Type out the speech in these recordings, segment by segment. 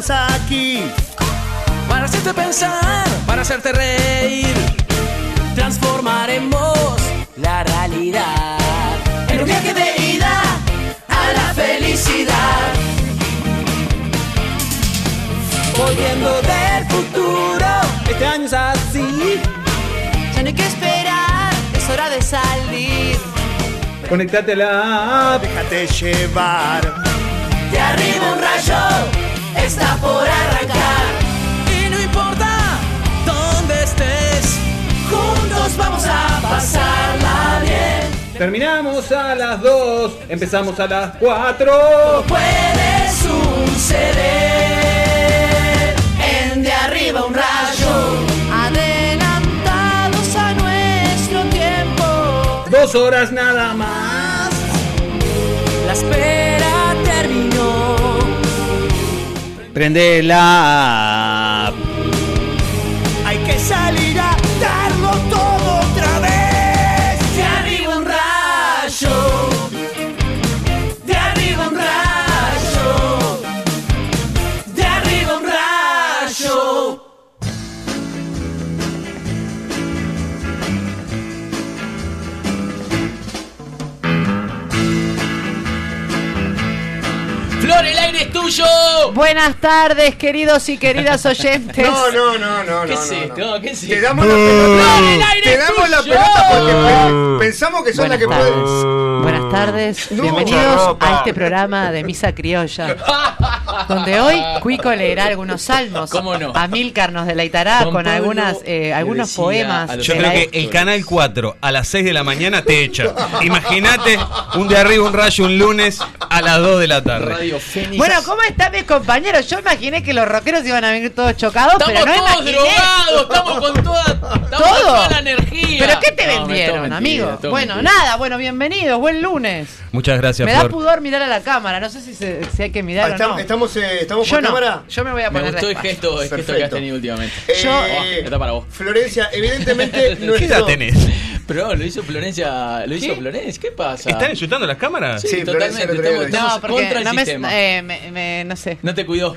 estamos aquí. Para hacerte pensar, para hacerte reír, transformaremos la realidad en un viaje de ida a la felicidad. Volviendo del futuro, Este año es así. ya no hay que esperar, es hora de salir. Conectate a la app. Déjate llevar. De arriba un rayo está por arrancar. Y no importa dónde estés, juntos vamos a pasarla bien. Terminamos a las 2, empezamos a las 4. Puede suceder en de arriba un rayo. Adelantados a nuestro tiempo. Dos horas nada más. La Prende la tuyo. Buenas tardes, queridos y queridas oyentes. No, no, no, no, ¿Qué no, no, no. ¿Qué es Te damos la pelota. Flor, el aire Te es damos la tuyo. pelota porque pe- pensamos que son las que pueden. Buenas tardes. No, Bienvenidos a este programa de Misa Criolla. Donde hoy Cuico leerá algunos salmos. ¿Cómo no? Amílcar nos deleitará con algunas, eh, algunos poemas. Yo creo que el canal 4 a las 6 de la mañana te echa. Imagínate un de arriba, un rayo, un lunes a las 2 de la tarde. Bueno, ¿cómo están mis compañeros? Yo imaginé que los rockeros iban a venir todos chocados, Estamos pero no todos imaginé. drogados, estamos con toda, estamos ¿Todo? con toda la energía. ¿Pero qué te No, vendieron, amigo? Bueno, mentira. nada, bueno, bienvenidos, buen lunes. Muchas gracias, Me da Flor. pudor mirar a la cámara, no sé si, se- si hay que mirar o Estamos, no. estamos, eh, estamos Yo por no, cámara. yo me voy a Me poner gustó el gesto, el gesto que has tenido últimamente. Eh, Yo- está para vos. Florencia, evidentemente ¿Qué nuestro- edad tenés? Pero lo hizo Florencia, lo hizo ¿Qué? Florencia, ¿qué pasa? ¿Están insultando las cámaras? Sí, totalmente. Estamos, estamos No, porque contra el no me, sistema. eh, me- me- no sé. No te cuidó.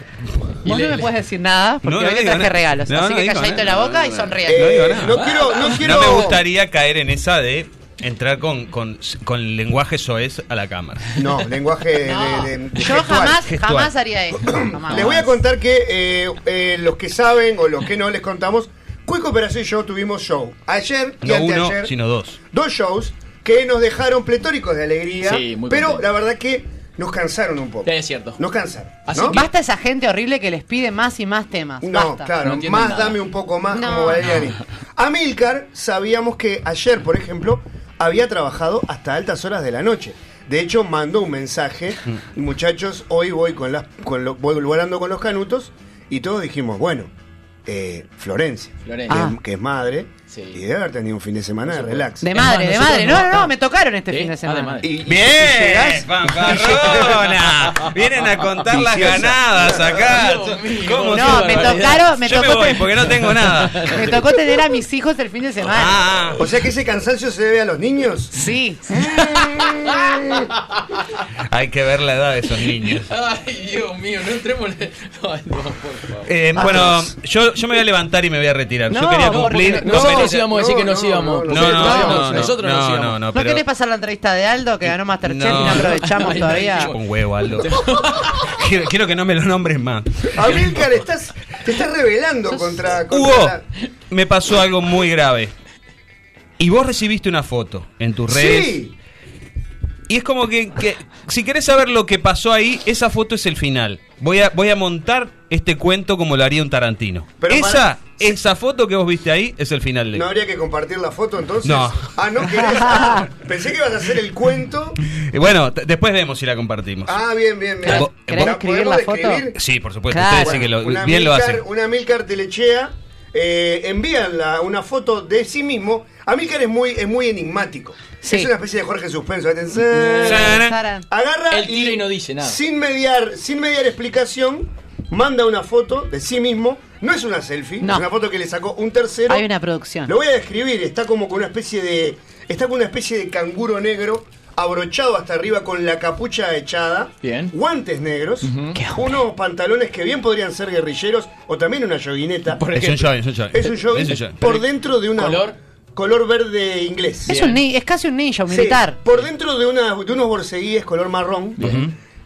Vos no me puedes decir nada, porque No, no hoy te traje nada. regalos. No, así no que calladito la boca No, y no, sonríe. No digo Eh, nada. no quiero, no quiero. No me gustaría caer en esa de entrar con, con, con lenguaje soez a la cámara. No, lenguaje de- No, de, de yo gestual. jamás, gestual. jamás haría jamás. Les voy a contar que eh, eh, los que saben o los que no les contamos, Cuico Operación y yo tuvimos show. Ayer y No uno, anteayer. sino dos. Dos shows que nos dejaron pletóricos de alegría. Sí, muy pero contento. la verdad que nos cansaron un poco. Es cierto. Nos cansaron. Así ¿no? que- Basta esa gente horrible que les pide más y más temas. No, Basta. claro, No más nada. dame un poco más No, como Valeriani. no. Amilcar, sabíamos que ayer, por ejemplo, había trabajado hasta altas horas de la noche. De hecho, mandó un mensaje, muchachos, hoy voy con las, con lo- voy volando con los canutos, y todos dijimos, bueno, eh, Florencia, Florencia. Que, Ah. que es madre, Sí. y debe haber tenido un fin de semana de relax. De madre, de madre. no. No, no, no, me tocaron este ¿Sí? fin de Ah, de semana. Y- ¡Bien! ¡Fanfarrona! Vienen a contar las ganadas acá. ¿Cómo No, me tocaron, me Yo me tocó, voy te- porque no tengo nada. me tocó tener a mis hijos el fin de semana. Ah, ah. O sea que ese cansancio se debe a los niños. Sí. Hay que ver la edad de esos niños. Ay, Dios mío, no entremos. en- Ay, no, por favor. Eh, bueno, yo, yo me voy a levantar y me voy a retirar. yo No, quería no, cumplir. con Nosotros menos- íbamos a decir que nos no, íbamos. no, No, no, no, Nosotros- no, Nosotros nos no, íbamos. no, no, ¿No pero- querés pasar la entrevista de Aldo que ganó Masterchef y no aprovechamos todavía? Con huevo, Aldo. quiero, quiero que no me lo nombres más. Amilcar, estás, te estás rebelando contra, contra Hugo, la- me pasó algo muy grave. Y vos recibiste una foto en tus redes. Sí. Y es como que, que si querés saber lo que pasó ahí, esa foto es el final. Voy a, voy a montar este cuento como lo haría un Tarantino. Pero esa, para- esa foto que vos viste ahí es el final de ¿No habría que compartir la foto entonces? No. Ah, ¿no querés? Ah, pensé que ibas a hacer el cuento. Y bueno, después vemos si la compartimos. Ah, bien, bien, bien. ¿Querés- querés ¿La escribir la foto? describir? Sí, por supuesto. Claro. Ustedes sí que lo, bien lo Milcar- hacen. Una Milcar Telechea eh, envían la- una foto de sí mismo. Amilcar es muy, es muy enigmático. Sí. Es una especie de Jorge Suspenso. Agarra Él tira y no dice nada. Sin mediar, sin mediar explicación, manda una foto de sí mismo. No es una selfie, No. es una foto que le sacó un tercero. Hay una producción. Lo voy a describir, está como con una especie de. Está con una especie de canguro negro abrochado hasta arriba con la capucha echada, Bien. guantes negros, unos pantalones que bien podrían ser guerrilleros o también una yoguineta. Por es un jogging. Es un jogging Es un jogging. por dentro de una ¿Color? Color verde inglés. Es, un ni- es casi un ninja, un Sí, militar. por dentro de, una, de unos borceguíes color marrón.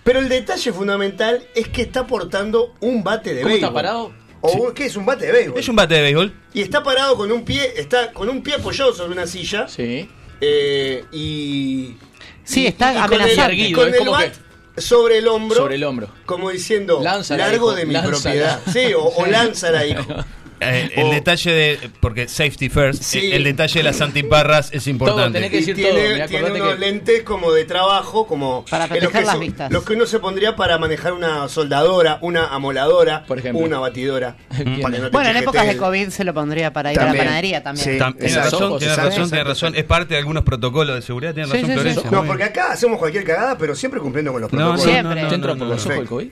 Pero el detalle fundamental es que está portando un bate de ¿Cómo está béisbol. parado? ¿O qué es un bate de béisbol? Es un bate de béisbol. Y está parado con un pie, está con un pie apoyado sobre una silla. Sí. eh, y. Sí, y- está y con amenazante. el, y con el bat sobre el hombro. Sobre el hombro. Como diciendo, Lánzala, largo hijo, de mi lánzala. propiedad. Sí, o, o lánzala, hijo. Eh, el O- detalle de. Porque safety first. Sí. El detalle de las antiparras es importante. tenés que Y decir tiene, todo, mirá, tiene acordate unos que- lentes como de trabajo, como Para eh, los proteger que las son- vistas. Los que uno se pondría para manejar una soldadora, una amoladora, Por ejemplo. una batidora. No Bueno, en épocas de COVID se lo pondría para ir a También. la panadería también. Sí. Tam- Tiene razón, tiene razón, tiene razón. Es parte de algunos protocolos de seguridad. Tiene Sí, razón, sí, sí. Florencia. No, porque acá hacemos cualquier cagada, pero siempre cumpliendo con los protocolos. no, Siempre. no, ¿Te por los ojos el COVID?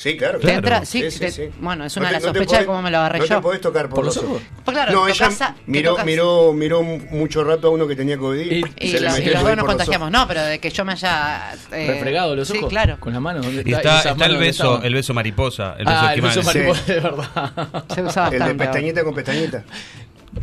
Sí, claro. Claro. entra- sí, te- bueno, es una de las sospechas de cómo me lo agarré no yo. te podés tocar por, ¿Por los ojos. Pues claro, no, ella te miró, tocas- miró, miró mucho rato a uno que tenía COVID. Y- Y, se le los, metió y los el dos nos contagiamos. No, pero de que yo me haya. eh, ¿Refregado los ojos? Sí, claro. Con las manos. ¿dónde Y está, ¿Esas está el beso, el beso mariposa, el beso Ah, el beso mariposa, de verdad. Se El de pestañita con pestañita.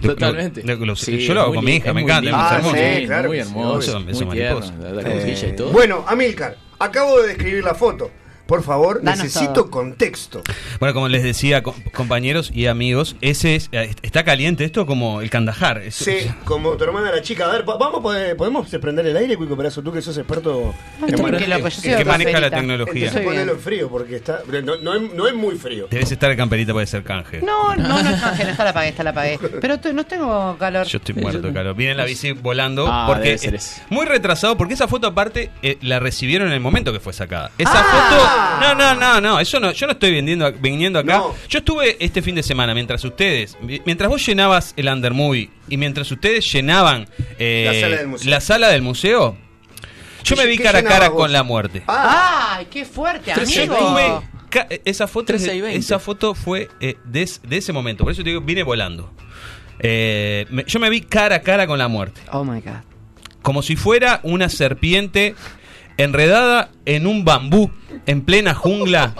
Totalmente. Lo- lo- Sí, yo lo hago con mi hija, me encanta, lindo. es Ah, hermoso. sí, claro muy hermoso. Muy tierno. mariposa. La cosquilla y todo. Bueno, Amilcar, acabo de describir la foto. Por favor, Danos necesito todo. contexto. Bueno, como les decía, co- compañeros y amigos, ese es, eh, está caliente esto como el Kandahar. Es- Sí, como tu hermana la chica. A ver, vamos, poder- ¿podemos prender el aire, Cuico Perazo? Tú que sos experto pues soy el que maneja la tecnología. Entonces ponelo en frío porque está. No, no es, no es muy frío. Debes estar en camperita, puede ser canje. No, no, no es canje, esta la pagué, esta la pagué. Pero no tengo calor. Yo estoy muerto de calor. Viene en la bici volando Ah, porque debe ser es muy retrasado porque esa foto aparte eh, la recibieron en el momento que fue sacada. Esa Ah. foto, no, no, no, no, eso no, yo no estoy vendiendo, viniendo acá. No. Yo estuve este fin de semana mientras ustedes, mi- mientras vos llenabas el Under Movie y mientras ustedes llenaban eh, La sala del museo. la sala del museo, yo ¿Qué- me vi cara a cara vos? con la muerte. Ah, ¡Ay, qué fuerte, amigo! ca- esa foto, 13 y 20. esa foto fue eh, de, es- de ese momento. Por eso te digo, vine volando. Eh, me- yo me vi cara a cara con la muerte. Oh my god. Como si fuera una serpiente enredada en un bambú en plena jungla.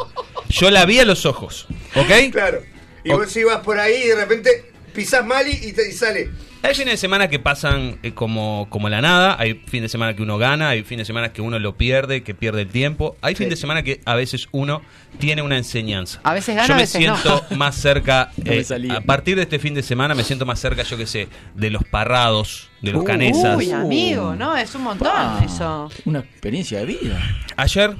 Yo la vi a los ojos. ¿Ok? claro. Y vos ibas por ahí y de repente pisás mal y, y te y sale. Hay fines de semana que pasan eh, como, como la nada, hay fines de semana que uno gana, hay fines de semana que uno lo pierde, que pierde el tiempo, hay Sí. fines de semana que a veces uno tiene una enseñanza. A veces gana, yo a me veces no. siento más cerca, No me eh, a partir de este fin de semana me siento más cerca, yo que sé, de los parrados, de los Uh, canesas. Uy, amigo, no, es un montón Pa, eso. Una experiencia de vida. Ayer,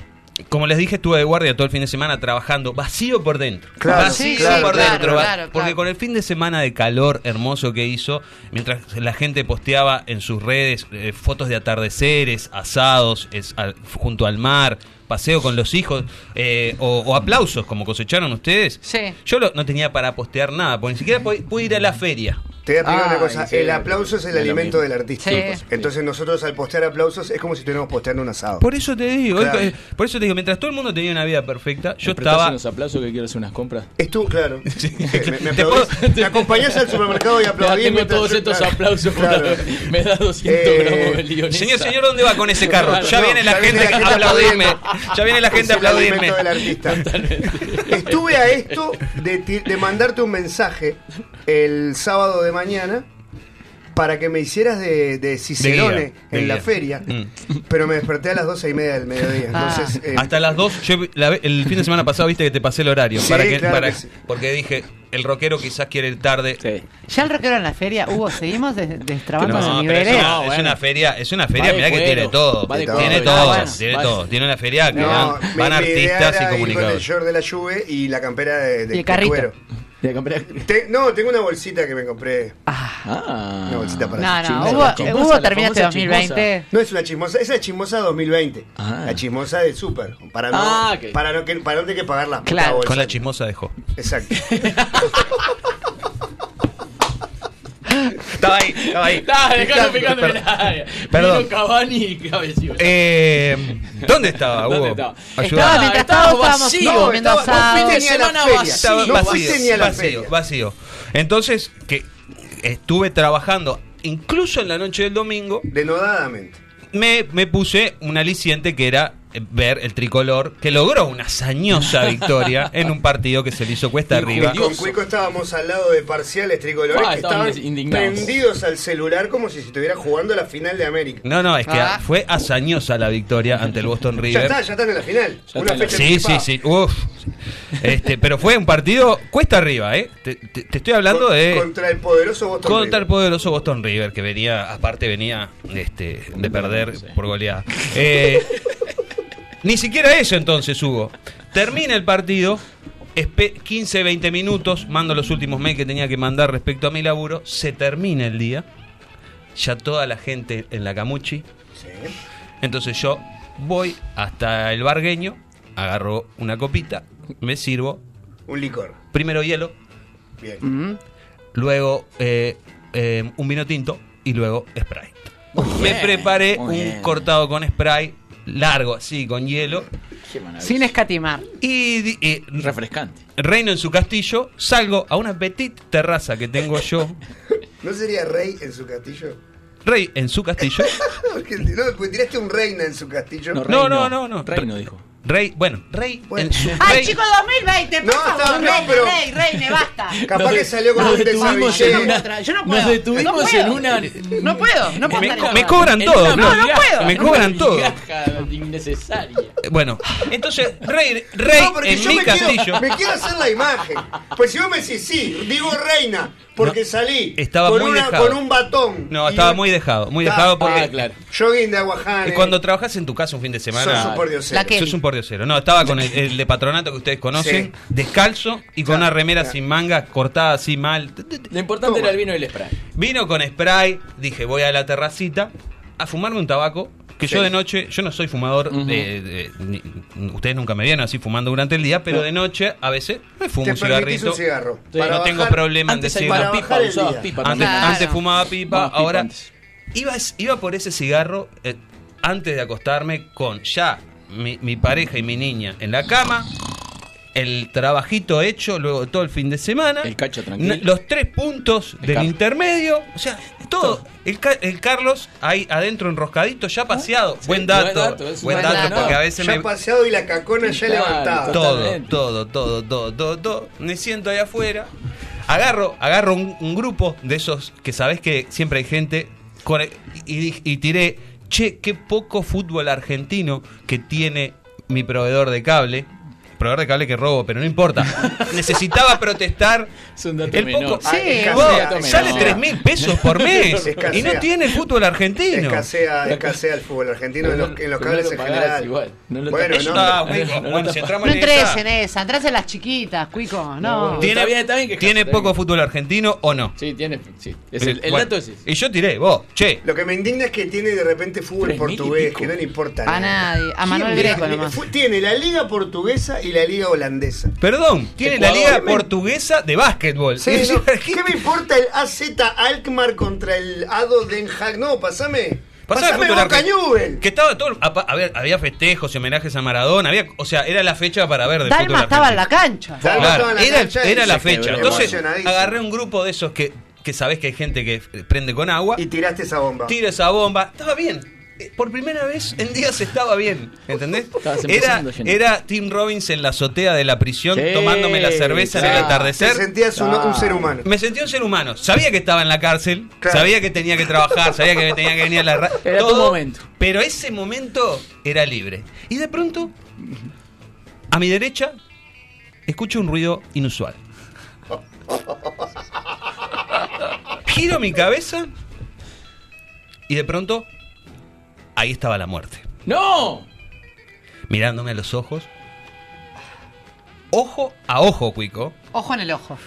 como les dije, estuve de guardia todo el fin de semana trabajando vacío por dentro. Claro, vacío claro, por claro, dentro. va- porque con el fin de semana de calor hermoso que hizo, mientras la gente posteaba en sus redes eh, fotos de atardeceres, asados, es- junto al mar, paseo con los hijos, eh, o, o aplausos como cosecharon ustedes. Sí. Yo lo- no tenía para postear nada, porque ni siquiera pude, pude ir a la feria. Te voy a explicar Ay, una cosa. sí, el aplauso es el es alimento del artista. Sí. Entonces nosotros al postear aplausos es como si estuviéramos posteando un asado. Por eso te digo, Claro. eh, por eso te digo, mientras todo el mundo tenía una vida perfecta, yo ¿Me prestás estaba unos aplausos que quiero hacer unas compras? Estuvo, claro. Me, me, Te puedo- Me acompañás al supermercado y Ya aplaudís. tengo mientras todos yo- estos aplausos. Claro. Me da 200 Eh, gramos de lionesa. Señor, señor, ¿dónde va con ese carro? Claro, ya no, viene la ya gente a gente aplaudirme. Ya viene la gente a aplaudirme. del artista. Estuve a esto de, de mandarte un mensaje el sábado de mañana para que me hicieras de, de Cicerone De guía, de en la guía. feria, Mm. pero me desperté a las doce y media del mediodía. Ah. Entonces, eh, Hasta las 2, yo la ve- el fin de semana pasado viste que te pasé el horario. Sí, para que, claro para- que sí. Porque dije, el rockero quizás quiere ir tarde. Sí. Ya el rockero en la feria, Hugo, seguimos des- destrabando No, los pero niveles. es, una, No, es una feria, es una feria, de mirá que tiene todo. de. Tiene Ah, todo, bueno. tiene todo. Tiene una feria que no, van, mi- van mi idea artistas era y ir con el comunicadores. short de la Juve y la campera de, de, Y el carrito. de cuero. De comprar- Te- no, tengo una bolsita que me compré. Ah. Una bolsita para No, no, Hugo, la chismosa, Hugo la termina famosa 2020. No es una chismosa, esa es chismosa 2020. Ah. La chismosa de Super. Para no, Ah, ok. para no, que, para no tener que pagar las Claro. Con la chismosa dejó. Exacto. Estaba ahí, estaba ahí. Dejalo Picante, picando el perdón. área. Perdón. Cavani y Cabecillo. Eh, ¿Dónde estaba, Hugo? ¿Dónde estaba? Estaba mientras estaba estábamos vacío. comiendo estaba- no asado. fuiste Fin de ni a la semana feria. vacío. Estaba No vacío, fuiste ni a la vacío, feria. vacío. Entonces, que estuve trabajando incluso en la noche del domingo Denodadamente. me, me puse un aliciente que era ver el tricolor que logró una hazañosa victoria en un partido que se le hizo cuesta arriba. Con Cuico estábamos al lado de parciales tricolores Ah, que estaban indignados. prendidos al celular como si se estuviera jugando la final de América. No, no, es que Ah. fue hazañosa la victoria ante el Boston Ya River. está, ya están en la final. Ya Una está en la- fecha Sí, sí, sí. Uf. Este, pero fue un partido cuesta arriba, ¿eh? Te, te- te estoy hablando Con- de Contra el poderoso Boston contra River. el poderoso Boston River que venía, aparte venía este, de perder por goleada. Eh, ni siquiera eso entonces hubo. Termina el partido, espe- 15, 20 minutos, mando los últimos mails que tenía que mandar respecto a mi laburo, se termina el día, ya toda la gente en la camuchi, Sí. entonces yo voy hasta el bargueño, agarro una copita, me sirvo, Un licor. primero hielo, Bien. luego eh, eh, un vino tinto y luego Sprite. Me bien, preparé un bien. cortado con Sprite, largo así, con hielo, Qué. Sin escatimar. y eh, Refrescante. reino en su castillo, salgo a una petit terraza que tengo yo, ¿No sería rey en su castillo? rey en su castillo, Porque, no, porque tiraste un reina en su castillo. No, reino. no, no, no. Reino dijo. Rey, bueno, rey Bueno. en su ¡Ay, rey- chico 2020! No, favor, no, pero- Rey, Reine, basta. Capaz Nos que salió con nos un detuvimos desabillé. Yo no Nos puedo. detuvimos No puedo. en una. No puedo, no puedo Me, co- me cobran todo, no, migaja, puedo. me cobran una todo. innecesaria. Bueno, entonces, rey, rey No, en yo mi me castillo. quiero, me quiero hacer la imagen. Pues si vos me decís, sí, digo reina, porque No, salí estaba con, muy una- dejado. con un batón. No, estaba muy dejado, muy dejado porque Ah, claro. Jogging de aguajane. cuando trabajas en tu casa un fin de semana. Sos un pordiosero. La que- Sos un pordiosero. No, estaba con el, el de patronato que ustedes conocen, Sí. descalzo y con Claro, una remera claro. sin manga, cortada así mal. Lo importante Toma. era el vino y el spray. Vino con spray, dije voy a la terracita a fumarme un tabaco. Que Sí. yo de noche, yo no soy fumador, de- de- ni- ustedes nunca me vieron así fumando durante el día, pero de noche a veces me fumo Te un cigarrito. un cigarro. Sí. Para no tengo problema en Antes decirlo. Para pipa, usabas pipa. Antes, también. Claro. antes fumaba pipa, ahora iba, iba por ese cigarro eh, antes de acostarme con ya mi, mi pareja y mi niña en la cama, el trabajito hecho luego todo el fin de semana, El cacho tranquilo. los tres puntos El del intermedio, o sea, todo. El, el Carlos ahí adentro enroscadito, ya paseado. buen dato, buen dato, buen porque a veces Ya me, paseado y la cacona ya Claro, levantada. todo. todo, todo, todo, todo, todo. Me siento ahí afuera. Agarro, agarro un, un grupo de esos que sabés que siempre hay gente. con- y, y tiré, che, qué poco fútbol argentino que tiene mi proveedor de cable. Proveedor de cable que robo, pero no importa. Necesitaba protestar. Es un dato El menor. poco, Ah, Sí, escasea, Vos, escasea. sale No. 3 mil pesos por mes Escasea. y no tiene fútbol argentino. Escasea, escasea el fútbol argentino en los, en los Pero cables no en lo general. igual, no lo bueno, no, Ah, no, bueno, no, no, bueno, no si entramos No en entres esa- en esa, entrás en las chiquitas, Cuico. No. ¿Tiene, Está bien, está bien que ¿tiene está poco bien. fútbol argentino o no? Sí, tiene. Sí. Es el, el Bueno, dato es ese. Y yo tiré, vos, che. Lo que me indigna es que tiene de repente fútbol y portugués, que no le importa A nadie, a Manuel ¿Quién Greco nomás. Tiene la liga portuguesa y la liga holandesa. Perdón, tiene la liga portuguesa de básquetbol. Sí, no, ¿Qué me importa el AZ Alkmaar contra el ADO Den Haag? No, pasame. Pasame fútbol Boca. Que estaba todo. A, a ver, había festejos y homenajes a Maradona. Había, o sea, era la fecha para ver de Dalma fútbol estaba en la cancha. Dalma Claro, estaba en la era, cancha era la fecha. Entonces agarré un grupo de esos que, que sabés que hay gente que prende con agua. Y tiraste esa bomba. tiro esa bomba. Estaba bien. Por primera vez en días estaba bien. ¿Entendés? Era, era Tim Robbins en la azotea de la prisión Sí, tomándome la cerveza en el claro. Te atardecer. sentías un, un ser humano. Me sentí un ser humano. Sabía que estaba en la cárcel, Claro. sabía que tenía que trabajar, sabía que me tenía que venir a la radio. Era tu momento. Pero ese momento era libre. Y de pronto, a mi derecha, escucho un ruido inusual. Giro mi cabeza y de pronto, ahí estaba la muerte. ¡No! Mirándome a los ojos. Ojo a ojo, Cuico. Ojo en el ojo.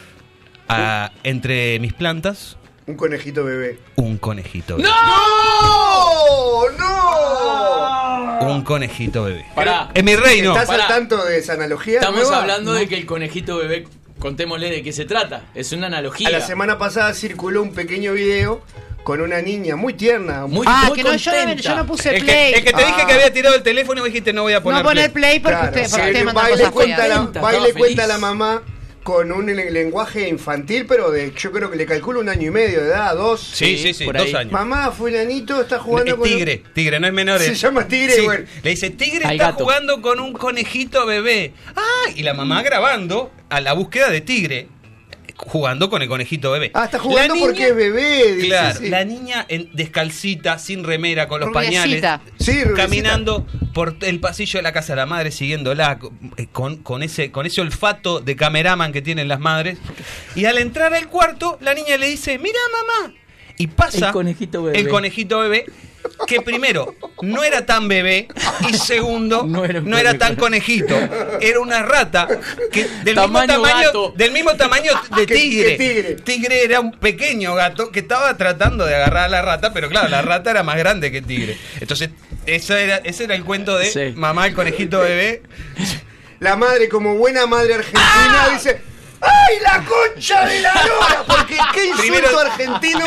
a- entre mis plantas, Un conejito bebé. un conejito bebé. ¡No! ¡No! Un conejito bebé. Pará. En mi reino. ¿Estás pará. al tanto de esa analogía? Estamos nueva? hablando de que el conejito bebé, contémosle de qué se trata. Es una analogía. A la semana pasada circuló un pequeño video con una niña muy tierna. Muy, Ah, muy que no, yo, no- contenta. yo no puse El play. que, el que te dije Ah. que había tirado el teléfono y dijiste no voy a poner no poner play porque play. Claro, usted, porque sí, usted manda cosas cuenta la, baile cuenta la mamá con un le- lenguaje infantil, pero de yo creo que le calculo un año y medio de edad, dos. Sí, sí, sí, por dos ahí. años. Mamá, fulanito está jugando Es con... tigre, tigre, no es menor. Se es- llama tigre, bueno. Le dice, tigre está gato. jugando con un conejito bebé. Ah, y la mamá grabando a la búsqueda de tigre, jugando con el conejito bebé. Ah, está jugando La porque es bebé. dice, Claro, sí. la niña en, descalcita, sin remera, con los Rubiecita. pañales, Sí, caminando por el pasillo de la casa de la madre, siguiéndola con, eh, con, con ese, con ese olfato de cameraman que tienen las madres. Y al entrar al cuarto, la niña le dice, mira mamá. Y pasa El conejito bebé. el conejito bebé, que primero no era tan bebé y segundo No no era tan conejito. Era una rata que del Tamaño mismo tamaño gato. del mismo tamaño de tigre. tigre. Tigre era un pequeño gato que estaba tratando de agarrar a la rata, pero claro, la rata era más grande que Tigre. Entonces, ese era, ese era el cuento de Sí. mamá el conejito bebé. La madre, como buena madre argentina, ¡Ah! dice... ¡Ay, la concha de la lora! Porque qué insulto Primero- argentino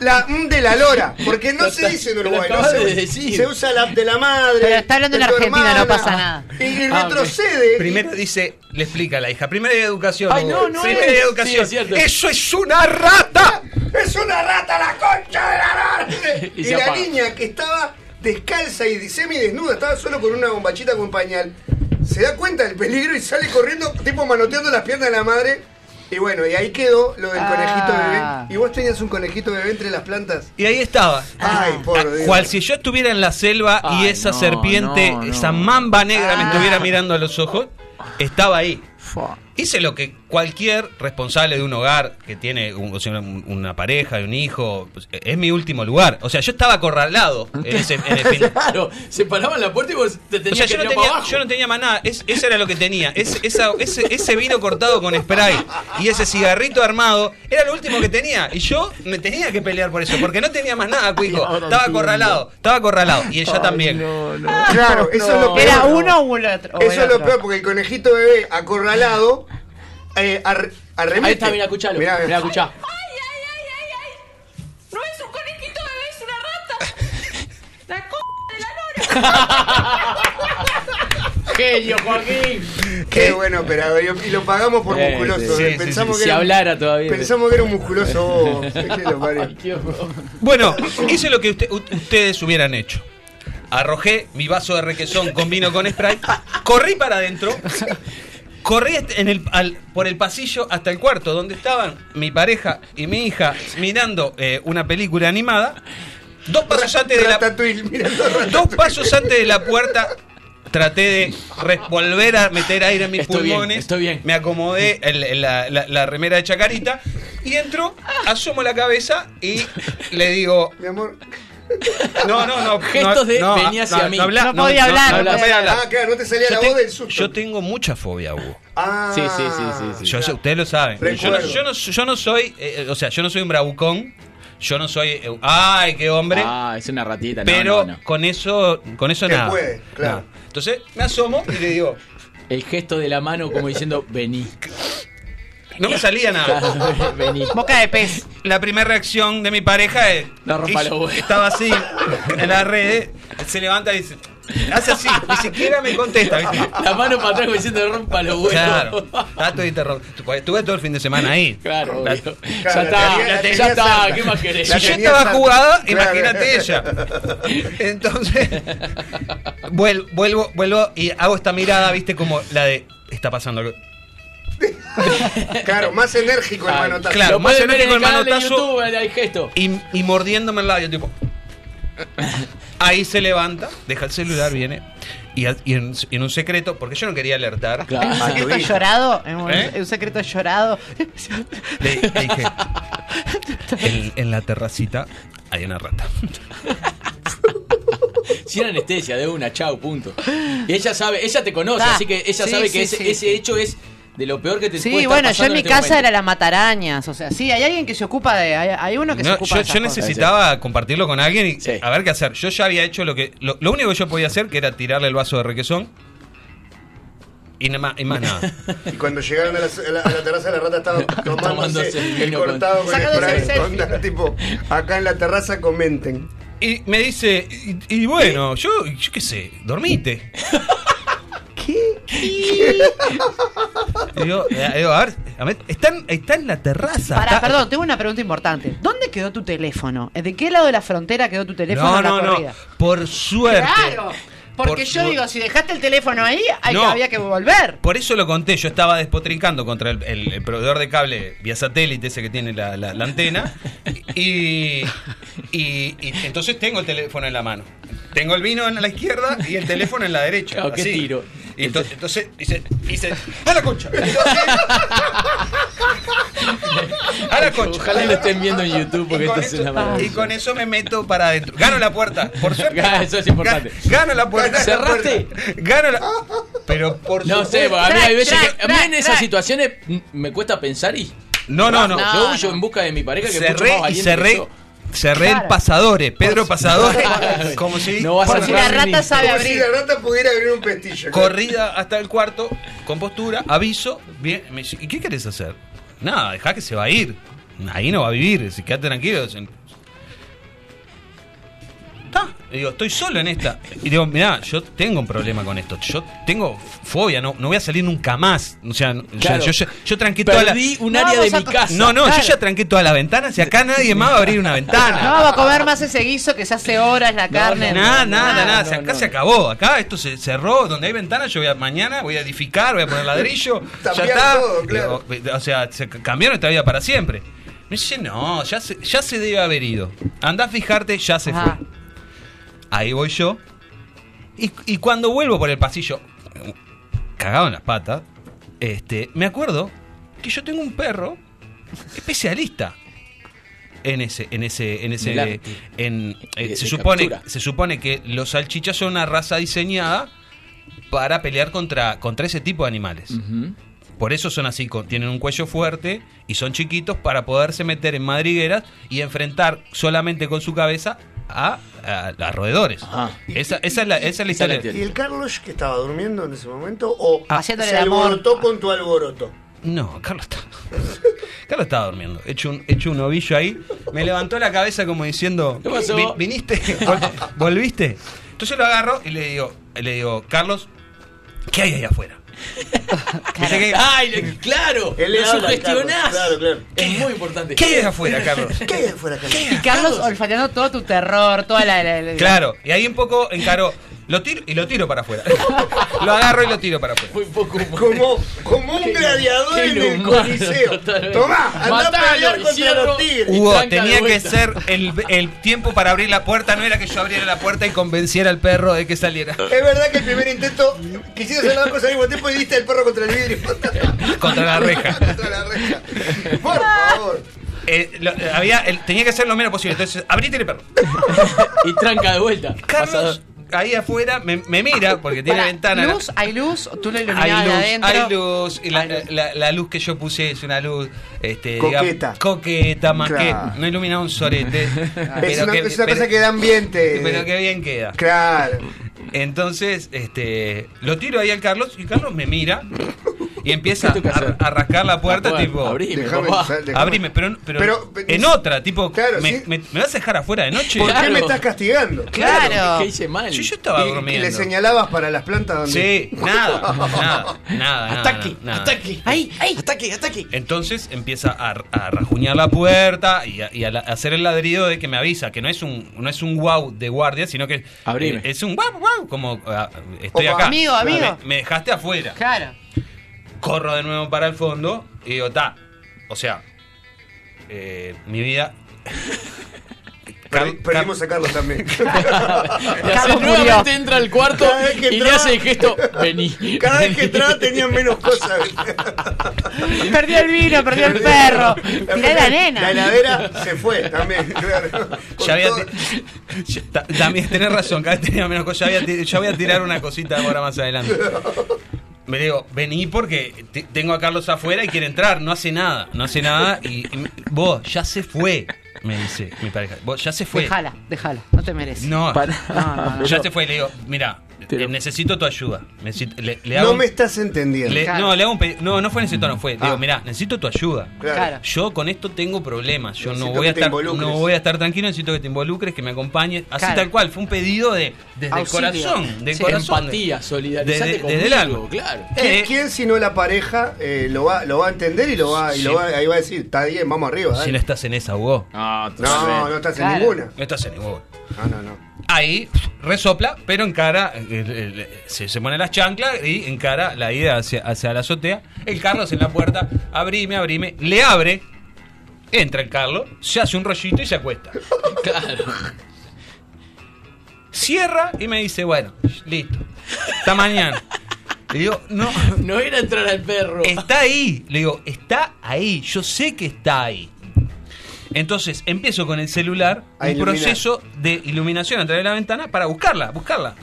la mm de la lora. Porque no se dice en Uruguay. no se, decir. se usa la de la madre. Pero está hablando de en tu Argentina, no pasa nada. Y Ah, ok. retrocede. Primero dice, le explica a la hija, primero de educación. Ay, no, no primero es. de educación. Sí, es cierto. Eso es una rata. ¡Es una rata la concha de la lora! Y y se la apaga. niña que estaba descalza y semidesnuda, estaba solo con una bombachita con pañal, se da cuenta del peligro y sale corriendo, tipo manoteando las piernas de la madre. Y bueno, y ahí quedó lo del Ah. conejito bebé. ¿Y vos tenías un conejito bebé entre las plantas? Y ahí estaba. Ay, por Ah, Dios. Cual si yo estuviera en la selva y esa no, serpiente, no, no. esa mamba negra me Ah. estuviera mirando a los ojos, estaba ahí. Fua. Hice lo que cualquier responsable de un hogar que tiene un- o una pareja y un hijo, pues, es mi último lugar. O sea, yo estaba acorralado en ese, en el fin- Claro, se paraban la puerta y vos te O tenías sea, que yo no, tenía, abajo. yo no tenía más nada. Es, eso era lo que tenía. Es- esa- ese, ese vino cortado con spray y ese cigarrito armado era lo último que tenía. Y yo me tenía que pelear por eso, porque no tenía más nada, Cuico. Estaba acorralado, estaba acorralado. Y ella también. Claro, eso es lo peor. ¿Era uno o el otro? o Eso es lo otro? peor, porque el conejito bebé acorralado eh, ar- arremete. Ahí está, mira, escuchalo. Mirá, Mira, escuchá. ¡Ay, ay, ay, ay, ay! No es un conejito bebé, es una rata. La c de la lora. Genio, Joaquín. Qué buen operador. Y y lo pagamos por Eh, musculoso. sí, eh. sí, Pensamos sí, que si era, hablara todavía. Pensamos que era un musculoso. Es que lo parió. Bueno, hice lo que usted- u- ustedes hubieran hecho. Arrojé mi vaso de requesón con vino con spray, corrí para adentro, corrí est- en el, al- por el pasillo hasta el cuarto donde estaban mi pareja y mi hija mirando eh, una película animada. Dos pasos antes de la, dos pasos antes de la puerta traté de volver a meter aire en mis Estoy bien, pulmones. estoy bien. Me acomodé el- el- la, la- la remera de chacarita y entro, asomo la cabeza y le digo, Mi amor. no, no, no. Gestos de no, venía hacia no, mí. habla- No podía hablar, No, no podía podía hablar. Ah, claro, no te salía Yo, la te- voz del susto. yo tengo mucha fobia, Hugo. Ah, Sí, sí, sí, sí, sí. Yo, yo- ustedes lo saben. Yo yo no- yo no soy, eh, o sea, yo no soy un bravucón. Yo no soy, eh, ay, qué hombre. Ah, es una ratita. No, pero no, no. con eso, con eso nada. puede, claro. Nada. Entonces me asomo y le digo, El gesto de la mano como diciendo, vení. No me salía nada. Vení. Boca de pez. La primera reacción de mi pareja es. No rompa los huevos. Estaba así, en la red, se levanta y dice. Hace así, ni siquiera me contesta. ¿viste? La mano para atrás diciendo, rompa los huevos. Claro, interrumpido. Estuve todo el fin de semana ahí. Claro, La- obvio. Claro, ya está, tenía- la ya está. ¿qué más querés? La Si yo estaba jugada, Claro. imagínate ella. Entonces, vuel- vuelvo, vuelvo y hago esta mirada, viste, como la de. Está pasando algo. Claro, más enérgico el manotazo. Claro, más en enérgico el manotazo. YouTube, hay gesto. Y, y mordiéndome el labio, tipo. Ahí se levanta, deja el celular, viene. Y, en, y en un secreto, porque yo no quería alertar, Claro. ¿Un Ah, secreto llorado? ¿Un, ¿Eh? un secreto llorado? le, le dije: en, en la terracita hay una rata. Sin anestesia, de una, chau, punto. Y ella sabe, ella te conoce, Ah, así que ella sí, sabe sí, que ese, sí, ese sí. hecho es de lo peor que te puede Sí, bueno, yo en mi este casa momento. era la matarañas. O sea, sí, hay alguien que se ocupa de. Hay, hay uno que se ocupa yo, de esas yo cosas. necesitaba compartirlo con alguien y Sí. a ver qué hacer. Yo ya había hecho lo que. Lo, lo único que yo podía hacer que era tirarle el vaso de requesón. Y, nada más, y más nada. Y cuando llegaron a la, a la- a la terraza, la rata estaba tomándose Tomándose el el vino con- cortado con, Sacándose spray. el. Onda, tipo, acá en la terraza comenten. Y me dice, y, y bueno, yo, yo qué sé, dormite. ¿Qué? Digo, eh, digo, a ver, A ver, está, en, está en la terraza. Pará, está- perdón, tengo una pregunta importante. ¿Dónde quedó tu teléfono? ¿De qué lado de la frontera quedó tu teléfono No, en la no, no. Por suerte. Claro, porque Por yo digo, si dejaste el teléfono ahí, hay No. que, había que volver. Por eso lo conté, yo estaba despotricando contra el, el- el proveedor de cable vía satélite, ese que tiene la, la- la antena, y, y- y entonces tengo el teléfono en la mano. Tengo el vino en la izquierda y el teléfono en la derecha. Claro, qué tiro. Y entonces, entonces dice, dice, ¡a la concha! Entonces, ¡A la concha! Ojalá lo estén viendo en YouTube porque esto es eso, una maravilla. y con eso me meto para adentro. Gano la puerta, por suerte. Eso es importante. Ga- Gano la puerta. ¿Cerraste? Gano la. Pero por No sé, a mí hay veces que. A mí en esas situaciones me cuesta pensar y. No, no, no. Yo huyo en busca de mi pareja que es mucho cerré más y que cerré. Cerré el Claro. pasadores, Pedro Pasadores, como si No vas a Por si la rata sabe Como si abrir. la rata pudiera abrir un pestillo. corrida hasta el cuarto, con postura, aviso, bien, me dice, ¿y qué querés hacer? Nada, dejá que se va a ir. Ahí no va a vivir, si quédate tranquilo. Está, le digo, estoy solo en esta. Y digo, mirá, yo tengo un problema con esto. Yo tengo fobia, no, no voy a salir nunca más. O sea, no- Claro. yo, yo, yo tranqué toda la. Perdí un No área de mi casa. No, no, Claro. yo ya tranqué todas las ventanas y acá nadie más va a abrir una ventana. No vamos a comer más ese guiso que se hace horas la carne. Nada, nada, nada. no, se- acá no, se no. acabó. Acá esto se cerró. Donde hay ventanas, yo voy a mañana, voy a edificar, voy a poner ladrillo. ya está. todo, claro. Digo, O sea, se cambiaron esta vida para siempre. Me dice, no, ya se, ya se debe haber ido. Andá a fijarte, ya se Ajá. fue. Ahí voy yo. Y, y cuando vuelvo por el pasillo, cagado en las patas, este, me acuerdo que yo tengo un perro especialista en ese, en ese, en ese, En eh, De- se de supone, captura. se supone que los salchichas son una raza diseñada para pelear contra, contra ese tipo de animales. Por eso son así, con- tienen un cuello fuerte y son chiquitos para poderse meter en madrigueras y enfrentar solamente con su cabeza a, a- a roedores. Esa, esa es la, esa es la historia. ¿Y el Carlos que estaba durmiendo en ese momento? ¿O Haciéndole se el amor. alborotó con tu alboroto? No, Carlos estaba, Carlos estaba durmiendo. Hecho un, hecho un ovillo ahí. Me levantó la cabeza como diciendo: ¿Qué pasó? "Vi- ¿Viniste? Vol- ¿Volviste? Entonces lo agarro y le digo, le digo, Carlos, ¿qué hay ahí afuera? Viste que- ¡Ay, claro! Él le lo sugestionás. Claro, claro. Es muy importante. ¿Qué hay ahí afuera, Carlos? ¿Qué hay afuera, Carlos? Y Carlos olfateando todo tu terror, toda la. la- la- Claro, y ahí un poco encaró. Lo tiro y lo tiro para afuera. lo agarro y lo tiro para afuera. Muy poco humano. Como, como un gladiador qué en el coliseo. Tomá, anda a pelear y contra los tigres. Hugo, tenía que ser el, el tiempo para abrir la puerta, no era que yo abriera la puerta y convenciera al perro de que saliera. Es verdad que el primer intento quisiste hacer las cosas al mismo tiempo y diste el perro contra el vidrio. Contra la reja. contra la reja. Por favor. Eh, lo- eh, había, el- tenía que ser lo menos posible. Entonces, abrite el perro. Y tranca de vuelta. Carlos, Pasador. Ahí afuera, me, me mira porque tiene Pará, ventana. ¿Luz? ¿Hay luz? ¿Tú lo Hay iluminabas de luz, adentro? hay luz, y la, Hay luz. la- la luz que yo puse es una luz este, Coqueta. digamos, coqueta, más Claro. que no ilumina un sorete. Es una, es una cosa que da ambiente. Pero que bien queda. Claro. Entonces, este, lo tiro ahí al Carlos y Carlos me mira y empieza a, a rascar la puerta, La puerta, tipo, abrime, sal- abrime, pero, pero, Pero- en otra, tipo, Claro, me, sí. me- me vas a dejar afuera de noche? ¿Por qué Claro. me estás castigando? Claro. ¿Qué hice mal? Si yo estaba Y- y, durmiendo. le señalabas para las plantas donde. Sí, nada, nada, nada, nada. Ataque, nada. ataque. ¡Ay, ay! Ataque, ataque. Entonces empieza a, a rajuñar la puerta y, a, y a la- a hacer el ladrido de que me avisa que no es un no es un wow de guardia, sino que Abrime. eh, es un wow wow como ah, estoy Opa. acá. Amigo, amigo. Me, me dejaste afuera. Claro. Corro de nuevo para el fondo y digo, ta. O sea, eh, mi vida. Perdi- perdimos a Carlos también. Carlos nuevamente entra al cuarto y le entraba- hace el gesto. Vení. Cada vez que entraba tenían menos cosas. Perdió el vino, perdió el perro. Tirá la nena. La heladera se fue también, claro. Ya había ya- también tenés razón, cada vez tenía menos cosas. Ya, voy a tirar una cosita ahora más adelante. Me digo, vení porque te- tengo a Carlos afuera y quiere entrar, no hace nada, no hace nada y, vos, ya se fue, me dice mi pareja. Vos, ya se fue. Déjala, déjala. No te mereces. No, no, no. ya se fue, le digo, mira, eh, necesito tu ayuda. Necesito- le, le No me estás entendiendo. le- Claro. No, le hago un pedi- No, no fue necesito, no fue. Ah. digo, mirá, necesito tu ayuda. Claro. Yo con esto tengo problemas. Yo no voy a estar, involucres. no voy a estar tranquilo. Necesito que te involucres, que me acompañes. Así Claro. tal cual. Fue un pedido de desde Auxilio. el corazón, del Sí. corazón. Empatía, solidarizate Desde- el alma. claro. ¿Quién, Eh, quién si no la pareja eh, lo, va, lo va a entender y lo va, y lo va, ahí va a decir, está bien, vamos arriba. Si dale". no estás en esa, Hugo. No, No, no estás Claro. en ninguna. No estás en ninguna. No, no, no. Ahí resopla, pero encara, eh, eh, se, se pone las chanclas y encara la ida hacia, hacia la azotea. El Carlos en la puerta, abrime, abrime, le abre, entra el Carlos, se hace un rollito y se acuesta. Claro. Cierra y me dice, bueno, listo, hasta mañana. Le digo, no, No era entrar al perro. está ahí. Le digo, está ahí, yo sé que está ahí. Entonces empiezo con el celular A un iluminar. proceso de iluminación a través de la ventana para buscarla, buscarla.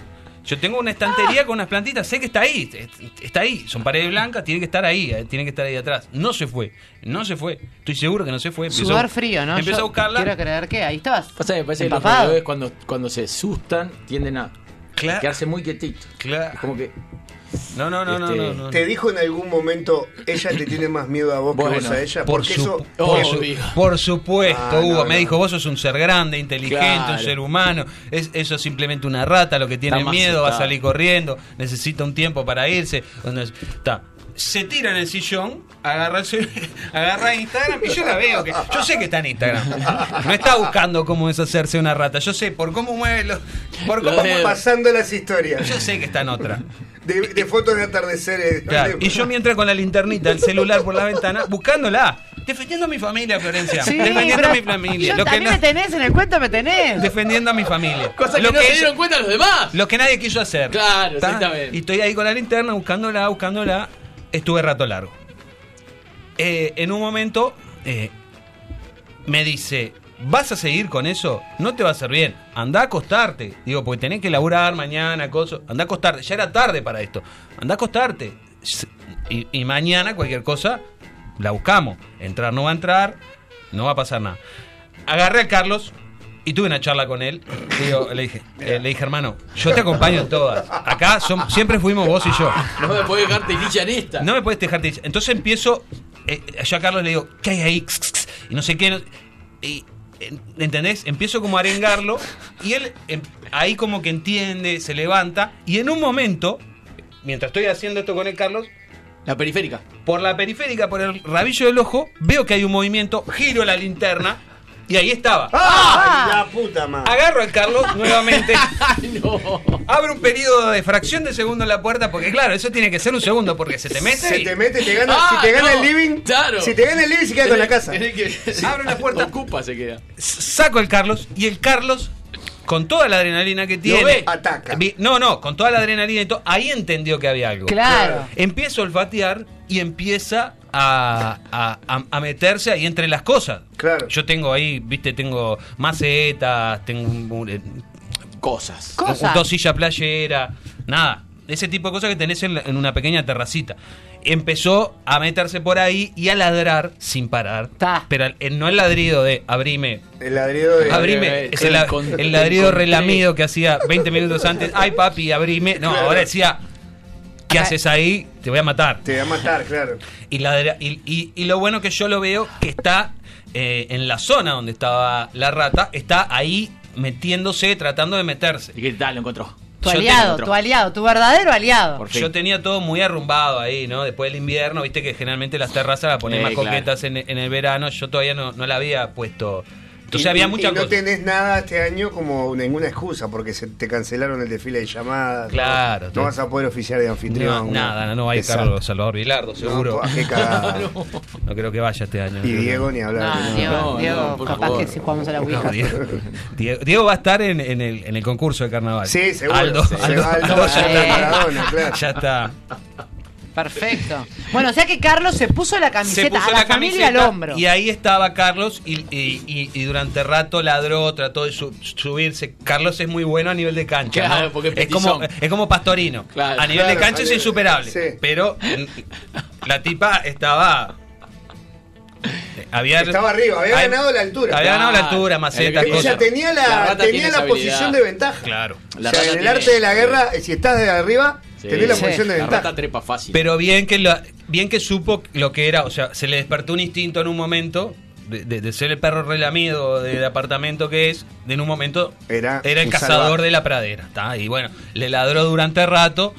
Yo tengo una estantería con unas plantitas, sé que está ahí, est- está ahí, son paredes blancas, tiene que estar ahí, eh, tiene que estar ahí atrás. No se fue, no se fue, estoy seguro que no se fue. Empezó- Sudor frío, ¿no? Empezó Yo a buscarla. Quiero creer que ahí estabas. Pasa que me parece que los cuando, cuando se asustan tienden a Claro. quedarse muy quietitos. Claro. Es Como que. No, no, no, no, Este, no, no. ¿Te dijo en algún momento, ella te tiene más miedo a vos que vos a ella? Por, Porque su- eso... por, su- por supuesto, Ah, Hugo. no, me no. dijo, vos sos un ser grande, inteligente, Claro. un ser humano. Es, eso es simplemente una rata, lo que tiene Está miedo, va a salir corriendo, necesita un tiempo para irse. Está. Se tira en el sillón, agarra, el cel- agarra Instagram y yo la veo. que Yo sé que está en Instagram. No está buscando cómo deshacerse una rata. Yo sé por cómo mueve los. Por Los cómo. Pasando las historias yo sé que está en otra. de, de fotos de atardeceres. Claro, Y yo mientras con la linternita, el celular por la ventana, buscándola. Defendiendo a mi familia, Florencia. Sí, defendiendo a mi familia. Yo Lo que también no- me tenés, en el cuento me tenés. defendiendo a mi familia. Cosa que lo no que se ella- dieron cuenta los demás. lo que nadie quiso hacer. Claro, ¿Tá? exactamente. Y estoy ahí con la linterna buscándola, buscándola. Estuve rato largo. Eh, en un momento eh, me dice, ¿vas a seguir con eso? No te va a hacer bien. Anda a acostarte. Digo, porque tenés que laburar mañana, cosas. Anda a acostarte. Ya era tarde para esto. Anda a acostarte. Y, y mañana cualquier cosa la buscamos. Entrar no va a entrar, no va a pasar nada. Agarré a Carlos y tuve una charla con él. Digo, le, dije, eh, le dije, hermano, yo te acompaño en todas. Acá som- siempre fuimos vos y yo. No me dejarte licha en esta. No me puedes dejar de- Entonces empiezo. eh, yo a Carlos le digo, ¿qué hay ahí? Y no sé qué. no- y, eh, ¿Entendés? Empiezo como a arengarlo. Y él em, ahí como que entiende, se levanta. Y en un momento, mientras estoy haciendo esto con el Carlos, La periférica. por la periférica, por el rabillo del ojo, veo que hay un movimiento, giro la linterna. Y ahí estaba. ¡Ah! La puta madre. Agarro al Carlos nuevamente. Ay, no. Abro un periodo de fracción de segundo en la puerta. Porque, claro, eso tiene que ser un segundo. Porque se te mete. Se y- te mete, te gana, Ah, si te gana no, el living, claro. si te gana el living se queda con la casa. Que- Abre la puerta. Ocupa se queda. saco el Carlos y el Carlos con toda la adrenalina que tiene ve. Ataca. no no con toda la adrenalina y todo ahí entendió que había algo Claro. empieza a olfatear y empieza a, a- a- a meterse ahí entre las cosas Claro. yo tengo ahí viste tengo macetas tengo un, un- un- Cosas. dos sillas playera nada ese tipo de cosas que tenés en, la- en una pequeña terracita empezó a meterse por ahí y a ladrar sin parar Ta. pero el- no el ladrido de abrime El ladrido de. Abrime, eh, es el, ladrido relamido que hacía 20 minutos antes. Ay, papi, abrime. No, Claro. ahora decía, ¿qué haces ahí? Te voy a matar. Te va a matar, claro. Y, ladra- y, y- y lo bueno que yo lo veo, que está eh, en la zona donde estaba la rata, está ahí metiéndose, tratando de meterse. ¿Y qué tal? Lo encontró. Tu Yo aliado, tengo- tu aliado, tu verdadero aliado. Por fin. Yo tenía todo muy arrumbado ahí, ¿no? Después del invierno, viste que generalmente las terrazas las ponen Eh, más claro. coquetas en, en el verano. Yo todavía no, no la había puesto. Entonces Y- había muchas no tenés nada este año como ninguna excusa porque se te cancelaron el desfile de llamadas. Claro, No, te- No vas a poder oficiar de No, anfitrión. nada, no va a ir. Carlos Salvador Vilardo, seguro. No, qué cagada. No creo que vaya este año. Y Diego ni hablar. No, no. Diego, no, Diego no, capaz favor. que si jugamos a la No, Ouija. Diego, Diego- Diego va a estar en, en el, en el concurso de carnaval. Sí, seguro. Aldo, Sí, Aldo- Aldo Aldo ya ya, está Eh. Maradona, claro. ya está. Perfecto. Bueno, o sea que Carlos se puso la Se camiseta puso a la, la familia al hombro. y ahí estaba Carlos y, y- y- y durante rato ladró, trató de su- subirse. Carlos es muy bueno a nivel de cancha. Claro, ¿no? porque es es, como, es como Pastorino. Claro. a nivel de cancha es insuperable. sí. Pero la tipa estaba Había, Estaba arriba, había ganado la altura. Había ganado la altura, que- Ella cosas. tenía La tenía la posición de ventaja. Claro. La o sea, en el tiene- arte de la guerra, si estás de arriba, Sí. tenés la Sí. posición de La rata trepa fácil. Pero bien que lo- bien que supo lo que era, o sea, se le despertó un instinto en un momento de, de- de ser el perro relamido del apartamento que es, de en un momento Era el un cazador de la pradera, ¿tá? Y bueno, le ladró durante rato.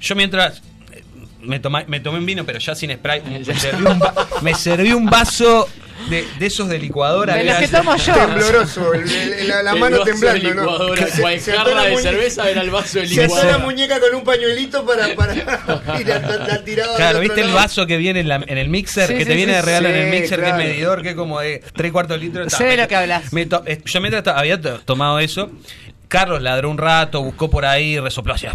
Yo mientras eh, me, toma- me tomé un vino, pero ya sin spray, me serví un, va- me serví un vaso de, de esos de licuadora. De los era- que tomo yo. Tembloroso, el- el- la, la El mano vaso de temblando, ¿no? licuadora, Se- se jarra de cerveza era el vaso de Se ató la licuadora. muñeca con un pañuelito para. para y la, la- la tiraba. al Claro, ¿viste el vaso que viene en, la- en el mixer? Sí, que sí, te viene sí, de regalo en el mixer, claro. que es medidor, que es como de 3 cuartos de litro. Sé de lo que hablas. Me to- eh, yo mientras había to- tomado eso, Carlos ladró un rato, buscó por ahí, resopló hacia.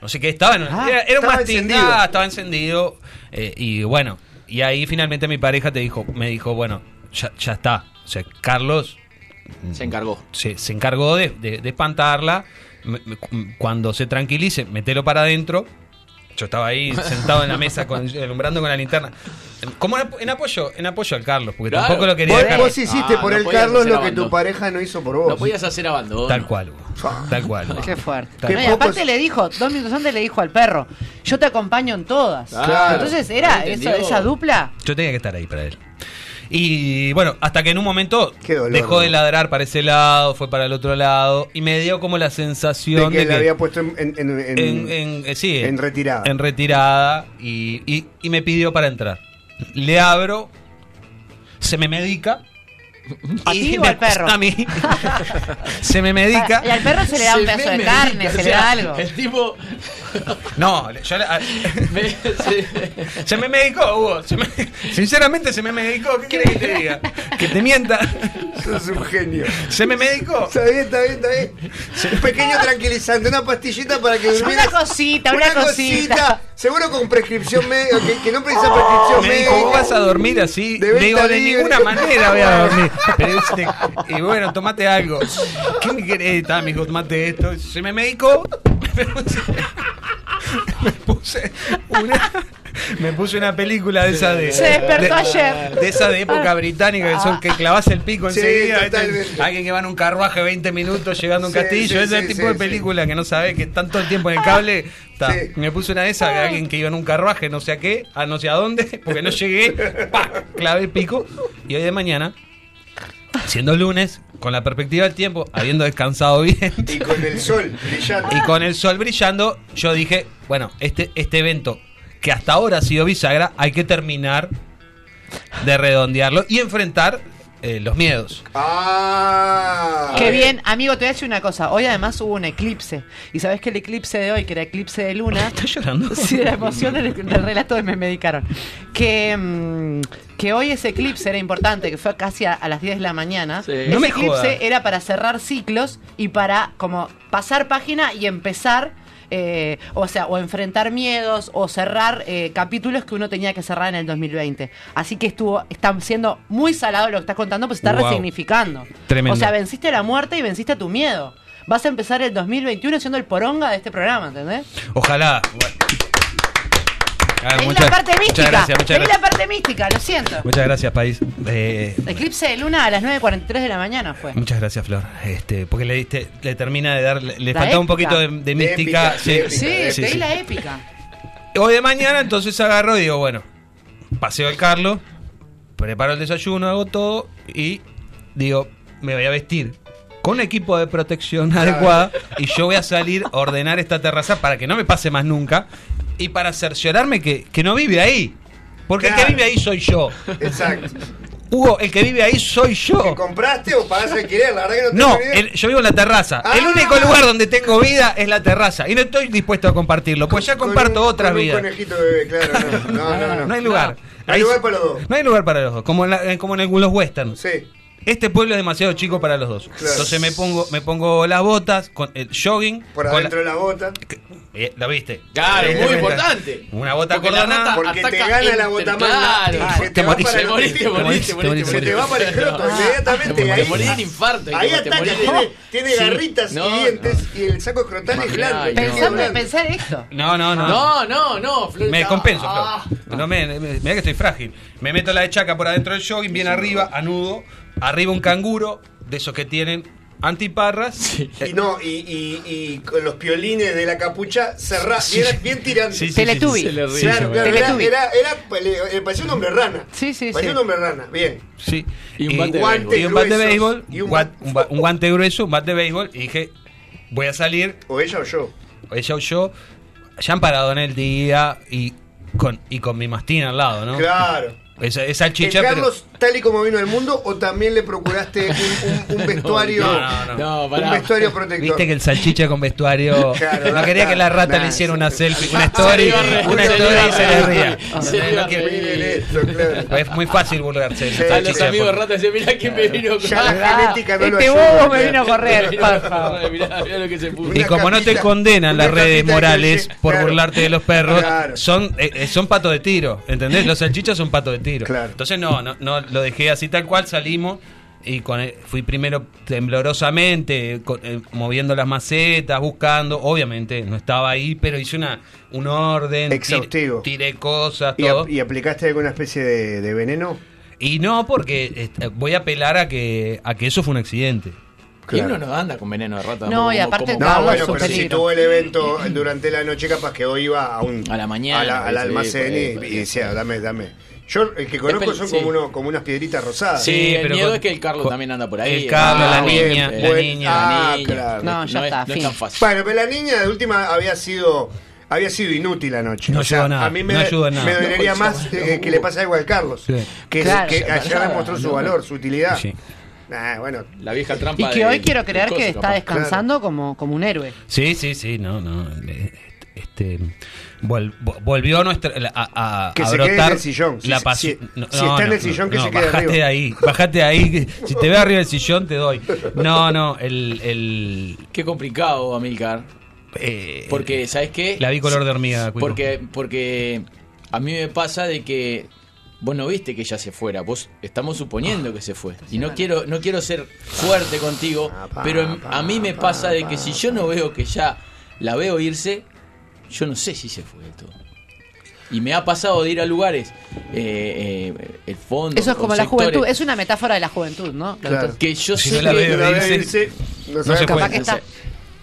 No sé qué, estaba en, Ah, era, era un estaba mastín, encendido. ah, estaba encendido. eh, y bueno, y ahí finalmente mi pareja te dijo, me dijo, bueno, ya, ya está. O sea, Carlos Se encargó. se, se encargó de, de- de espantarla. Cuando se tranquilice, metelo para adentro. Yo estaba ahí sentado en la mesa con, alumbrando con la linterna. Como en, en apoyo, en apoyo al Carlos, porque Claro. tampoco lo quería dejar. vos hiciste Ah, por no el Carlos lo que abandono. tu pareja no hizo por vos. No podías hacer abandono. Tal cual, Hugo. Tal cual. Qué fuerte. Qué No, y pocos- aparte le dijo, dos minutos antes le dijo al perro, yo te acompaño en todas. Claro. Entonces era eso- esa dupla. Yo tenía que estar ahí para él. Y bueno, hasta que en un momento dolor, dejó de ladrar para ese lado, fue para el otro lado, y me dio como la de sensación que de le que, había puesto en, en, en- en- eh, sí, en retirada. En retirada y, y- y me pidió para entrar. Le abro, se me medica. ¿A ti o al perro? A mí. se me medica. Y al perro se le da un pedazo me de carne, se le da algo. El tipo. No, yo le- a- me- se- se me medicó, Hugo. se me- sinceramente se me medicó. ¿Qué querés que te diga? Que te mienta. Sos un genio. Se me medicó. Está bien, está bien, está bien. Un pequeño tranquilizante, una pastillita para que durmieras. Una cosita, una cosita. Seguro con prescripción médica, que, que no precisa prescripción médica. ¿vos vas a dormir así? De digo, de libre. ninguna manera voy a dormir. Pero este- y bueno, tomate algo. ¿Qué me querés? Ta, me dijo, tomate esto. Se me medicó. Me puse una, me puse una película de esa de. Se despertó de, ayer. De esa de época británica que son que clavas el pico Sí. Alguien que va en un carruaje 20 minutos llegando a un Sí, castillo. sí, ese tipo de película que no sabe que están todo el tiempo en el cable. Ta. Me puse una de esas de alguien que iba en un carruaje, no sé a qué, a no sé a dónde, porque no llegué. ¡pa! Clavé el pico. Y hoy de mañana, siendo lunes, con la perspectiva del tiempo, habiendo descansado bien. Y con el sol brillante. Y con el sol brillando, yo dije, bueno, este, este evento que hasta ahora ha sido bisagra, hay que terminar de redondearlo y enfrentar eh, los miedos. Ah. Qué bien, amigo, te voy a decir una cosa. Hoy además hubo un eclipse. Y sabes que el eclipse de hoy, que era eclipse de luna. ¿Estás llorando? Sí, de la emoción del, del relato de me medicaron. Que, mm, que hoy ese eclipse era importante, que fue casi a, a las 10 de la mañana. Sí. Ese No me eclipse era para cerrar ciclos y para como pasar página y empezar. Eh, o sea, o enfrentar miedos o cerrar eh, capítulos que uno tenía que cerrar en el 2020. Así que estuvo, está siendo muy salado lo que estás contando, pues se está Wow. resignificando. Tremendo. O sea, venciste la muerte y venciste tu miedo. Vas a empezar el 2021 siendo el poronga de este programa, ¿entendés? Ojalá. bueno. Ah, muchas- la parte mística. Muchas gracias, muchas gracias. la parte mística, lo siento. Muchas gracias, país. Eh, Eclipse de luna a las 9.43 de la mañana fue. muchas gracias, Flor. Este, porque le diste, le termina de dar, le, faltaba un poquito de, de mística. épica, sí, de épica, Sí, de te di la épica. Hoy de mañana, entonces agarro y digo, bueno, paseo al Carlos, preparo el desayuno, hago todo y digo, me voy a vestir con equipo de protección adecuada y yo voy a salir a ordenar esta terraza para que no me pase más nunca y para cerciorarme que, que no vive ahí. Porque el que vive ahí soy yo. Exacto. Hugo, el que vive ahí soy ¿Que yo. compraste o pagás alquiler? La verdad que no No, tengo el- yo vivo en la terraza. Ah. El único lugar donde tengo vida es la terraza. Y no estoy dispuesto a compartirlo, pues ya comparto otras vidas. conejito bebé, claro. No, no, no. no. No hay lugar. No hay lugar para los dos. No hay lugar para los dos, como en, la- eh, como en el- los western. Sí. Este pueblo es demasiado chico para los dos. Claro. Entonces me pongo, me pongo las botas, con el jogging. Por con adentro de la bota. Eh, ¿La viste? Claro, Eh, muy importante. Una bota Porque la rata Porque te gana la claro. y se te Te va morís, para Te el morís, te intestino. morís, te morís, morís, Se te va para el escroto inmediatamente. Te ahí, morís de un infarto. ahí ataca, tiene, garritas y dientes y el saco escrotal es blando. Pensame, pensar esto. No, no, no. No, no, no. Me Ah, compenso, ah. Flor. No me, me- mirá que estoy frágil. Me meto la de chaca por adentro del jogging, bien arriba, anudo. Arriba un canguro, de esos que tienen antiparras. Y no, y, y, y con los piolines de la capucha cerrados, bien, bien. Sí, sí, Teletubby. Se le ríe. Claro, claro, era, era, era- parecía un hombre rana. Sí, sí, Parecía sí. un hombre rana, bien. Sí. Y un bate de guante béisbol. y un y un un ba- un guante grueso, un bate de béisbol. Y dije, voy a salir, O ella o yo. ella o yo, ya han parado en el día y con, y con mi mastín al lado, ¿no? Claro. Esa, esa ¿El chicha, pero. Carlos tal y como vino al mundo o también le procuraste un, un- un vestuario No, no, no. No, un vestuario protector? Viste que el salchicha con vestuario. Claro, no quería que la rata nah, le hiciera una selfie, una story, una story y se le ría. Es muy fácil burlarse. Sí, A salchicha los amigos por- ratas decían, mirá quién me vino Ya la genética no lo este bobo me vino a correr, que. Y como no te condenan las redes morales por burlarte de los perros, son eh, eh, son patos de tiro, ¿entendés? Los salchichas son patos de tiro. Claro. Entonces no, no, no lo dejé así tal cual, salimos y con el- fui primero temblorosamente con- eh, moviendo las macetas, buscando, obviamente no estaba ahí, pero hice una un orden, tir- Exhaustivo. tiré cosas, ¿Y, todo. ap- y aplicaste alguna especie de, de veneno? Y no, porque este, voy a apelar a que a que eso fue un accidente. Y uno no anda con veneno de rata. No, como- y aparte como- No, bueno, un pero si peligro. tuvo el evento durante la noche, capaz que hoy iba a un A la mañana, a la- al sí, almacén y, decía, dame, dame. Yo el que conozco son sí. como uno, como unas piedritas rosadas. Sí, Sí, el pero miedo con- es que el Carlos con- también anda por ahí. el Carlos, la bien, niña, bien. la Buen- niña. ah, La niña. claro. No, ya es- está, no es fin. tan fácil. Bueno, pero la niña de última había sido había sido inútil anoche. No O sea, ayudó nada, A mí me, no ayudó nada. me dolería No, más no, eh, no. que le pase algo al Carlos. Sí. Que, Claro. que ayer demostró su no. valor, su utilidad. Sí. Nah, bueno, La vieja trampa Y que de- hoy quiero creer que está capaz. descansando como, como un héroe. Sí, sí, sí, no, no. eh, Este, vol- vo- volvió nuestra, la- a, a- Que a se quede en el sillón. Si- la si- está en el sillón, que se quede bajate arriba. de ahí, bajate ahí. que Si te veo arriba del sillón, te doy. No, no, el. el Qué complicado, Amilcar. eh, Porque, ¿sabes qué? La vi color de hormiga, Cuico. Porque, porque a mí me pasa de que vos no viste que ella se fuera, vos estamos suponiendo que se fue. Y no quiero, no quiero ser fuerte contigo, pero a mí me pasa de que si yo no veo que ya la veo irse, yo no sé si se fue de todo. Y me ha pasado de ir a lugares, eh, eh, el fondo. Eso es como la sectores, juventud, es una metáfora de la juventud, ¿no? Claro. Que yo Si sé no la que- irse, no no se capaz que está.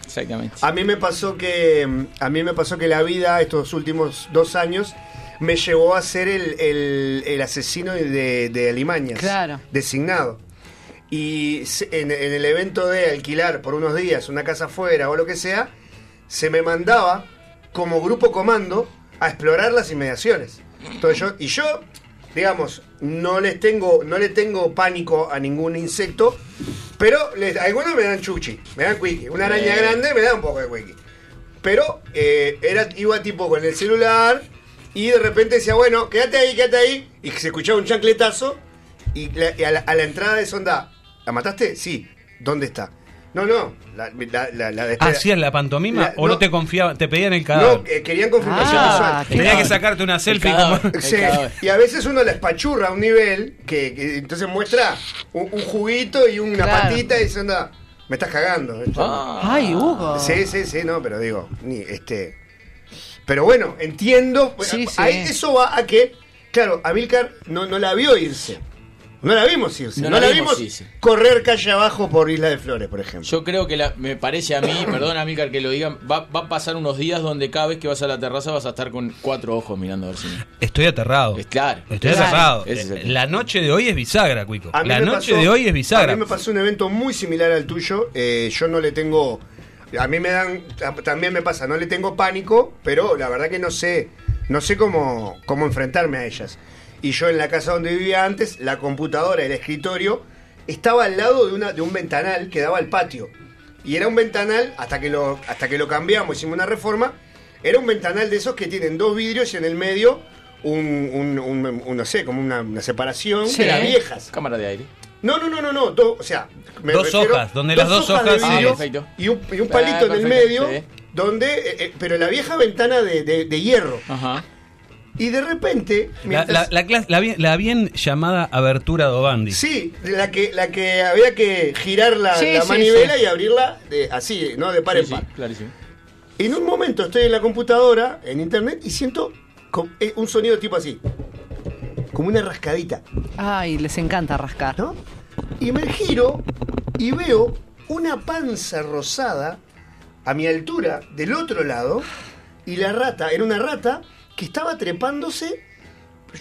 Exactamente. A mí me pasó que mm, a mí me pasó que la vida estos últimos dos años me llevó a ser el, el- el asesino de, de Alimañas. Claro. Designado. Y en, en el evento de alquilar por unos días una casa afuera o lo que sea, se me mandaba como grupo comando a explorar las inmediaciones. Entonces yo, y yo, digamos, no les tengo, no le tengo pánico a ningún insecto, pero les- algunos me dan chuchi, me dan quickie. Una araña grande me da un poco de quickie. Pero eh, era, iba tipo con el celular y de repente decía, bueno, quédate ahí, quédate ahí. Y se escuchaba un chancletazo y, la- y a, la, a la entrada de sonda, ¿la mataste? Sí. ¿Dónde está? No, no, la, la, la, la de espera. ¿Hacías la pantomima La- o no, no. te confiaban? Te pedían el No, cadáver. eh, querían confirmación Ah, visual. Tenía que sacarte una selfie cadáver. como. Sí, y a veces uno la espachurra a un nivel que, que entonces muestra un, un juguito y una Claro. patita y dice, anda, me estás cagando. esto". Ah. Ay, Hugo. Sí, sí, sí, no, pero digo, ni este. Pero bueno, entiendo. Sí, sí. Ahí eso va a que, claro, Amilcar no, no la vio irse. No la vimos irse. No, No la la vimos vimos irse. correr calle abajo por Isla de Flores, por ejemplo. Yo creo que la- me parece a mí, perdón Amícar que lo digan, va, va a pasar unos días donde cada vez que vas a la terraza vas a estar con cuatro ojos mirando a ver si. Estoy aterrado. Es claro. Estoy Claro. aterrado. Es La noche de hoy es bisagra, Cuico. A mí La noche pasó- de hoy es bisagra. A mí me pasó un evento muy similar al tuyo. eh, yo no le tengo. A mí me dan. También me pasa, no le tengo pánico, pero la verdad que no sé. No sé cómo, cómo enfrentarme a ellas. Y yo en la casa donde vivía antes, la computadora, el escritorio, estaba al lado de, una, de un ventanal que daba al patio. Y era un ventanal, hasta que, lo, hasta que lo cambiamos, hicimos una reforma, era un ventanal de esos que tienen dos vidrios y en el medio un, un- un- un- no sé, como una, una separación Sí. de las viejas. Cámara de aire. No, no, no, no, no. do- o sea, me Dos refiero- hojas, donde las dos hojas- Ah, y, un, y un palito Ah, en el medio, sí. donde. eh, eh, pero la vieja ventana de, de- de hierro. Ajá. Y de repente. La, mientras- la- la bien, la bien llamada abertura Dobandi. Sí, la que, la que había que girar la, Sí, la sí, manivela sí. y abrirla de, así, ¿no? De par Sí, en sí, par. clarísimo. En un momento estoy en la computadora, en internet, y siento eh, un sonido tipo así. Como una rascadita, Ay, les encanta rascar. ¿no? Y me giro y veo una panza rosada a mi altura del otro lado. Y la rata, era una rata que estaba trepándose.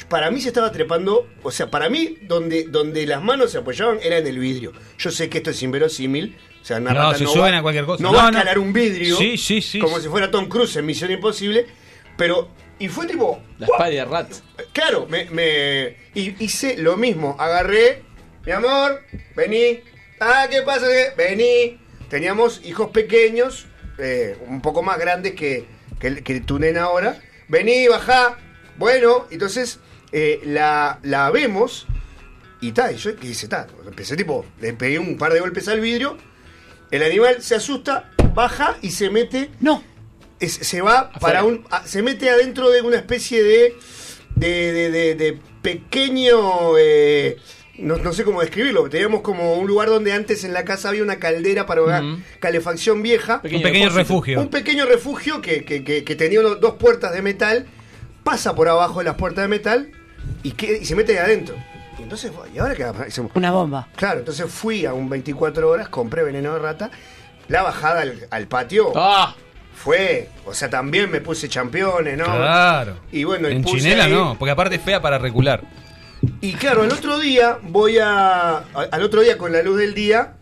Para mí se estaba trepando, o sea, para mí donde, donde las manos se apoyaban era en el vidrio. Yo sé que esto es inverosímil. O sea, una No, rata se no suben va, a cualquier cosa. No, No, va a escalar un vidrio. Sí, sí, sí. Como si fuera Tom Cruise en Misión Imposible. Pero, y fue tipo. La. Spider Rat. Claro, me, me- y hice lo mismo. Agarré, mi amor, vení. Ah, ¿qué pasa? Vení. Teníamos hijos pequeños, eh, un poco más grandes que, que, que tu nena ahora. Vení, bajá. Bueno, entonces eh, la, la vemos. Y tal, y yo ¿qué hice, tal. Empecé tipo, le pegué un par de golpes al vidrio. El animal se asusta, baja y se mete No. es- se va Afuera. para un. a- se mete adentro de una especie de. de, de, de- de pequeño. eh, no, no sé cómo describirlo. Teníamos como un lugar donde antes en la casa había una caldera para hogar, calefacción vieja. Un pequeño depósito. refugio. Un pequeño refugio que, que- que- que tenía uno- dos puertas de metal. Pasa por abajo de las puertas de metal y, que- y se mete ahí adentro. Y entonces, ¿y ahora qué pasar? Una bomba. Claro, entonces fui a un 24 horas, compré veneno de rata. La bajada al, al patio ¡Ah! fue, o sea, también me puse championes, ¿no? Claro. Y bueno, y en puse chinela ahí- no, porque aparte es fea para recular. Y claro, el otro día voy a, a- al otro día con la luz del día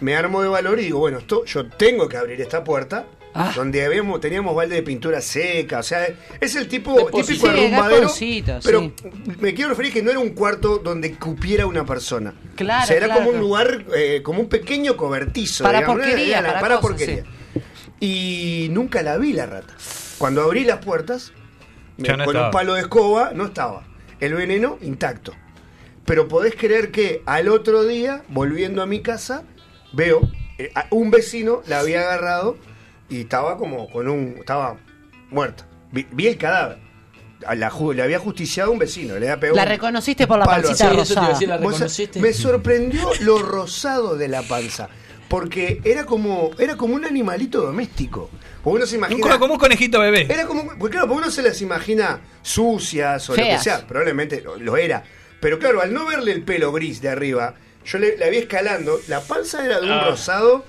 me armo de valor y digo, bueno, esto yo tengo que abrir esta puerta. Ah. Donde habíamos, teníamos balde de pintura seca, o sea, es el tipo típico Sí, arrumbadero. Pero sí. me quiero referir que no era un cuarto donde cupiera una persona. Claro, O sea, era claro. como un lugar, eh, como un pequeño cobertizo. Para digamos, porquería, era- para cosas, porquería. Y nunca la vi la rata. Cuando abrí las puertas, me- Ya no con estaba. un palo de escoba, no estaba. El veneno intacto. Pero podés creer que al otro día, volviendo a mi casa, veo eh, a un vecino la había agarrado y estaba como con un. estaba muerta. Vi, vi el cadáver. A la ju- le había justiciado un vecino, le había pegado. La un reconociste por la palo pancita así. Sí, eso te iba a rosada. decir, ¿la Vos sa- reconociste? Me sorprendió lo rosado de la panza. Porque era como, era como un animalito doméstico. Porque uno se Un imagina. co- como un conejito bebé. Era como. Porque claro, porque uno se las imagina sucias o lo que sea. Probablemente lo, lo era. Pero claro, al no verle el pelo gris de arriba, yo le, la vi escalando. La panza era de un Ah. rosado,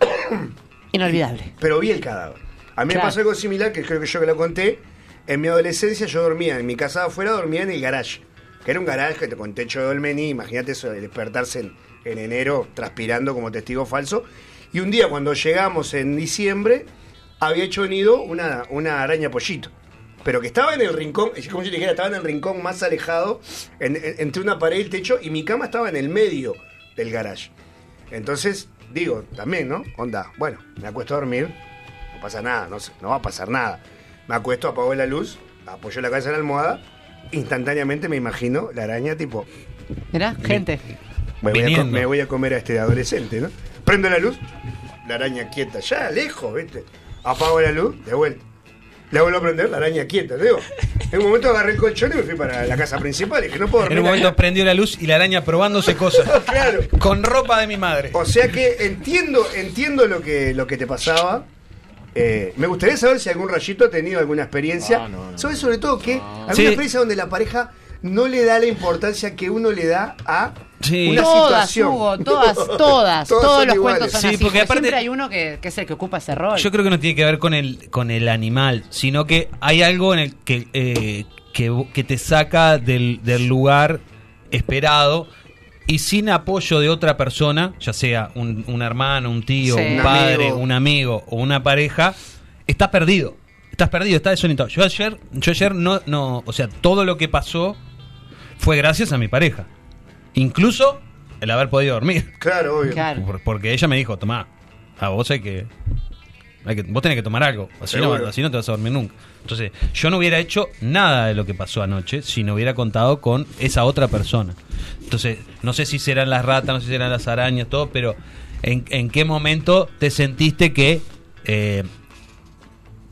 Inolvidable. pero vi el cadáver. A mí Claro. me pasó algo similar, que creo que yo que lo conté. En mi adolescencia yo dormía, en mi casa afuera dormía en el garage. Que era un garage con techo de dolmení. Imagínate eso de despertarse en, en enero transpirando como testigo falso. Y un día cuando llegamos en diciembre, había hecho nido una, una araña pollito. Pero que estaba en el rincón, como si dijera, estaba en el rincón más alejado, en- en- entre una pared y el techo, y mi cama estaba en el medio del garage. Entonces, digo, también, ¿no? Onda, bueno, me acuesto a dormir, no pasa nada, no, no va a pasar nada. Me acuesto, apago la luz, apoyo la cabeza en la almohada, instantáneamente me imagino la araña tipo, Mirá, gente. me voy, a, co- Viniendo. me voy a comer a este adolescente, ¿no? Prendo la luz, la araña quieta, ya lejos, ¿viste? Apago la luz, de vuelta. La vuelvo a prender, la araña quieta, digo. En un momento agarré el colchón y me fui para la casa principal, y que no puedo dormir. En un momento acá. prendió la luz y la araña probándose cosas. Claro. Con ropa de mi madre. O sea que entiendo, entiendo lo que, lo que te pasaba. Eh, me gustaría saber si algún rayito ha tenido alguna experiencia. Ah, no, no. Sobre, sobre todo que alguna Sí. experiencia donde la pareja no le da la importancia que uno le da a Sí. una todas, situación. Hugo, todas, todas. Todas Todos los iguales. cuentos son Sí, así. porque Porque aparte- siempre hay uno que, que es el que ocupa ese rol. Yo creo que no tiene que ver con el, con el animal, sino que hay algo en el que, eh, que, que te saca del, del lugar esperado y sin apoyo de otra persona, ya sea un, un hermano, un tío, Sí. un Un padre, amigo. un amigo o una pareja, estás perdido. Estás perdido, estás desorientado. Yo ayer, yo ayer no, no, o sea, todo lo que pasó fue gracias a mi pareja. Incluso el haber podido dormir. Claro, obvio. Claro. Por- Porque ella me dijo, tomá, a vos hay que... Hay que, vos tenés que tomar algo, así no, Seguro. así no te vas a dormir nunca. Entonces, yo no hubiera hecho nada de lo que pasó anoche si no hubiera contado con esa otra persona. Entonces, no sé si serán las ratas, no sé si serán las arañas, todo, pero ¿en, en qué momento te sentiste que, eh,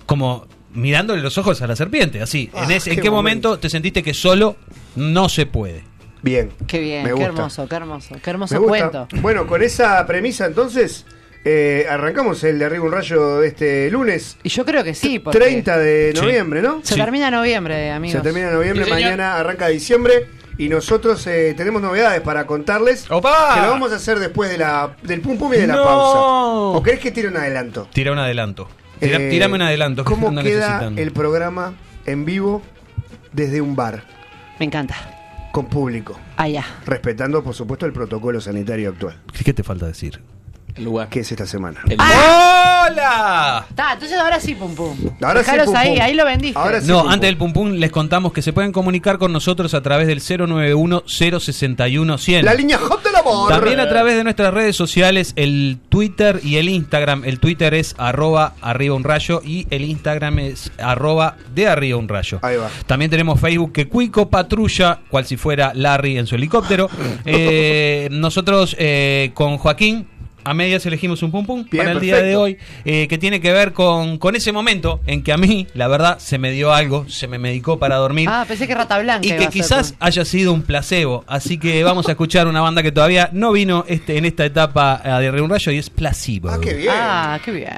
como mirándole los ojos a la serpiente, así, Ah, en, ese, ¿en qué qué momento te sentiste que solo no se puede? Bien. Qué bien, Me qué gusta. hermoso, qué hermoso, qué Me hermoso gusta. cuento. Bueno, con esa premisa entonces, eh, arrancamos el de arriba un rayo de este lunes, Y yo creo que sí, porque 30 de Sí. noviembre, ¿no? se Sí. termina noviembre, amigos. Se termina noviembre, Sí, mañana arranca diciembre y nosotros eh, tenemos novedades para contarles. ¡Opa! Que lo vamos a hacer después de la, del pum pum y de la ¡No! pausa. ¿O querés que tire un adelanto? Tira un adelanto. Tira- Eh, tírame un adelanto. ¿Cómo queda el programa en vivo desde un bar Me encanta. con público? Allá. Respetando, por supuesto, el protocolo sanitario actual. ¿Qué te falta decir? El lugar. ¿Qué es esta semana? El ¡Hola! Está, entonces ahora sí, pum pum. Ahora sí, pum, ahí, pum. ahí lo vendiste. Ahora sí. No, pum, antes pum. del pum pum les contamos que se pueden comunicar con nosotros a través del 091-061-100. La línea hot del amor. También a través de nuestras redes sociales, el Twitter y el Instagram. El Twitter es arroba arriba un rayo y el Instagram es arroba de arriba un rayo. Ahí va. También tenemos Facebook que Cuico patrulla, cual si fuera Larry en su helicóptero. Eh, nosotros eh, con Joaquín. A medias elegimos un pum pum Bien, para el día de hoy, eh, que tiene que ver con, con ese momento en que a mí, la verdad, se me dio algo, se me medicó para dormir Ah, pensé que Rata Blanca. y que ser, quizás haya sido un placebo. Así que vamos a escuchar una banda que todavía no vino este, en esta etapa eh, de Re un Rayo y es Placebo. Ah, qué bien. Ah, qué bien.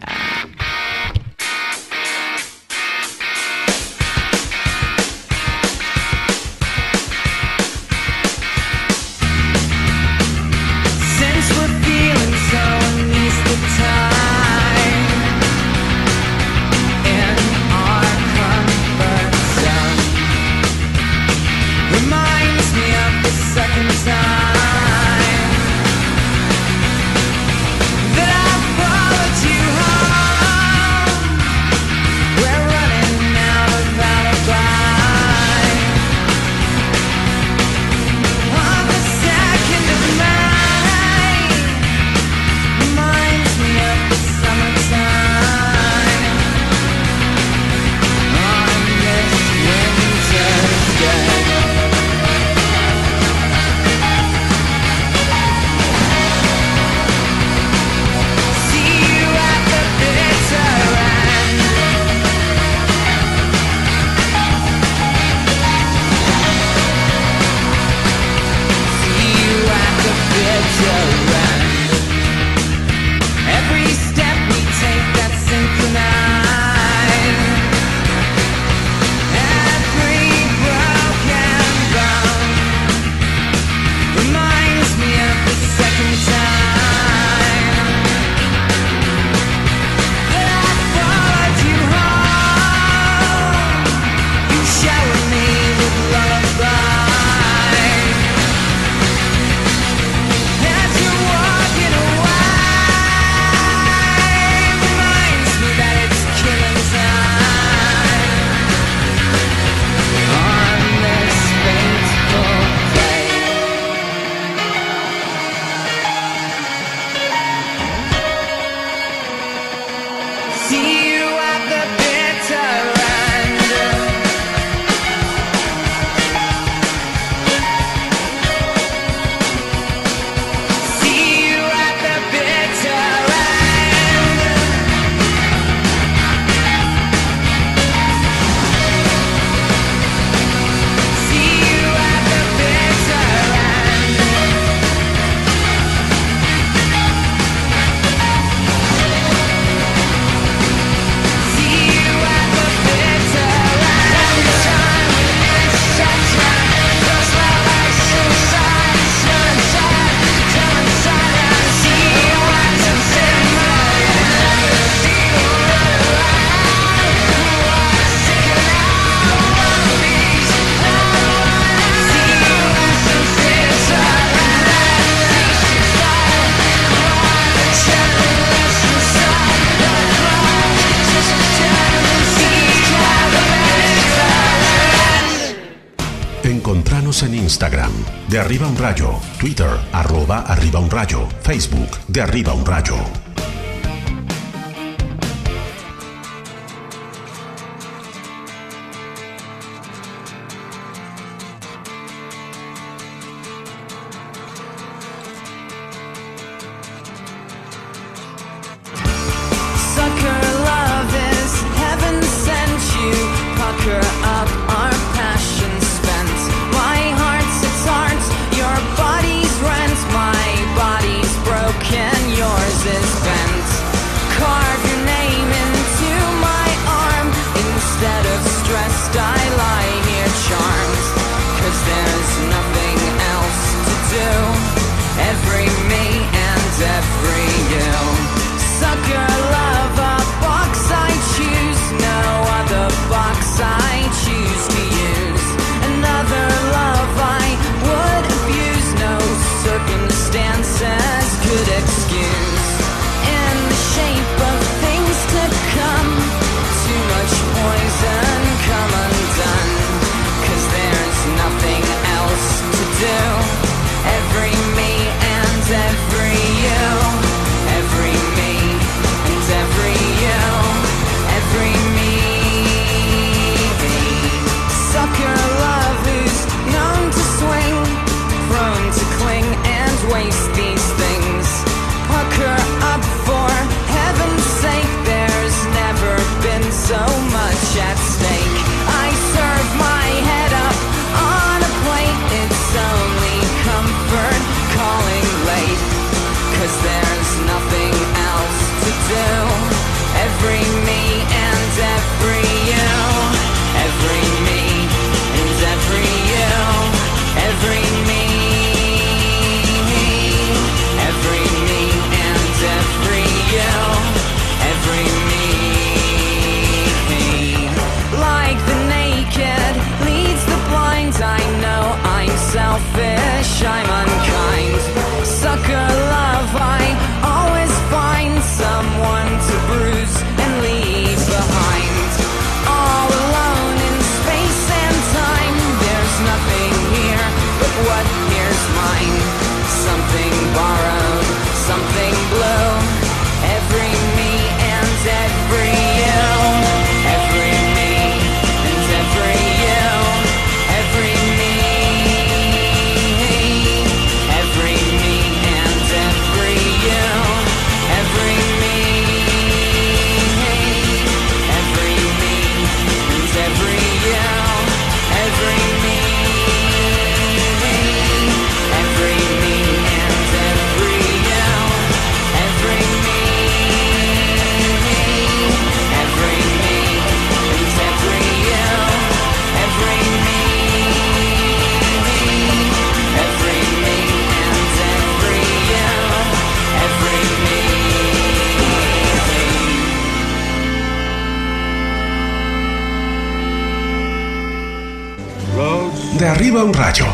De arriba un rayo.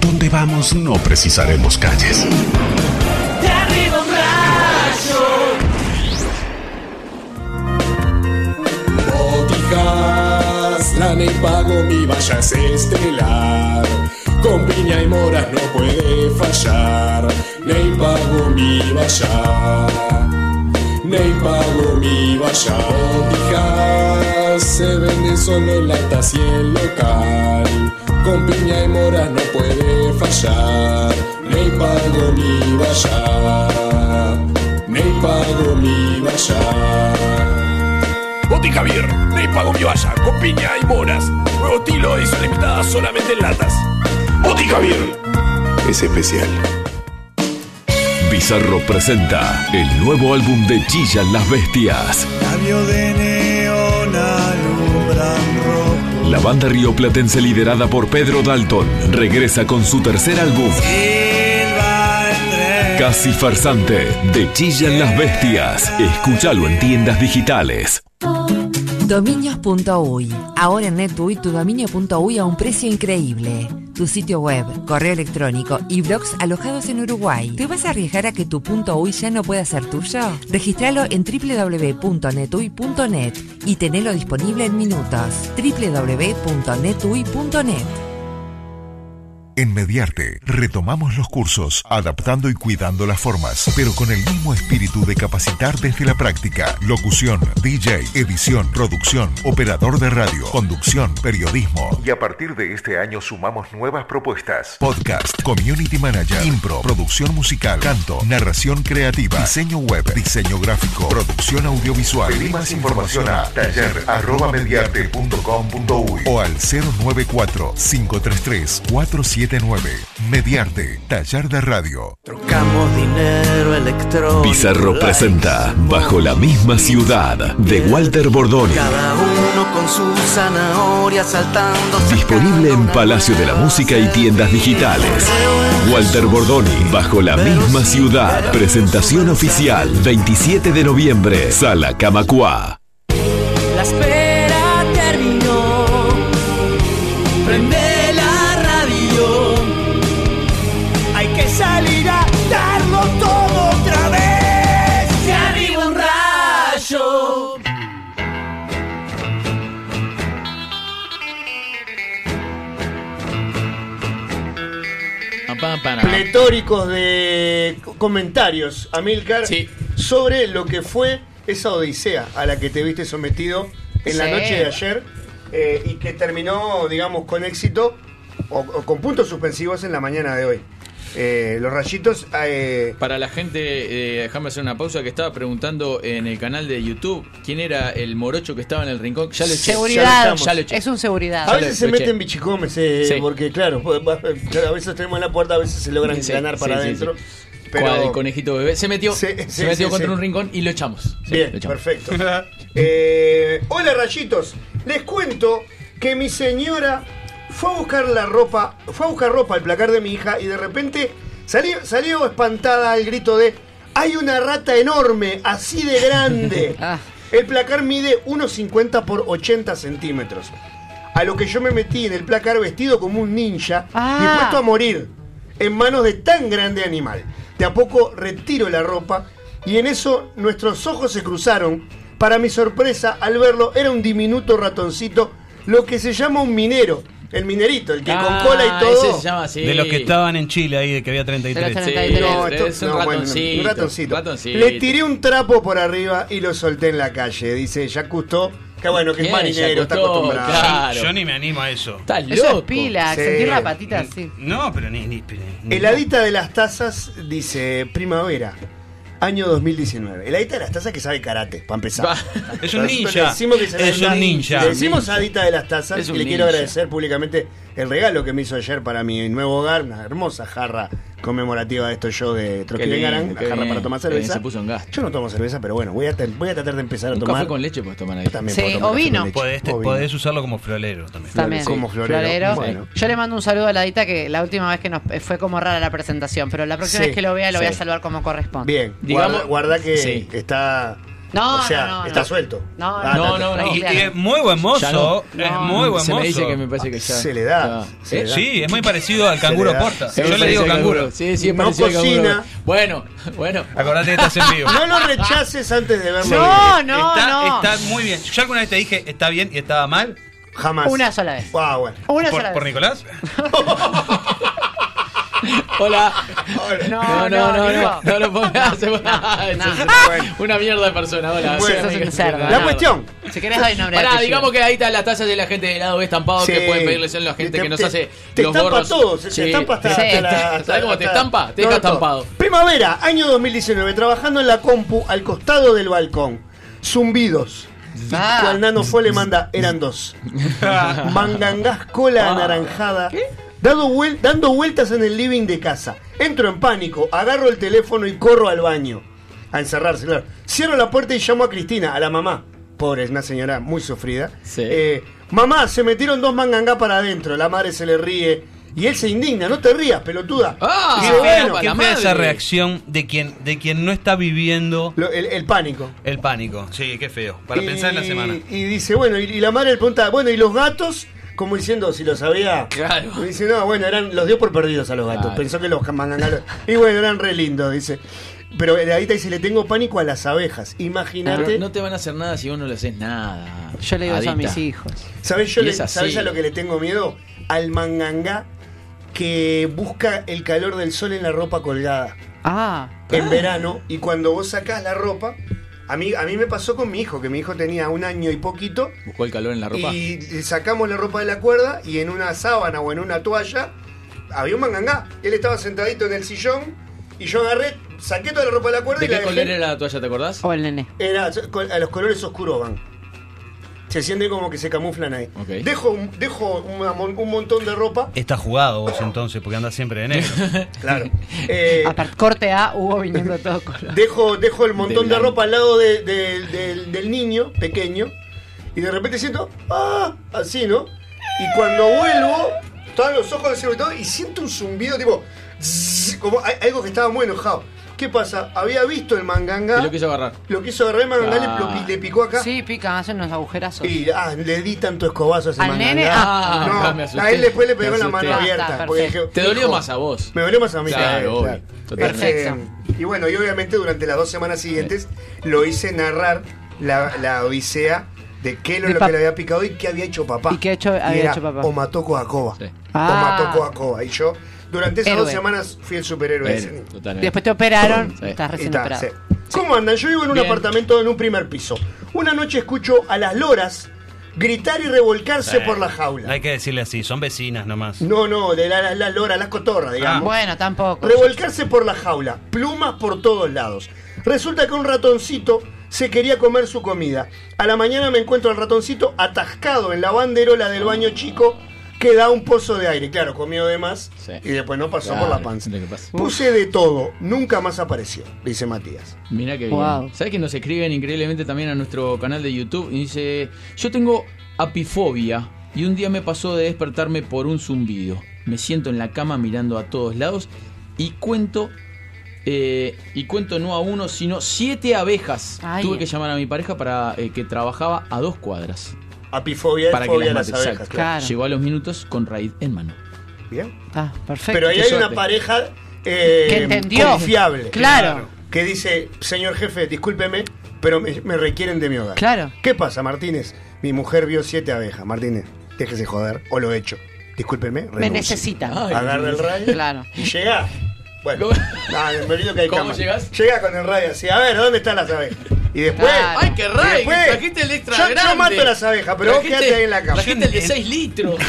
Donde vamos no precisaremos calles. De arriba un Botijas, lana y pago, mi valla es estelar. Con piña y moras no puede fallar. Ney pago mi valla. Ney pago mi valla. Botijas se vende solo en latas y en local. Con piña y moras no puede fallar. Ney pago mi valla. Ney pago mi valla. Boti Javier, Ney Pago Mi Valla, con piña y moras. Nuevo estilo, edición limitada solamente en latas. Boti Javier. Es especial. Bizarro presenta el nuevo álbum de Chillan las Bestias. Cambio de neón alumbran rojo. La banda rioplatense liderada por Pedro Dalton regresa con su tercer álbum. Casi farsante, de Chillan las Bestias. Escúchalo en tiendas digitales. Dominios.uy. Ahora en NetUI tu dominio.uy a un precio increíble. Tu sitio web, correo electrónico y blogs alojados en Uruguay. ¿Te vas a arriesgar a que tu .uy ya no pueda ser tuyo? Registralo en www.netuy.net y tenelo disponible en minutos. www.netuy.net En Mediarte retomamos los cursos, adaptando y cuidando las formas, pero con el mismo espíritu de capacitar desde la práctica. Locución, DJ, edición, producción, operador de radio, conducción, periodismo. Y a partir de este año sumamos nuevas propuestas. Podcast, community manager, impro, producción musical, canto, narración creativa, diseño web, diseño gráfico, producción audiovisual. Pedí más información a taller@mediarte.com.uy o al 094 533 47 979. Mediarte, taller de radio. Trocamos dinero electrónico. Pizarro presenta Bajo la misma ciudad de Walter Bordoni. Cada uno con su zanahoria saltando. Disponible en Palacio de la Música y tiendas digitales. Walter Bordoni, Bajo la misma ciudad. Presentación oficial, 27 de noviembre, Sala Camacua. La pletóricos de comentarios, Amilcar, sobre lo que fue esa odisea a la que te viste sometido en la Sí. noche de ayer eh, y que terminó, digamos, con éxito o, o con puntos suspensivos en la mañana de hoy. Eh, los rayitos. eh, Para la gente, eh, déjame hacer una pausa que estaba preguntando en el canal de YouTube quién era el morocho que estaba en el rincón. Ya lo eché. Seguridad. Ya lo eché. Es un seguridad. a veces se meten bichicomes, eh, Sí. porque claro, a veces tenemos en la puerta, a veces se logran Sí, ganar para sí, adentro. sí. Pero el conejito bebé. Se metió, Sí, se metió sí, contra sí. un rincón y lo echamos. Sí, Bien, lo echamos. perfecto. Eh, hola rayitos, les cuento que mi señora fue a buscar la ropa, fue a buscar ropa al placar de mi hija y de repente salió, salió espantada al grito de hay una rata enorme, así de grande. El placar mide 1,50 por 80 centímetros. A lo que yo me metí en el placar vestido como un ninja, Ah. dispuesto a morir en manos de tan grande animal. De a poco retiro la ropa y en eso nuestros ojos se cruzaron. Para mi sorpresa, al verlo, era un diminuto ratoncito, lo que se llama un minero. El minerito, el que Ah, con cola y todo. ese se llama así. De los que estaban en Chile ahí, de que había 33. De los 33. No, esto- es un no, bueno, ratoncito, un ratoncito. ratoncito. Le tiré un trapo por arriba y lo solté en la calle. Dice Jacques Cousteau. Que bueno, que es marinero, está acostumbrado. claro. Yo ni me animo a eso. Eso es pila, Sí. sentir la patita así. No, pero ni. ni, ni- Heladita de las tazas dice primavera, año 2019. Heladita de las tazas que sabe karate, para empezar. Es un ninja. le decimos que se Es un ninja. Le decimos Ninja. adita de las tazas y le quiero agradecer públicamente el regalo que me hizo ayer para mi nuevo hogar, una hermosa jarra conmemorativa de estos shows de jarra bien, para tomar bien, cerveza. se puso en gas. Yo no tomo cerveza, pero bueno, voy a, voy a tratar de empezar a Un tomar. café con leche puedes tomar ahí. También Sí, o vino. Podés, te- O vino. podés usarlo como florero también. También. Como florero. Bueno. Yo le mando un saludo a la Dita que la última vez que nos fue como rara la presentación, pero la próxima Sí, vez que lo vea lo voy a saludar como corresponde. Bien, Digamos- guarda, guarda que Sí. está. No, o sea, no, no, está no. suelto. No, Ah, no, no, no. Y, y es muy buen mozo. Es muy buen Se mozo. me dice que me parece que ya. Se le da. se le ¿Eh? da. Sí, es muy parecido al Se canguro porta. Se Yo le digo parece canguro. Sí, sí, es No parecido al canguro. cocina. Bueno, bueno. Acordate que estás en vivo. No lo rechaces antes de verlo. No, no, está, no. está muy bien. Yo alguna vez te dije está bien y estaba mal. Jamás. Una sola vez. Ah, bueno. Una ¿Por, sola por vez. Nicolás? Hola. No, No, no, no, no, no lo pongas. Una mierda de persona. Hola. La cuestión. Si querés doy nombre Pará, digamos que ahí están las tazas de la gente de lado B estampado Sí. que pueden pedirles a la gente Te- que nos te- hace te los estampa gorros. todo, se- estampa hasta- Sí. hasta la- hasta- ¿Sabes cómo te estampa? Te deja estampado. Primavera, año 2019, trabajando en la compu al costado del balcón. Zumbidos. Ah. Cual Nano fue le manda, eran dos. Mangangás cola Ah. anaranjada. Dado vuel- dando vueltas en el living de casa. Entro en pánico, agarro el teléfono y corro al baño. A encerrarse, claro. Cierro la puerta y llamo a Cristina, a la mamá. Pobre, es una señora muy sufrida. Sí. Eh, mamá, se metieron dos mangangás para adentro. La madre se le ríe. Y él se indigna, no te rías, pelotuda. Ah, Dice, Qué bueno, qué fea esa reacción de quien, de quien no está viviendo Lo- el, el pánico. el pánico. Sí, qué feo. Para Y- pensar en la semana. Y dice, bueno, y, y la madre le pregunta, bueno, ¿y los gatos? Como diciendo, si lo sabía. Claro. Y dice, no, bueno, eran, los dio por perdidos a los gatos. Claro. Pensó que los mangangalos. Y bueno, eran re lindos, dice. Pero ahorita dice, le tengo pánico a las abejas. Imagínate. No te van a hacer nada si vos no le haces nada. Yo le digo eso a mis hijos. ¿Sabes yo le-. ¿sabés a lo que le tengo miedo? Al mangangá que busca el calor del sol en la ropa colgada. Ah. en verano y cuando vos sacás la ropa, a mí, a mí me pasó con mi hijo, que mi hijo tenía un año y poquito, Buscó el calor en la ropa. y sacamos la ropa de la cuerda y en una sábana o en una toalla había un mangangá. Él estaba sentadito en el sillón y yo agarré, saqué toda la ropa de la cuerda ¿De y la qué color dejé. era la toalla, te acordás? O el nene. Era a los colores oscuros van. Se siente como que se camuflan ahí. Ok. Dejo, un- dejo una un montón de ropa. Está jugado vos entonces, porque andas siempre de negro. Claro. Eh, Aparte, corte A, Hugo viniendo de todo color. dejo, dejo el montón De de, ropa al lado de- de- del- del niño pequeño y de repente siento, ah, así, ¿no? Y cuando vuelvo, todos los ojos del todo y siento un zumbido tipo, zzz, como algo que estaba muy enojado. ¿Qué pasa? Había visto el manganga, Y lo quiso agarrar. lo quiso agarrar el manganga, le- Ah. le, picó acá. Sí, pican, hacen unos agujerazos. Y ah, le di tanto escobazo a ese ¿Al manganga. nene? Ah. no, Ah, me asusté. a él después le pegó la mano Ah, abierta. está, porque perfecto. dije, Te dolió hijo, más a vos. Me dolió más a mí. Claro, claro. Totalmente. Este, y bueno, y obviamente durante las dos semanas siguientes lo hice narrar la, la odisea de qué era lo que le había picado y qué había hecho papá. ¿Y qué hecho- había era, hecho papá? O mató Coacoba. O Ah. mató Coacoba. Y yo, durante esas dos semanas, fui el superhéroe de ese niño. Totalmente. Después te operaron, Sí. estás recién Está, operado. sí. ¿Cómo andan? Yo vivo en un Bien. apartamento en un primer piso. Una noche escucho a las loras gritar y revolcarse Eh, por la jaula. Hay que decirle así, son vecinas nomás. No, no, de las la, la loras, las cotorras, digamos. Bueno, tampoco. Revolcarse por la jaula, plumas por todos lados. Resulta que un ratoncito se quería comer su comida. A la mañana me encuentro al ratoncito atascado en la banderola del baño chico que da un pozo de aire. Claro, comió de más Sí. y después no pasó Claro, por la panza. Puse de todo, nunca más apareció, dice Matías. Mira que Wow. bien. ¿Sabes que nos escriben increíblemente también a nuestro canal de YouTube? Y dice, yo tengo apifobia y un día me pasó de despertarme por un zumbido. Me siento en la cama mirando a todos lados y cuento... eh, y cuento no a uno, sino siete abejas. Ay. Tuve que llamar a mi pareja para eh, que trabajaba a dos cuadras. Apifobia para que fobia las las abejas. Exacto. claro. Claro. Llegó a los minutos con raíz en mano. Bien. Ah, perfecto. Pero ahí qué hay suerte. una pareja eh, Que entendió. confiable. Claro. Que dice, señor jefe, discúlpeme, pero me, me requieren de mi hogar. Claro. ¿Qué pasa, Martínez? Mi mujer vio siete abejas. Martínez, déjese joder, o lo he hecho. Discúlpeme, Me. Ay. Agarra el radio Claro. y llega. Bueno, ¿Cómo? no, me olvido que hay ¿Cómo llegás? Llega con el radio así, a ver, ¿dónde están las abejas? Y después. Claro. ¡Ay, qué y ray! después, Trajiste el extra yo, yo grande. mato las abejas, pero vos Trajiste- quedate ahí en la cama. Trajiste el de 6 litros.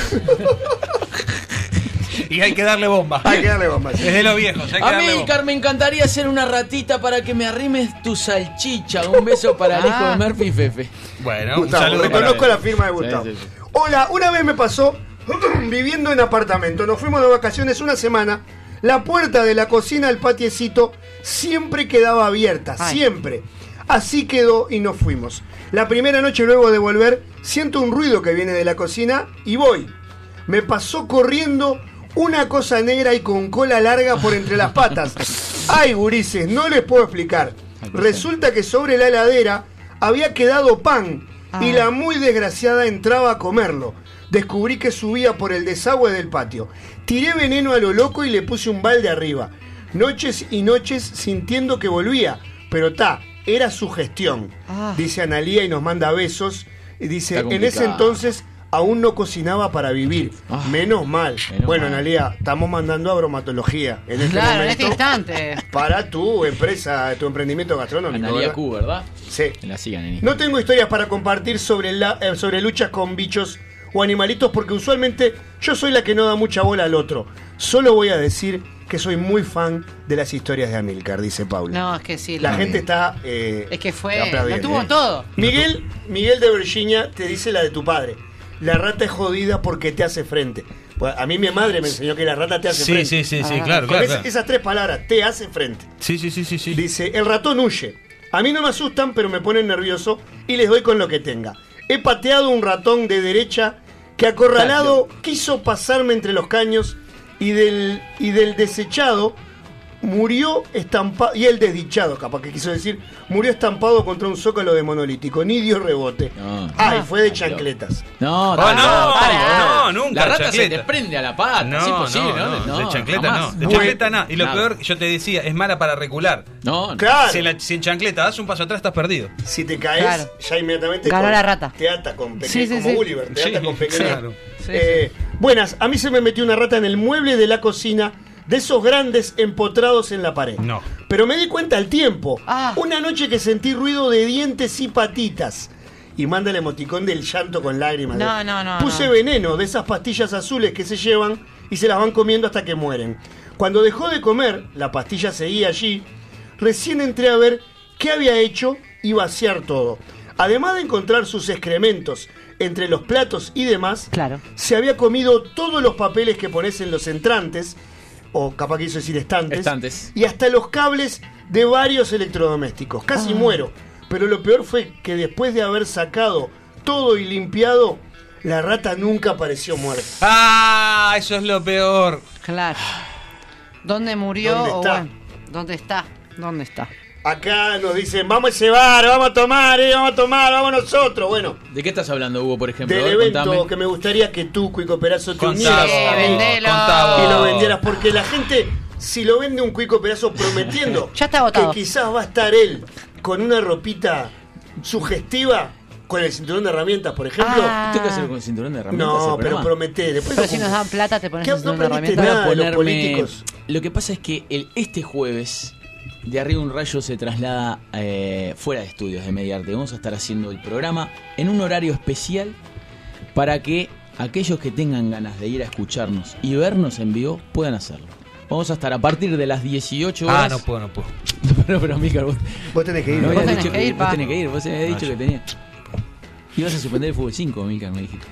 Y hay que darle bomba. Hay que darle bombas. Es de los viejos, hay que A darle mí, bomba. Car, me encantaría ser una ratita para que me arrimes tu salchicha. Un beso para el hijo Ah. de Murphy y Fefe. Bueno, un Gustavo, saludo reconozco la firma de Gustavo. Sí, sí, sí. Hola, una vez me pasó viviendo en apartamento. Nos fuimos de vacaciones una semana. La puerta de la cocina al patiecito siempre quedaba abierta, Ay. siempre. Así quedó y nos fuimos. La primera noche luego de volver, siento un ruido que viene de la cocina y voy. Me pasó corriendo una cosa negra y con cola larga por entre las patas. Ay, gurises, no les puedo explicar. Resulta que sobre la heladera había quedado pan y Ah. la muy desgraciada entraba a comerlo. Descubrí que subía por el desagüe del patio. Tiré veneno a lo loco y le puse un balde arriba. Noches y noches sintiendo que volvía, pero ta, era su gestión. Ah. Dice Analía y nos manda besos. Y dice, en ese entonces aún no cocinaba para vivir. Ah. Menos mal. Menos bueno, mal. Analía, estamos mandando a bromatología en este Claro, en este momento instante. para tu empresa, tu emprendimiento gastronómico. Analia ¿verdad? Q, ¿verdad? Sí. La sigan en No tengo historias para compartir sobre, la, eh, sobre luchas con bichos o animalitos porque usualmente yo soy la que no da mucha bola al otro. Solo voy a decir que soy muy fan de las historias de Amilcar, dice Paula. No, es que sí. la gente está... eh, Es que fue. Lo tuvo ¿eh? todo. Miguel, Miguel de Virginia te dice la de tu padre. La rata es jodida porque te hace frente. Pues a mí mi madre me enseñó que la rata te hace Sí, frente. sí, sí, sí, Ah. claro. esas tres palabras, te hace frente. Sí, sí, sí, sí, sí. Dice, el ratón huye. A mí no me asustan, pero me ponen nervioso y les doy con lo que tenga. He pateado un ratón de derecha que acorralado quiso pasarme entre los caños y del, y del desechado murió estampado, y el desdichado, capaz que quiso decir, murió estampado contra un zócalo de monolítico, ni dio rebote. No. Ay, fue de Ah, chancletas. No, Ah, no, para. no, nunca, La rata chancleta. se desprende a la pata. No, es imposible, no, ¿no? no, de chancleta jamás. no. De chancleta nada. Y lo nada. peor, yo te decía, es mala para recular. No, no. Claro, Si, la- si en chancleta das un paso atrás, estás perdido. si te caes, Claro. ya inmediatamente Ganó con- la rata. te ata con pequeño, Sí, sí, como sí. Gulliver, te ata Sí, con pequeño. claro. Sí, Eh, Buenas, a mí se me metió una rata en el mueble de la cocina, de esos grandes empotrados en la pared. No. Pero me di cuenta al tiempo. Ah. Una noche que sentí ruido de dientes y patitas. Y manda el emoticón del llanto con lágrimas. No, no, no, Puse no. veneno de esas pastillas azules que se llevan y se las van comiendo hasta que mueren. Cuando dejó de comer, la pastilla seguía allí. Recién entré a ver qué había hecho y vaciar todo. además de encontrar sus excrementos entre los platos y demás, Claro. se había comido todos los papeles que pones en los entrantes, o capaz que quiso decir estantes, Estantes. y hasta los cables de varios electrodomésticos. Casi Ah. muero. Pero lo peor fue que después de haber sacado todo y limpiado, la rata nunca apareció muerta. Ah, eso es lo peor. Claro. ¿Dónde murió? ¿Dónde o bueno, ¿Dónde está? ¿Dónde está? Acá nos dicen, vamos a ese bar, vamos a tomar, eh, vamos a tomar, vamos nosotros. Bueno, ¿De qué estás hablando, Hugo, por ejemplo? del evento contame. que me gustaría que tú, Cuico Perazo, te unieras y lo vendieras. Porque la gente, si lo vende un Cuico Perazo prometiendo Ya está que quizás va a estar él con una ropita sugestiva, con el cinturón de herramientas, por ejemplo. Ah. ¿Tengo que hacer con el cinturón de herramientas? no, el pero prometé. Después Pero si nos dan plata, te pones ¿Qué? un No cinturón de herramientas. nada. Los políticos. Lo que pasa es que el, este jueves de arriba un rayo se traslada eh, fuera de estudios de Mediarte. Vamos a estar haciendo el programa en un horario especial para que aquellos que tengan ganas de ir a escucharnos y vernos en vivo puedan hacerlo. Vamos a estar a partir de las 18 horas. Ah, no puedo, no puedo. pero, pero, Mica, vos, Vos tenés que ir. no habías tenés dicho que ir, vos tenés que ir. Vos habías dicho Ah, que tenía. Ibas a suspender el fútbol 5, Mica, me dijiste.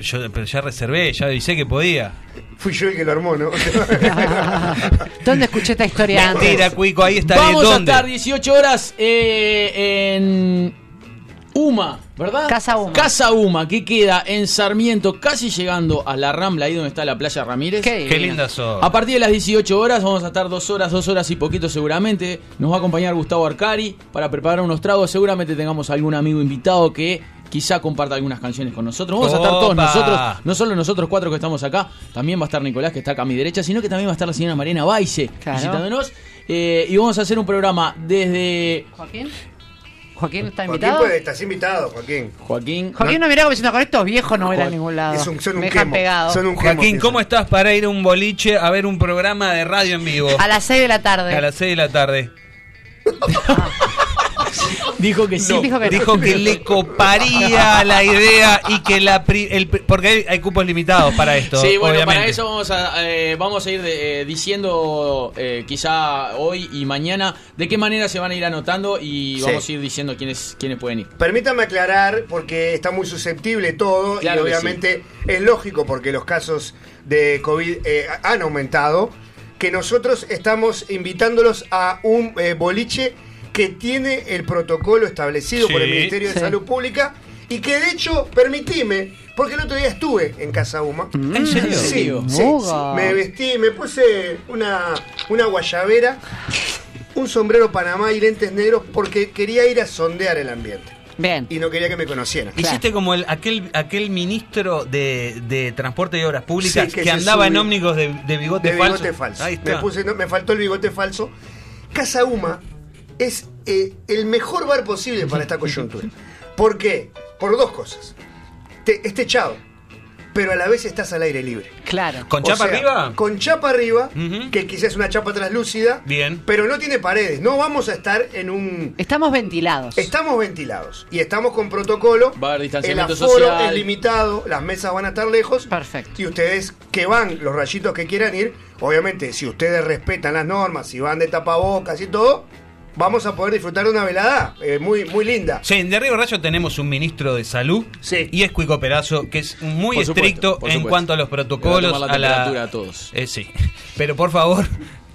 Yo, pero ya reservé, ya avisé que podía. Fui yo el que lo armó, ¿no? ¿Dónde escuché esta historia antes? Mentira, Cuico, ahí está. Vamos ¿de a estar 18 horas eh, en Uma, ¿verdad? Casa Uma. Casa Uma, que queda en Sarmiento, casi llegando a la Rambla, ahí donde está la playa Ramírez. Qué linda sos. A partir de las 18 horas vamos a estar dos horas, dos horas y poquito seguramente. Nos va a acompañar Gustavo Arcari para preparar unos tragos. Seguramente tengamos algún amigo invitado que quizá comparta algunas canciones con nosotros. Vamos a estar todos nosotros, no solo nosotros cuatro que estamos acá, también va a estar Nicolás que está acá a mi derecha, sino que también va a estar la señora Mariana Baise Claro. visitándonos. Eh, y vamos a hacer un programa desde ¿Joaquín? ¿Joaquín está Joaquín invitado? puede, estás invitado, Joaquín. Joaquín. Joaquín no mirá como diciendo con estos viejos no voy a ningún lado. Es un- son un Me quemo. pegado. Son un quemo, Joaquín. ¿cómo estás para ir a un boliche a ver un programa de radio en vivo? A las 6 de la tarde. A las 6 de la tarde. Dijo que sí. No, dijo que no. dijo que le coparía la idea y que la pri- el porque hay, hay cupos limitados para esto. Sí, bueno, obviamente. para eso vamos a, eh, vamos a ir de- eh, diciendo eh, quizá hoy y mañana de qué manera se van a ir anotando y Sí. vamos a ir diciendo quiénes, quiénes pueden ir. Permítame aclarar, porque está muy susceptible todo, Claro y obviamente es lógico porque los casos de COVID eh, han aumentado, que nosotros estamos invitándolos a un eh, boliche que tiene el protocolo establecido por el Sí. Ministerio de Sí. Salud Pública y que de hecho, permitime, porque el otro día estuve en Casa Uma. ¿En serio? Sí, sí. Me vestí, me puse una, una guayabera, un sombrero panamá y lentes negros porque quería ir a sondear el ambiente Bien. y no quería que me conocieran. Hiciste como el, aquel, aquel ministro de, de Transporte y Obras Públicas Sí, que, andaba en subió. ómnibus de, de bigote de falso. bigote falso. Ahí Me, está. puse, no, me faltó el bigote falso. Casa Uma es eh, el mejor bar posible para esta coyuntura. ¿Por qué? Por dos cosas. Te, es techado, pero a la vez estás al aire libre. Claro. ¿Con O chapa sea, arriba? Con chapa arriba, que quizás es una chapa translúcida, Bien. pero no tiene paredes. No vamos a estar en un... Estamos ventilados. Estamos ventilados y estamos con protocolo. Va a haber El distanciamiento aforo social. es limitado, las mesas van a estar lejos. Perfecto. Y ustedes que van, los rayitos que quieran ir, obviamente, si ustedes respetan las normas, si van de tapabocas y todo, vamos a poder disfrutar de una velada eh, muy, muy linda. Sí, en De Arriba Rayo tenemos un ministro de salud Sí. y es Cuico Perazo, que es muy Por supuesto, estricto en cuanto a los a protocolos. tomar la a la temperatura a todos. Eh, sí, pero por favor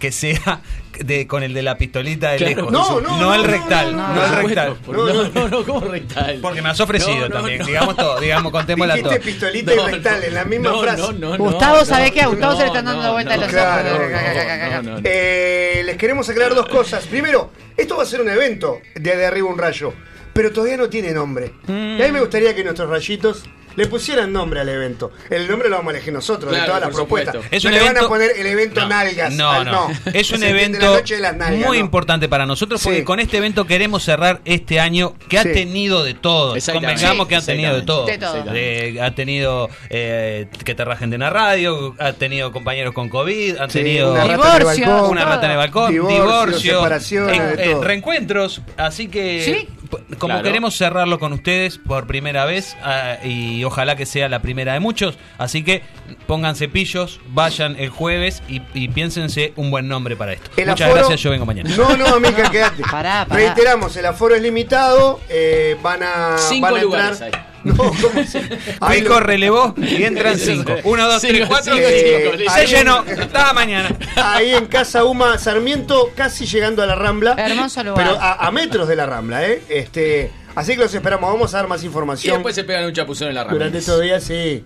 que sea de, con el de la pistolita de Claro, lejos. No, no, no, no, el rectal, no, no, no, el rectal. No, no, no, ¿cómo rectal? Porque me has ofrecido también, no. digamos todo, digamos, contémosla todo. Pistolita No, y rectal no. en la misma No, frase. no, no, Gustavo, no, ¿sabe no, qué? A Gustavo no, se le están dando no, vueltas no, los Claro, ojos. no, no, no. Eh, les queremos aclarar dos cosas. Primero, esto va a ser un evento de De Arriba un Rayo, pero todavía no tiene nombre. Mm. Y a mí me gustaría que nuestros rayitos le pusieran nombre al evento. El nombre lo vamos a elegir nosotros, de todas las propuestas. Es no un le van a poner el evento No, nalgas. No, al- no. Es un evento la noche de las nalgas, muy ¿no? importante para nosotros porque Sí. con este evento queremos cerrar este año que ha Sí. tenido de todo. Convengamos Sí, que ha tenido de todo. De todo. De- ha tenido eh, que te rajen de una radio, ha tenido compañeros con COVID, Sí, tenido una rata en el Divorcio, balcón, una rata en el balcón, Divorcio, divorcio, separaciones, todo. reencuentros. Así que ¿Sí? Como Claro. queremos cerrarlo con ustedes por primera vez ah, y ojalá que sea la primera de muchos, así que pónganse pillos, vayan el jueves y, y piénsense un buen nombre para esto. El Muchas aforo- gracias, yo vengo mañana. No, no, Mica, quédate. Pará, pará. Reiteramos, el aforo es limitado. eh, van a. Cinco van a lugares entrar. No, ¿cómo se- Ahí Pico relevó y entran cinco. Uno, dos, tres, Cinco, cuatro, cinco, cinco. cinco. Se llenó. Hasta mañana. Ahí en Casa Uma Sarmiento, casi llegando a la Rambla. Hermoso lugar. Pero a, a metros de la Rambla, ¿eh? Este, así que los esperamos. Vamos a dar más Y información después se pegan un chapuzón en la rama. durante estos días, sí.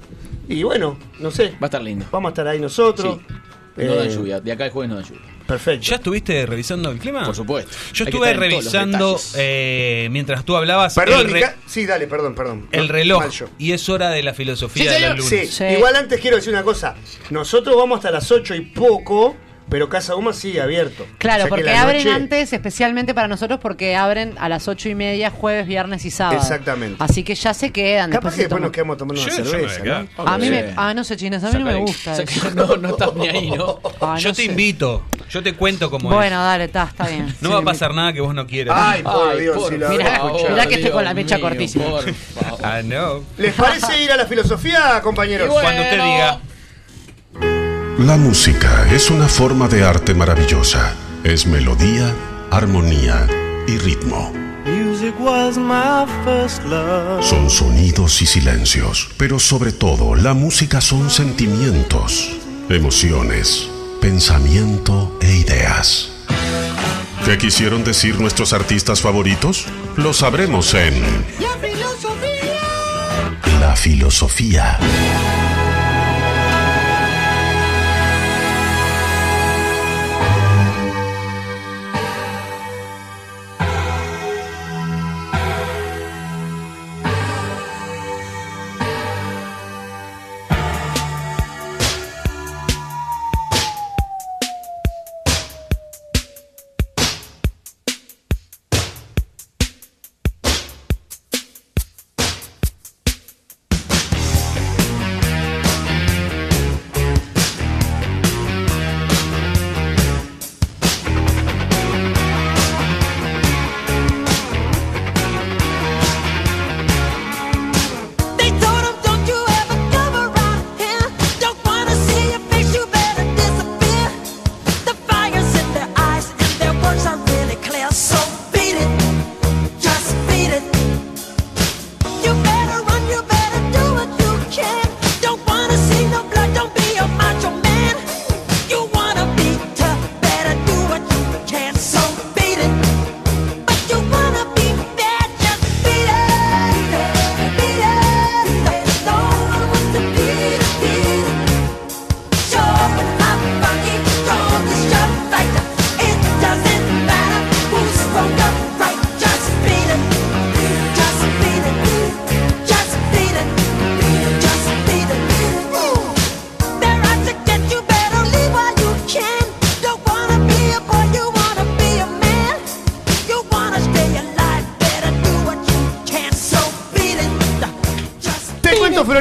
Y bueno, no sé. Va a estar lindo. Vamos a estar ahí nosotros. Sí. Eh, No dan lluvia. De acá el jueves no dan lluvia. Perfecto. ¿Ya estuviste revisando el clima? Por supuesto. Yo Hay estuve revisando eh, mientras tú hablabas Perdón, re- sí, dale, perdón, perdón. el reloj y es hora de la filosofía Sí, de Sí, lunes. Sí. igual antes quiero decir una cosa. Nosotros vamos hasta las 8 y poco, pero Casa Uma sigue abierto. Claro, porque la abren noche- antes, especialmente para nosotros, porque abren a las ocho y media, jueves, viernes y sábado. Exactamente. Así que ya se quedan. Capaz después que después nos quedamos tomando una Yo- cerveza, a ¿no? quedar. A mí me. Ah, no sé, chinas, a mí no me gusta. eso. no, no estás ni ahí, ¿no? Ah, Yo no te sé. invito, yo te cuento cómo Bueno, es. dale, está, está bien. No Sí, va a pasar nada que vos no quieras. Ay, por Ay, Dios, por si lo Mirá, mirá que estoy con la mecha mío, cortísima. por favor. Ah, no. ¿Les parece ir a la filosofía, compañeros? Bueno. Cuando usted diga. La música es una forma de arte maravillosa. Es melodía, armonía y ritmo. Son sonidos y silencios, pero sobre todo la música son sentimientos, emociones, pensamiento e ideas. ¿Qué quisieron decir nuestros artistas favoritos? Lo sabremos en La filosofía. They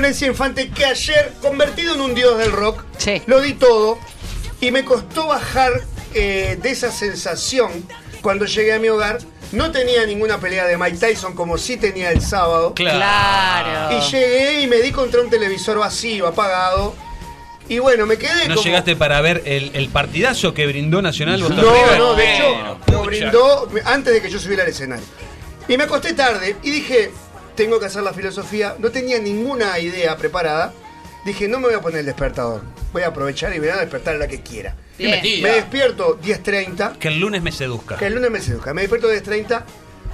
Florencia Infante, que ayer, convertido en un dios del rock, Sí. lo di todo y me costó bajar eh, de esa sensación cuando llegué a mi hogar. No tenía ninguna pelea de Mike Tyson como sí tenía el sábado. Claro. Y llegué y me di contra un televisor vacío, apagado. Y bueno, me quedé ¿No como... llegaste para ver el, el partidazo que brindó Nacional No, River? no, de Bueno, hecho, lo brindó antes de que yo subiera al escenario. Y me acosté tarde y dije, tengo que hacer la filosofía. No tenía ninguna idea preparada. Dije, no me voy a poner el despertador. Voy a aprovechar y me voy a despertar a la que quiera. Me despierto 10.30. Que el lunes me seduzca. Que el lunes me seduzca. Me despierto 10.30.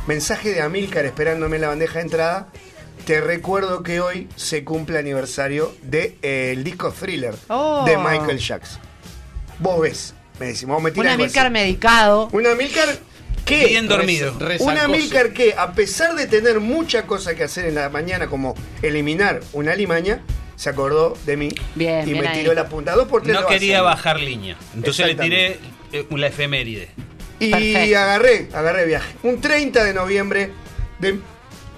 Mensaje de Amilcar esperándome en la bandeja de entrada. Te recuerdo que hoy se cumple aniversario del de, eh, el disco Thriller Oh. de Michael Jackson. Vos ves, me decimos, vos me Un tirás algo Amilcar así. medicado. Un Amilcar que. Bien dormido. Un Amilcar que, a pesar de tener mucha cosa que hacer en la mañana, como eliminar una limaña, se acordó de mí Bien, y bien me ahí. tiró la punta. Dos por tres No quería bajar línea. Entonces le tiré eh, la efeméride. Y Perfecto. agarré, agarré viaje. Un 30 de noviembre de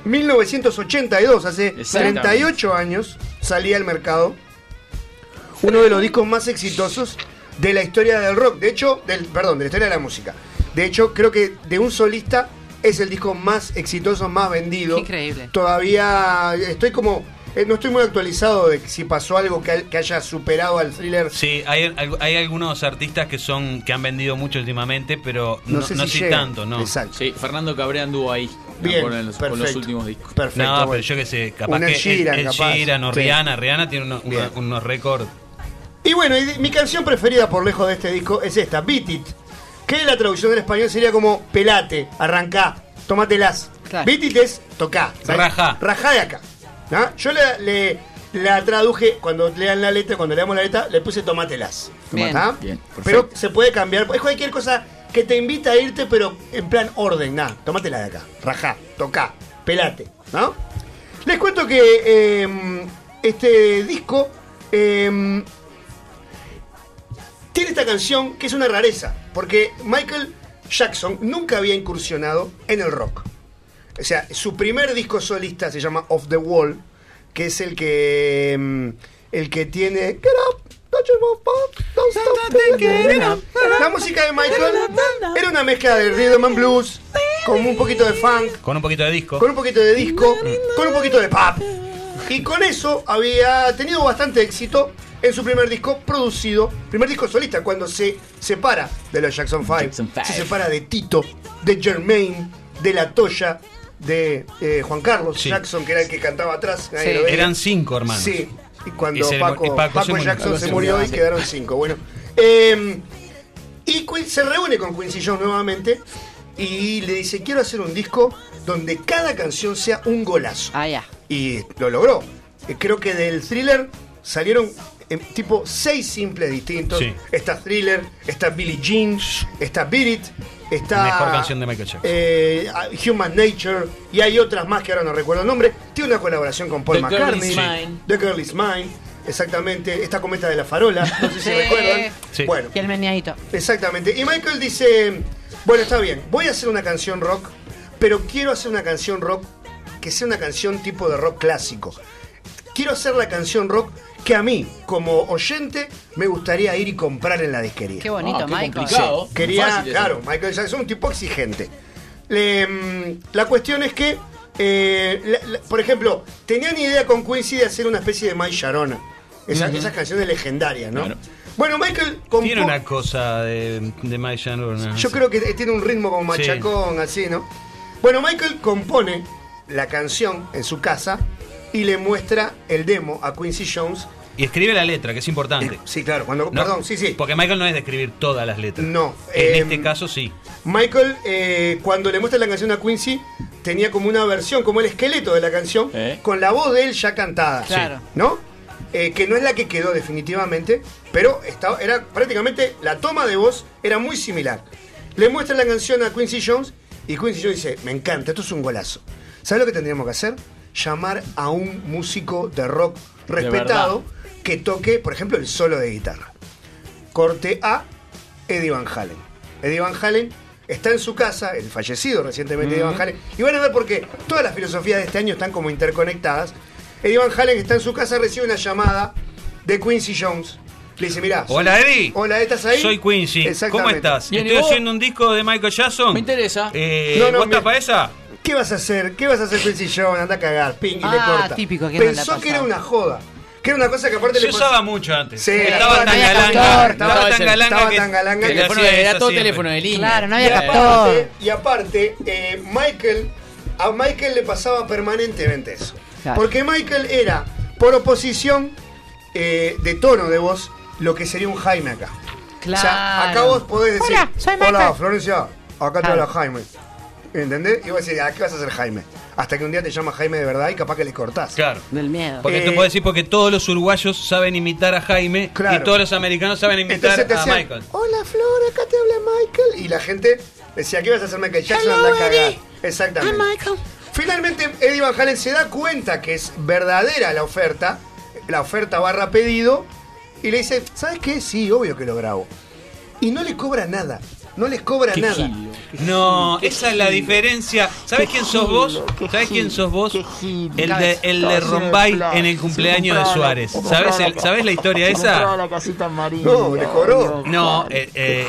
1982, hace Exactamente. 38 años, salía al mercado uno de los discos más exitosos de la historia del rock. De hecho, del, perdón, de la historia de la música. De hecho, creo que de un solista es el disco más exitoso, más vendido. Increíble. Todavía estoy como. eh, no estoy muy actualizado de si pasó algo que, que haya superado al thriller. Sí, hay, hay algunos artistas que son que han vendido mucho últimamente, pero No no, sé no si llega. tanto, ¿no? Exacto. Sí, Fernando Cabrera anduvo ahí. Bien, los- con los perfecto. últimos discos. Perfecto. No, pero yo que sé, capaz que Ed Sheeran, Ed capaz. Sheeran o Sí. Rihanna, Rihanna tiene uno- unos récords. Y bueno, y mi canción preferida por lejos de este disco es esta, Beat It. Que la traducción del español sería como pelate, arrancá, tómatelas. Claro. Beat It es tocá. ¿sabes? Rajá. Rajá de acá. ¿no? Yo le, le- la traduje, cuando lean la letra, cuando leamos la letra, le puse tómatelas. Bien. Bien, Pero se puede cambiar. Es cualquier cosa que te invita a irte, pero en plan orden. Nada, tómatela de acá. Rajá, tocá, pelate. ¿no? Les cuento que eh, este disco eh, tiene esta canción que es una rareza, porque Michael Jackson nunca había incursionado en el rock. O sea, su primer disco solista se llama Off the Wall, que es el que mm, el que tiene Get up, don't you move, up, don't stop thinking up. La música de Michael era una mezcla de rhythm and blues con un poquito de funk, Con un poquito de disco. con un poquito de disco, con un poquito de pop. Y con eso había tenido bastante éxito en su primer disco producido, primer disco solista, cuando se separa de los Jackson 5. Jackson Five. Se separa de Tito, de Jermaine, de La Toya, de eh, Juan Carlos Sí. Jackson, que era el que cantaba atrás. Sí. Eran cinco hermanos. Sí, y cuando Y se Paco, y Paco Paco se murió. Jackson se se murió murió, y quedaron cinco. Bueno, eh, y se reúne con Quincy Jones nuevamente y le dice, quiero hacer un disco donde cada canción sea un golazo. Ah, ya. Y lo logró. Eh, Creo que del thriller salieron eh, tipo seis simples distintos. Sí. Está Thriller, está Billie Jean, está Beat It, está... Mejor canción de Michael Jackson. eh, Human Nature y hay otras más que ahora no recuerdo el nombre. Tiene una colaboración con Paul The Girl McCartney. Is Mine. The Girl Is Mine. Exactamente. Esta cometa de la farola. No sé si Sí. recuerdan. Sí. Bueno, Y el meneadito. exactamente. Y Michael dice, bueno, está bien, voy a hacer una canción rock, pero quiero hacer una canción rock que sea una canción tipo de rock clásico. Quiero hacer la canción rock que a mí, como oyente, me gustaría ir y comprar en la disquería. Qué bonito, Ah, qué Michael. complicado. Sí, quería, Fácil eso. claro, Michael Jackson, un tipo exigente. Le, mm, la cuestión es que, eh, la- la- por ejemplo, tenían idea con Quincy de hacer una especie de My Sharona. Esa- Esas canciones legendarias, ¿no? Claro. Bueno, Michael compo- Tiene una cosa de, de Mike Shannon. Yo creo que tiene un ritmo como Sí. machacón, así, ¿no? Bueno, Michael compone la canción en su casa y le muestra el demo a Quincy Jones. Y escribe la letra, que es importante. Sí, claro, cuando. No, Perdón, sí, sí. Porque Michael no es de escribir todas las letras. No. En eh, este caso sí. Michael, eh, cuando le muestra la canción a Quincy, tenía como una versión, como el esqueleto de la canción, ¿Eh? con la voz de él ya cantada. Claro. ¿No? Eh, que no es la que quedó definitivamente, pero estaba, era prácticamente la toma de voz era muy similar. Le muestra la canción a Quincy Jones y Quincy Jones dice, me encanta, esto es un golazo. ¿Sabes lo que tendríamos que hacer? Llamar a un músico de rock respetado que toque, por ejemplo, el solo de guitarra. Corte A, Eddie Van Halen. Eddie Van Halen está en su casa, el fallecido recientemente Eddie Van Halen, y van a ver por qué todas las filosofías de este año están como interconectadas. Eddie Van Halen está en su casa, recibe una llamada de Quincy Jones. Le dice, mira, Hola Eddie. Hola, ¿estás ahí? Soy Quincy. ¿Cómo estás? Bien, ¿y Estoy haciendo un disco de Michael Jackson. Me interesa. Eh, No, no, ¿Vos me- estás para esa? ¿Qué vas a hacer? ¿Qué vas a hacer Quincy Jones? Anda a cagar, ping, y le Ah, corta. típico, que Pensó que era una joda. Que era una cosa que aparte Se le usaba mucho antes. Sí, estaba tan galanga. Estaba tan galanga estaba tan galanga era todo siempre. teléfono de línea. Claro, no Y había aparte, captor. y aparte, eh, Michael, a Michael le pasaba permanentemente eso. Claro. Porque Michael era, por oposición eh, de tono de voz, lo que sería un Jaime acá. Claro. O sea, acá vos podés decir, Hola, soy hola Michael". Florencia, acá te habla Jaime. ¿Entendés? Y vos decís, ¿a qué vas a hacer Jaime? Hasta que un día te llama Jaime de verdad y capaz que le cortás. Claro. Del miedo. Porque Eh, te puedo decir porque todos los uruguayos saben imitar a Jaime Claro. y todos los americanos saben imitar Entonces te a decían, Michael. Hola Flor, acá te habla Michael. Y la gente decía, ¿qué vas a hacer Michael Jackson? Hello, Anda a cagar. Eddie. Exactamente. I'm Michael. Finalmente, Eddie Van Halen se da cuenta que es verdadera la oferta, la oferta barra pedido, y le dice, ¿sabes qué? Sí, obvio que lo grabo. Y no le cobra nada, no les cobra Qué nada. No, esa es la diferencia. ¿Sabes quién sos vos? ¿Sabes quién sos vos? El de, el de Rombay en el cumpleaños de Suárez. ¿Sabes, el- ¿Sabes la historia esa? la casita amarilla. No, le cobró. No, eh, eh,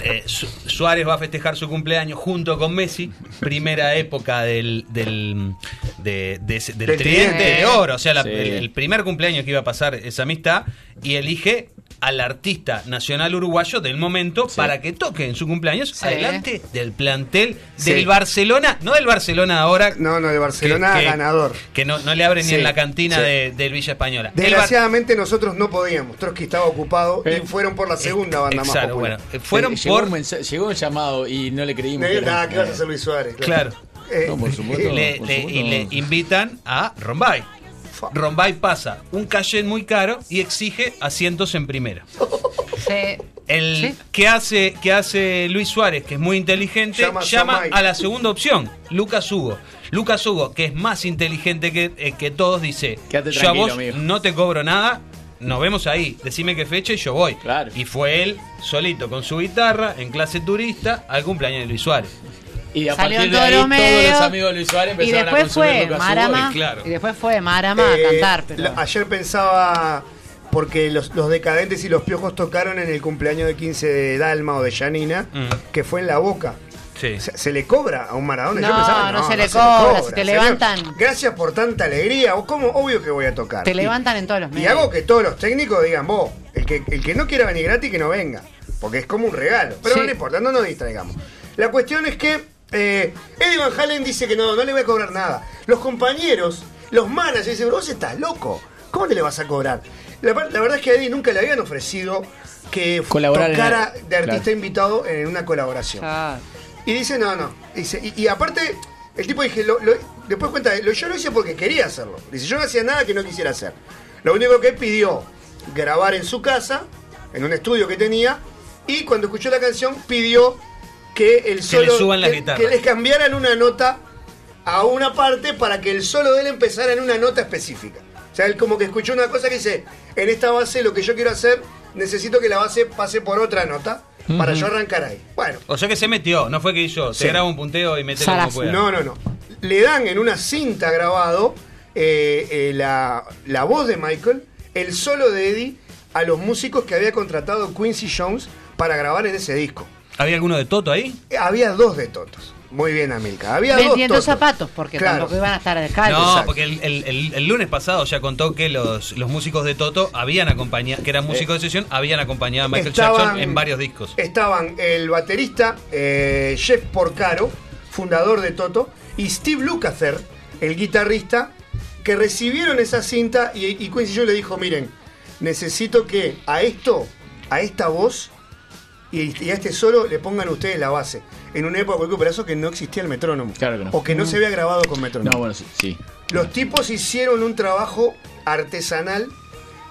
eh, Su- Suárez va a festejar su cumpleaños junto con Messi, primera época del, del, de- de ese- del Del tridente tridente. de oro, o sea, la- Sí. el, el primer cumpleaños que iba a pasar esa amistad, y elige al artista nacional uruguayo del momento para que toque en su cumpleaños Sí. adelante del plantel Sí. del Barcelona, no del Barcelona ahora, No, no, de Barcelona Que- que- ganador. que no, no le abren ni en la cantina sí. de, del Villa Española. Desgraciadamente nosotros no podíamos. Trotsky estaba ocupado Eh, y fueron por la segunda banda más Exacto, popular. bueno, eh, fueron Eh, llegó, por un llegó un llamado y no le creímos. No nada que vas a hacer Luis Suárez. Claro. Eh, No, por supuesto. le- por le- supuesto. y le invitan a Rombay. Rombay pasa un cachet muy caro y exige asientos en primera. Sí. El Sí. que hace que hace Luis Suárez, que es muy inteligente, Llama llama, a la segunda opción, Lucas Hugo. Lucas Hugo, que es más inteligente que, eh, que todos, dice: Yo a vos amigo". no te cobro nada, nos vemos ahí, decime qué fecha y yo voy. Claro. Y fue él solito con su guitarra en clase turista al cumpleaños de Luis Suárez. Y a Salió partir de todos ahí, los todos los amigos de Luis Suárez Y empezaron a después consumir fue Marama. y claro. Y después fue Marama eh, a cantar. Pero... la- ayer pensaba, porque los, los decadentes y los piojos tocaron en el cumpleaños de 15 de Dalma o de Janina, Mm. que fue en la boca. Sí. ¿Se, se le cobra a un Maradona? Yo No, pensaba, no se le cobra, si te levantan- Gracias por tanta alegría. ¿O ¿Cómo? Obvio que voy a tocar. Te Y- levantan en todos los Y medios. hago que todos los técnicos digan, vos, el que, el que no quiera venir gratis, que no venga. Porque es como un regalo. Pero Sí. no importa, no nos distraigamos. La cuestión es que eh, Eddie Van Halen dice que no, no le voy a cobrar nada. Los compañeros, los managers, dicen, vos estás loco. ¿Cómo te le vas a cobrar? La, verdad es que a Eddie nunca le habían ofrecido que Colaborar tocara el- de artista claro. invitado en una colaboración. Y dice, no, no. Dice, y, y aparte, el tipo dije, lo- lo- después cuenta, lo- yo lo hice porque quería hacerlo. Dice, yo no hacía nada que no quisiera hacer. Lo único que pidió, grabar en su casa, en un estudio que tenía, y cuando escuchó la canción, pidió que el solo. suban las que, guitarras. que les cambiaran una nota a una parte para que el solo de él empezara en una nota específica. O sea, él como que escuchó una cosa que dice, en esta base lo que yo quiero hacer, necesito que la base pase por otra nota para yo arrancar ahí. Bueno, O sea que se metió, no fue que hizo, Sí. se graba un punteo y mete como pueda. no, no, no. Le dan en una cinta grabado eh, eh, la, la voz de Michael, el solo de Eddie, a los músicos que había contratado Quincy Jones para grabar en ese disco. ¿Había alguno de Toto ahí? Eh, Había dos de Totos. Muy bien, Amilcar. Había Vendiendo dos Totos. zapatos, porque Claro. tampoco iban a estar descalzos. No, porque el, el- el- el lunes pasado ya contó que los, los músicos de Toto habían acompañado, que eran músicos de sesión, habían acompañado a Michael Estaban- Jackson en varios discos. Estaban el baterista eh, Jeff Porcaro, fundador de Toto, y Steve Lukather, el guitarrista, que recibieron esa cinta y, y Quincy le dijo, miren, necesito que a esto, a esta voz y, a este solo le pongan ustedes la base. En una época por eso que no existía el metrónomo. Claro que no. O que no se había grabado con metrónomo. No, bueno, sí. sí. Los tipos hicieron un trabajo artesanal.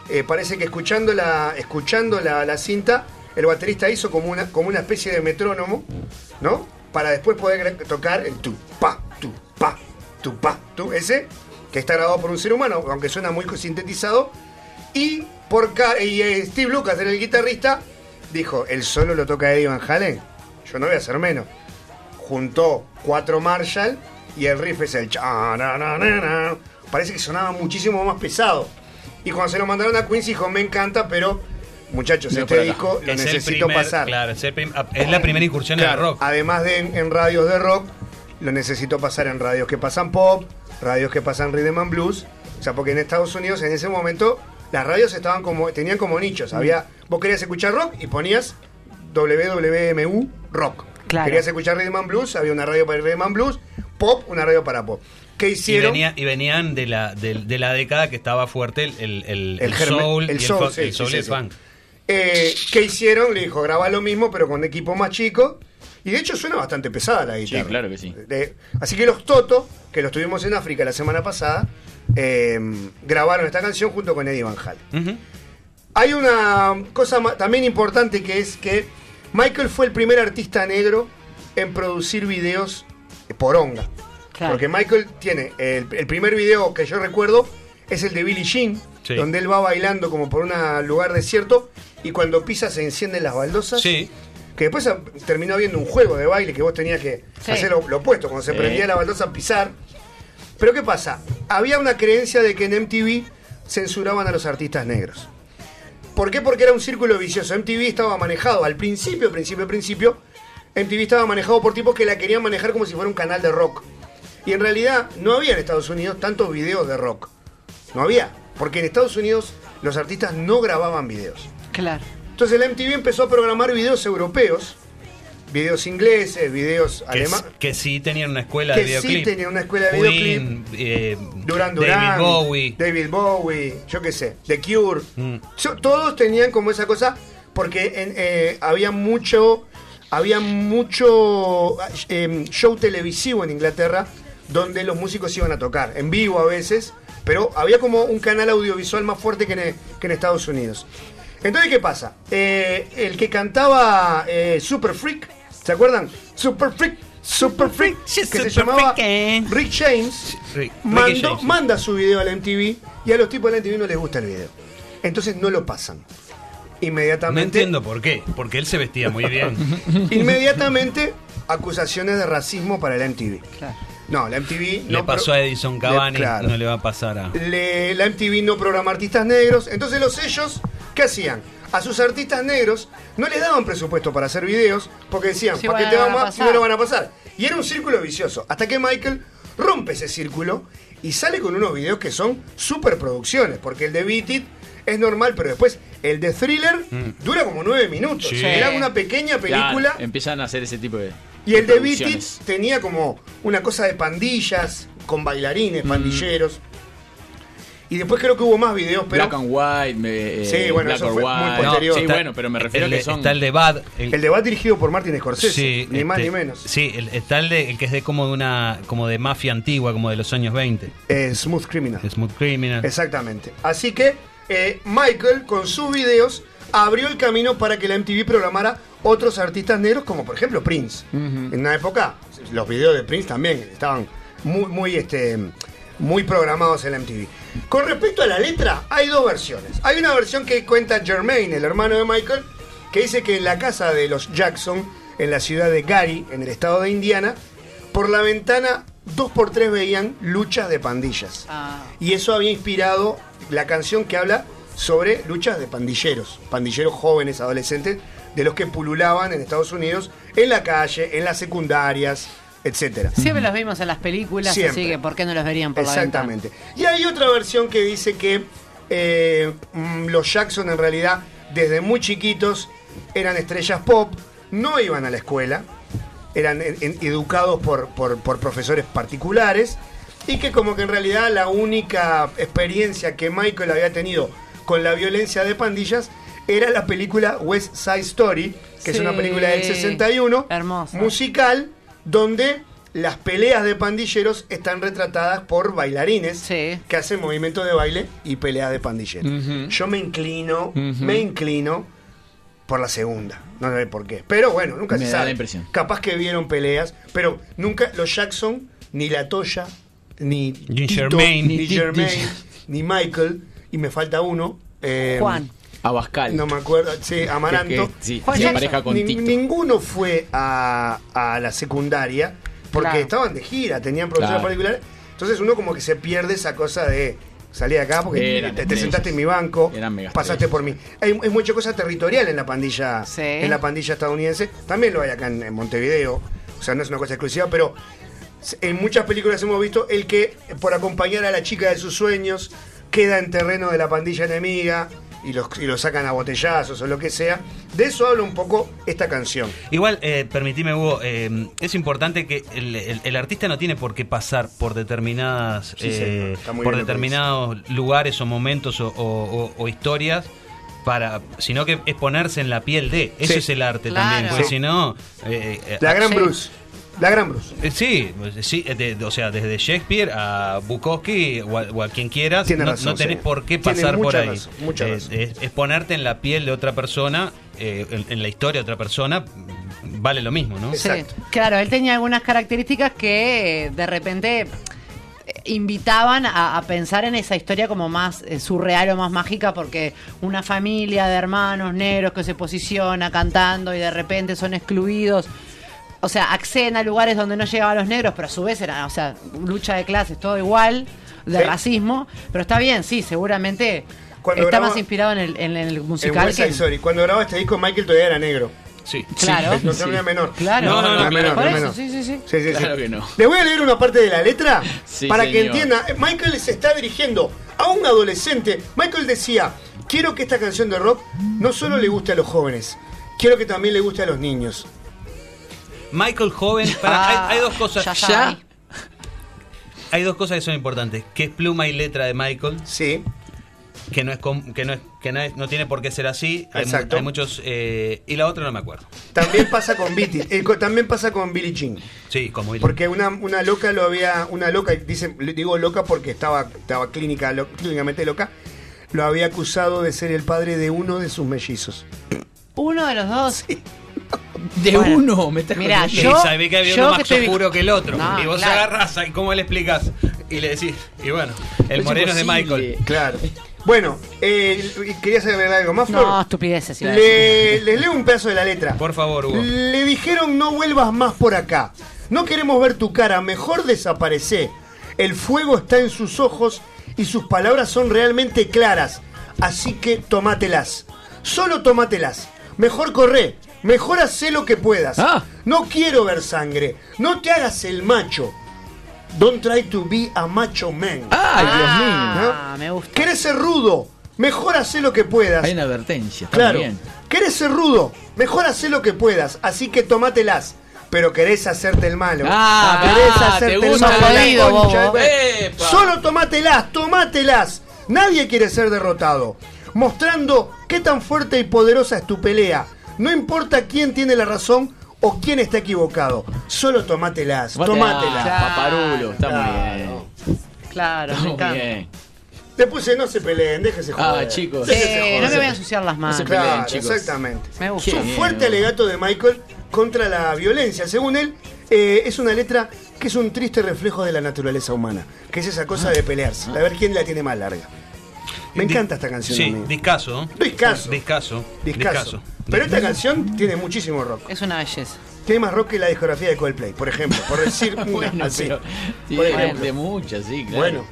eh, parece que escuchando la, escuchando la, la cinta, el baterista hizo como una, como una especie de metrónomo, ¿no? Para después poder tocar el tu, pa, tu, pa, tu, pa, tu, ese, que está grabado por un ser humano, aunque suena muy sintetizado. Y, por y eh, Steve Lucas, era el guitarrista, dijo, el solo lo toca Eddie Van Halen, yo no voy a hacer menos. Juntó cuatro Marshall y el riff es el cha na, na, na, na. Parece que sonaba muchísimo más pesado. Y cuando se lo mandaron a Quincy dijo, me encanta, pero muchachos, No, este disco lo Es necesito primer- pasar. Claro, es, el es la primera incursión en Claro, el rock. Además de en, en radios de rock, lo necesito pasar en radios que pasan pop, radios que pasan rhythm and blues. O sea, porque en Estados Unidos en ese momento las radios estaban como tenían como nichos. Había vos querías escuchar rock y ponías WWMU rock. Claro. Querías escuchar rhythm and blues, había una radio para rhythm and blues, pop, una radio para pop. ¿Qué Y, hicieron? venía- y venían de la, de, de la década que estaba fuerte el, el, el- El el germen- soul, el y soul, el, fo- sí, el soul sí, y el sí, funk. Eh, ¿Qué hicieron? Le dijo, graba lo mismo, pero con equipo más chico. Y de hecho suena bastante pesada la guitarra. Sí, claro que sí. De- así que los Toto, que los tuvimos en África la semana pasada, eh, grabaron esta canción junto con Eddie Van Halen. Hay una cosa también importante que es que Michael fue el primer artista negro en producir videos por onga. Claro. Porque Michael tiene el, el primer video que yo recuerdo es el de Billie Jean, Sí. donde él va bailando como por un lugar desierto y cuando pisa se encienden las baldosas. Sí. que después terminó viendo un juego de baile que vos tenías que Sí. hacer lo, lo opuesto, cuando se Sí. prendía la baldosa a pisar. Pero ¿qué pasa? Había una creencia de que en MTV censuraban a los artistas negros. ¿Por qué? Porque era un círculo vicioso. MTV estaba manejado al principio, principio, principio. MTV estaba manejado por tipos que la querían manejar como si fuera un canal de rock. Y en realidad no había en Estados Unidos tantos videos de rock. No había. Porque en Estados Unidos los artistas no grababan videos. Claro. Entonces la MTV empezó a programar videos europeos, videos ingleses, videos alemanes. que sí tenían una escuela Que de sí videoclip. tenían una escuela de Queen, eh, Duran Duran, David Bowie. David Bowie, yo qué sé, The Cure. Mm. So- todos tenían como esa cosa porque en, eh, había mucho, había mucho eh, show televisivo en Inglaterra donde los músicos iban a tocar, en vivo a veces, pero había como un canal audiovisual más fuerte que en, que en Estados Unidos. Entonces, ¿qué pasa? Eh, el que cantaba eh, Super Freak, ¿se acuerdan? Super Freak, Super Freak, que se super llamaba freak, Rick James, Rick- Ricky mandó- James, sí. manda su video a la MTV y a los tipos de la MTV no les gusta el video. Entonces no lo pasan. No Inmediatamente. entiendo por qué. Porque él se vestía muy bien. Inmediatamente acusaciones de racismo para la MTV. No, la MTV Le no pasó pro- a Edison Cavani, Le- claro. no le va a pasar a. Le- la MTV no programa artistas negros. Entonces los sellos, ¿qué hacían? A sus artistas negros no les daban presupuesto para hacer videos porque decían, Sí, ¿para qué te vamos a si pasar. no lo van a pasar? Y era un círculo vicioso. Hasta que Michael rompe ese círculo y sale con unos videos que son superproducciones. Porque el de Beat It es normal, pero después el de Thriller dura como nueve minutos. Sí. Era una pequeña película. Empiezan a hacer ese tipo de. Y el de Beat It producciones. tenía como una cosa de pandillas, con Mm. bailarines, pandilleros. Y después creo que hubo más videos, pero. Black and White, me- eh, Sí, bueno, Black eso muy White. posterior. Sí, Está- bueno, pero me refiero el a que son. Está el de Bad. El debate dirigido por Martin Scorsese, Sí, ni más este, ni menos. Sí, el, está el, de, el que es de como de una como de mafia antigua, como de los años 20. Eh, Smooth Criminal. Smooth Criminal. Exactamente. Así que eh, Michael, con sus videos, abrió el camino para que la MTV programara otros artistas negros, como por ejemplo Prince. En una época, los videos de Prince también estaban muy, muy, este, muy programados en la MTV. Con respecto a la letra, hay dos versiones. Hay una versión que cuenta Jermaine, el hermano de Michael, que dice que en la casa de los Jackson, en la ciudad de Gary, en el estado de Indiana, por la ventana, dos por tres veían luchas de pandillas. Y eso había inspirado la canción que habla sobre luchas de pandilleros, pandilleros jóvenes, adolescentes, de los que pululaban en Estados Unidos, en la calle, en las secundarias, etcétera. Siempre los vimos en las películas, Siempre. así que ¿por qué no los verían por la ventana? Exactamente. Y hay otra versión que dice que eh, mm, los Jackson en realidad desde muy chiquitos eran estrellas pop, no iban a la escuela, eran en- en- educados por, por- por profesores particulares y que como que en realidad la única experiencia que Michael había tenido con la violencia de pandillas era la película West Side Story, que es una película del 61, Hermosa. musical, donde las peleas de pandilleros están retratadas por bailarines que hacen movimientos de baile y peleas de pandilleros. Yo me inclino, me inclino por la segunda. No sé por qué. Pero bueno, nunca Me se da sabe. la impresión. Capaz que vieron peleas, pero nunca los Jackson, ni la Toya, ni Ni Tito, Jermaine. ni Ni Jermaine, ni Michael, y me falta uno. eh, Juan. Abascal. No me acuerdo, sí, Amaranto. Que- que- sí, se pareja con Ni- Tito. Ninguno fue a, a la secundaria porque Claro. estaban de gira, tenían profesores Claro. particulares. Entonces uno como que se pierde esa cosa de salir de acá porque Eran te, sentaste en mi banco, Eran mega pasaste por mí. Hay, hay mucha cosa territorial en la pandilla, Sí. en la pandilla estadounidense. También lo hay acá en, en Montevideo. O sea, no es una cosa exclusiva, pero en muchas películas hemos visto el que por acompañar a la chica de sus sueños queda en terreno de la pandilla enemiga y los, y lo sacan a botellazos o lo que sea. De eso habla un poco esta canción. Igual, eh, permitime, Hugo, eh, es importante que el, el- el artista no tiene por qué pasar por determinadas Sí, eh, está muy por determinados lugares o momentos o, o- o- o historias para sino que es ponerse en la piel de eso Sí. es el arte Claro. también porque Sí. si no eh, eh, La gran sí. Bruce. La gran Bruce. Eh, Sí, pues, sí eh, de- de- o sea, desde Shakespeare a Bukowski o a, o a quien quieras, Tiene no, razón, no tenés sí. por qué pasar por ahí. razón, mucha Eh, razón. es, es ponerte en la piel de otra persona, eh, en, en la historia de otra persona, mm, vale lo mismo, ¿no? Sí, claro, él tenía algunas características que de repente invitaban a, a pensar en esa historia como más eh, surreal o más mágica porque una familia de hermanos negros que se posiciona cantando y de repente son excluidos. O sea, acceden a lugares donde no llegaban los negros, pero a su vez era, o sea, lucha de clases, todo igual, de Sí. racismo. Pero está bien, sí, seguramente Cuando está más inspirado en el, en el En musical West que. Cuando grababa este disco, Michael todavía era negro. Sí. Claro. No, no era menor. Claro. No, no, no, Por menor, no eso, menor. sí, sí, sí. Sí, sí, sí. Claro que no. Le voy a leer una parte de la letra Sí, para que entienda. Michael se está dirigiendo a un adolescente. Michael decía, quiero que esta canción de rock no solo le guste a los jóvenes, quiero que también le guste a los niños. Michael joven, para, Ah, hay, hay dos cosas. ya. Hay dos cosas que son importantes, que es pluma y letra de Michael, Sí, que no es com- que no es, que no, es- no tiene por qué ser así. Exacto. hay muchos eh, y la otra no me acuerdo. también pasa con Beatty, eh, también pasa con Billie Jean. Sí, como Billy. Porque una, una loca lo había, una loca, dice, le digo loca porque estaba, estaba clínica, lo- clínicamente loca, lo había acusado de ser el padre de uno de sus mellizos. Uno de los dos. De Bueno, uno, me estás Mirá, Y yo, sabés que había yo uno que más estoy- oscuro que el otro. No, y vos claro. agarrás, ¿y ¿cómo le explicás? Y le decís, y bueno, el Es moreno es de. Michael. Claro. Bueno, eh, ¿querías agregar algo más, Flor? No, estupideces. iba a decir. Le, les leo un pedazo de la letra. Por favor, Hugo. Le dijeron no vuelvas más por acá. No queremos ver tu cara, mejor desaparece. El fuego está en sus ojos y sus palabras son realmente claras. Así que tomátelas. Solo tomátelas. Mejor corre. Mejor hacé lo que puedas. Ah. No quiero ver sangre. No te hagas el macho. Don't try to be a macho man. Ay, Dios Ah, me gusta. ¿Querés ser rudo? Mejor hacé lo que puedas. mío. Hay una advertencia, Claro. bien. ¿Querés ser rudo? Mejor hacé lo que puedas, así que tomátelas. Pero querés hacerte el malo. Ah, querés ah, hacerte te el gusta malo. el concha Epa. Solo tomátelas, tomátelas. Nadie quiere ser derrotado. Mostrando qué tan fuerte y poderosa es tu pelea. No importa quién tiene la razón o quién está equivocado. Solo tomátelas, tomátelas. Ah, Paparulo, está Claro. muy bien. Claro, Está me encanta. bien. Le puse no se peleen, déjese Ah, joder. chicos. Déjese Sí, joder. no me voy a ensuciar las manos. se peleen, Claro, chicos. exactamente. Me Es gusta. un fuerte alegato de Michael contra la violencia. Según él, eh, es una letra que es un triste reflejo de la naturaleza humana, que es esa cosa de pelearse, de ver quién la tiene más larga. Me encanta esta canción. a Sí, mí. discaso. ¿no? Discaso. Discaso. Discaso. Pero esta canción tiene muchísimo rock. Es una belleza. Tiene más rock que la discografía de Coldplay, por ejemplo, por decir una Bueno, así. pero sí, Por de- ejemplo. de muchas, sí, claro. Bueno,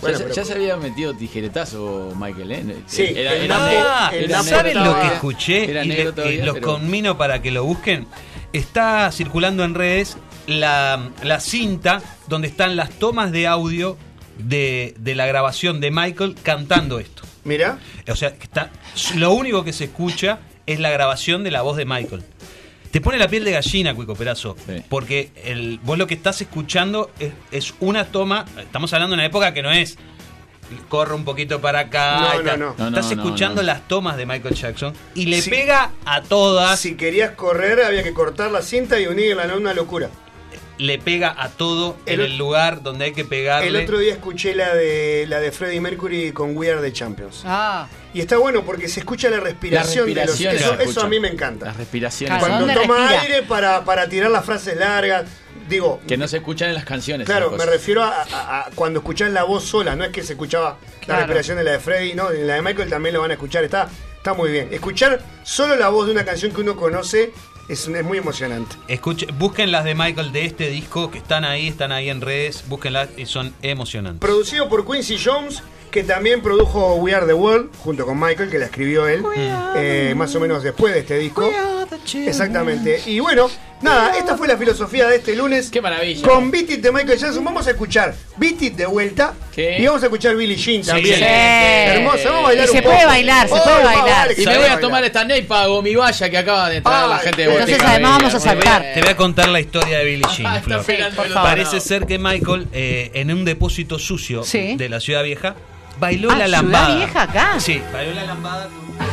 bueno, ya, pero- ya se había metido tijeretazo Michael, ¿eh? Sí, era, el era el ¿Saben lo que escuché? Era y le- los pero- conmino para que lo busquen. Está circulando en redes la, la cinta donde están las tomas de audio de, de la grabación de Michael cantando esto. Mira, O sea, está, lo único que se escucha es la grabación de la voz de Michael. Te pone la piel de gallina, Cuico Perazo. Sí. Porque el, vos lo que estás escuchando es, es una toma. Estamos hablando de una época que no es. Corre un poquito para acá. No, no, no. Estás no, no, escuchando no. las tomas de Michael Jackson y le pega a todas. si querías correr había que cortar la cinta y unirla, no una locura. Le pega a todo El en el lugar donde hay que pegarle. El otro día escuché la de la de Freddie Mercury con We Are the Champions. Ah, Y está bueno porque se escucha la respiración, de los. Eso, eso a mí me encanta. Las respiraciones. Cuando ¿dónde toma respira? aire para, para tirar las frases largas. Digo, Que no se escuchan en las canciones. claro, me refiero a, a- a cuando escuchás la voz sola, no es que se escuchaba la respiración de la de Freddie, no, en la de Michael también lo van a escuchar, está, está muy bien. Escuchar solo la voz de una canción que uno conoce es, es muy emocionante. Escuche, busquen las de Michael de este disco que están ahí, están ahí en redes. Búsquenlas y son emocionantes. Producido por Quincy Jones, que también produjo We Are the World, junto con Michael, que la escribió él, eh, más o menos después de este disco. Exactamente. Y bueno, nada, esta fue la filosofía de este lunes. Qué maravilla. Con Beat It de Michael Jackson. Vamos a escuchar Beat It de vuelta. ¿Qué? Y vamos a escuchar Billie Jean también. Sí. Hermosa, vamos a bailar Y un se poco. puede bailar, se Oh, puede bailar. Y se me voy a tomar esta mi valla que acaba de entrar la gente de entonces Botica además vamos a saltar. Te voy a contar la historia de Billie Jean, Ah, está Flor. Parece ser que Michael, eh, en un depósito sucio Sí. de la ciudad vieja, bailó Ah, la Ciudad lambada. Vieja acá. Sí, bailó la lambada. con-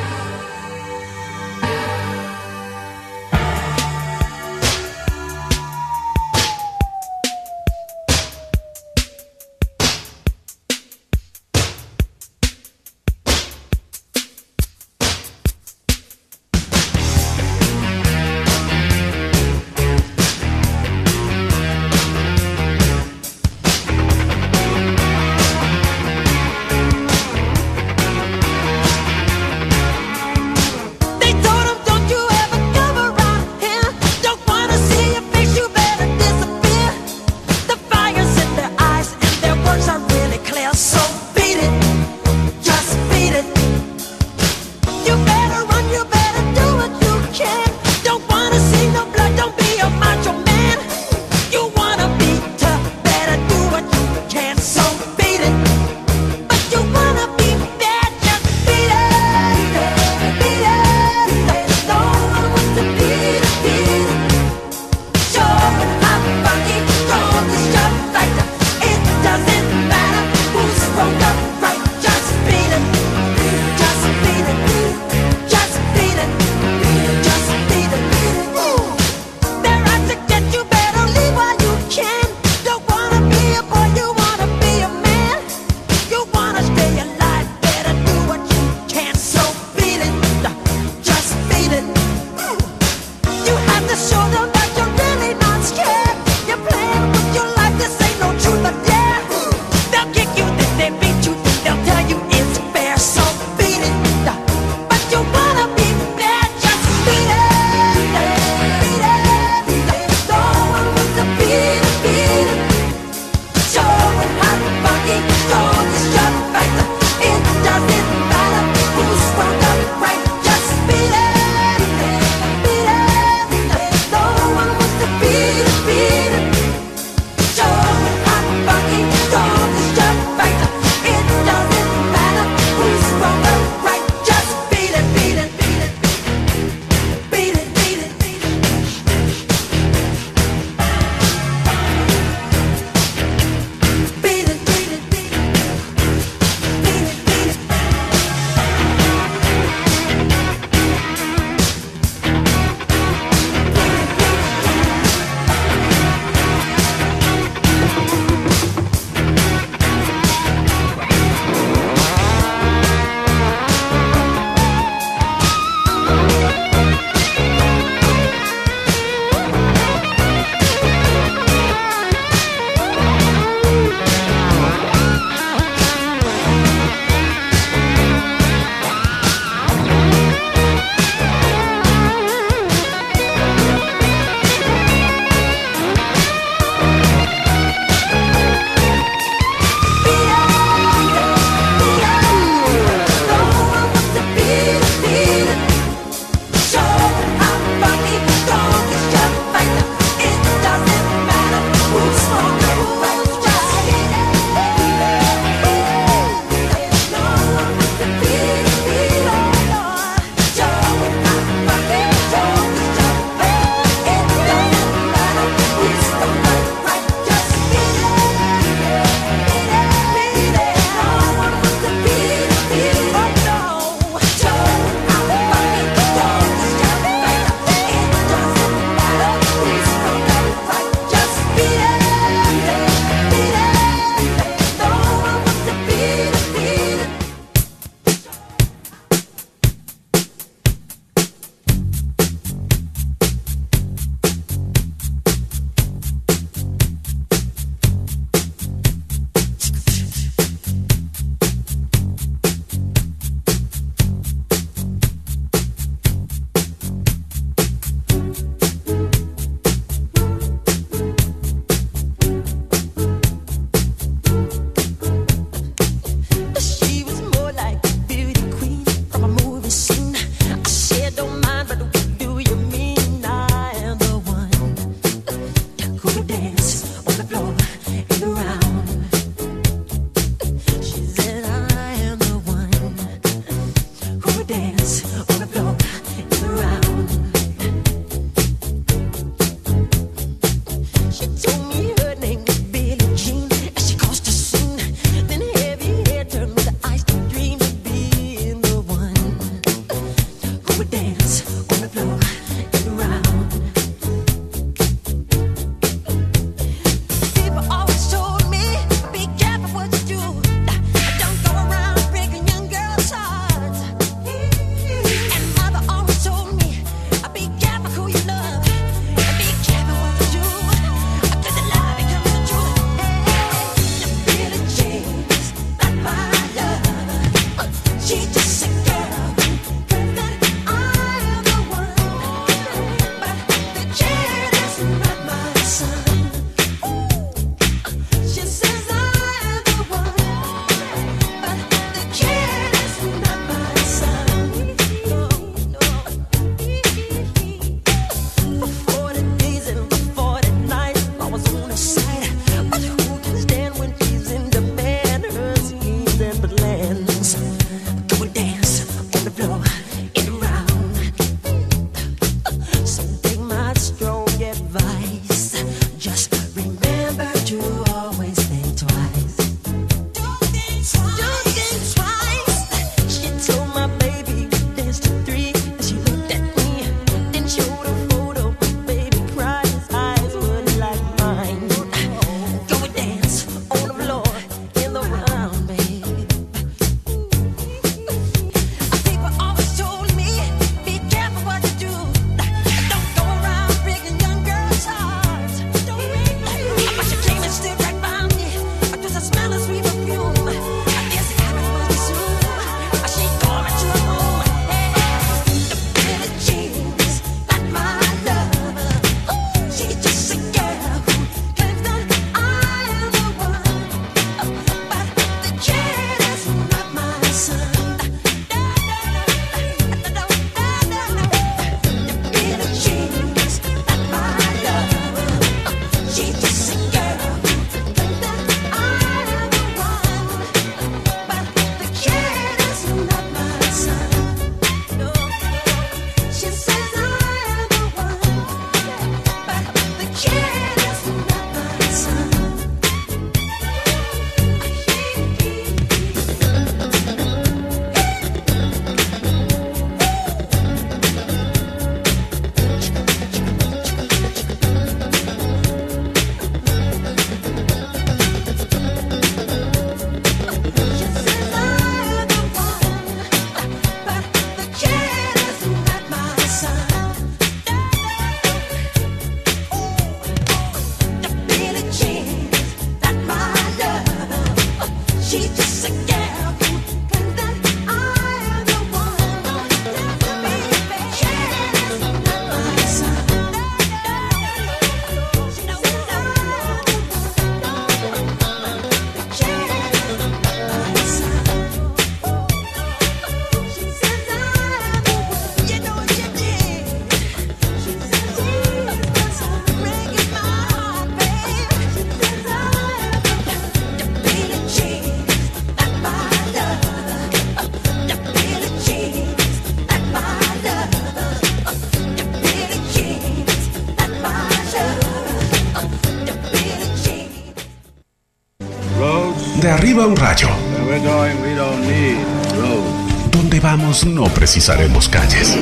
No precisaremos calles.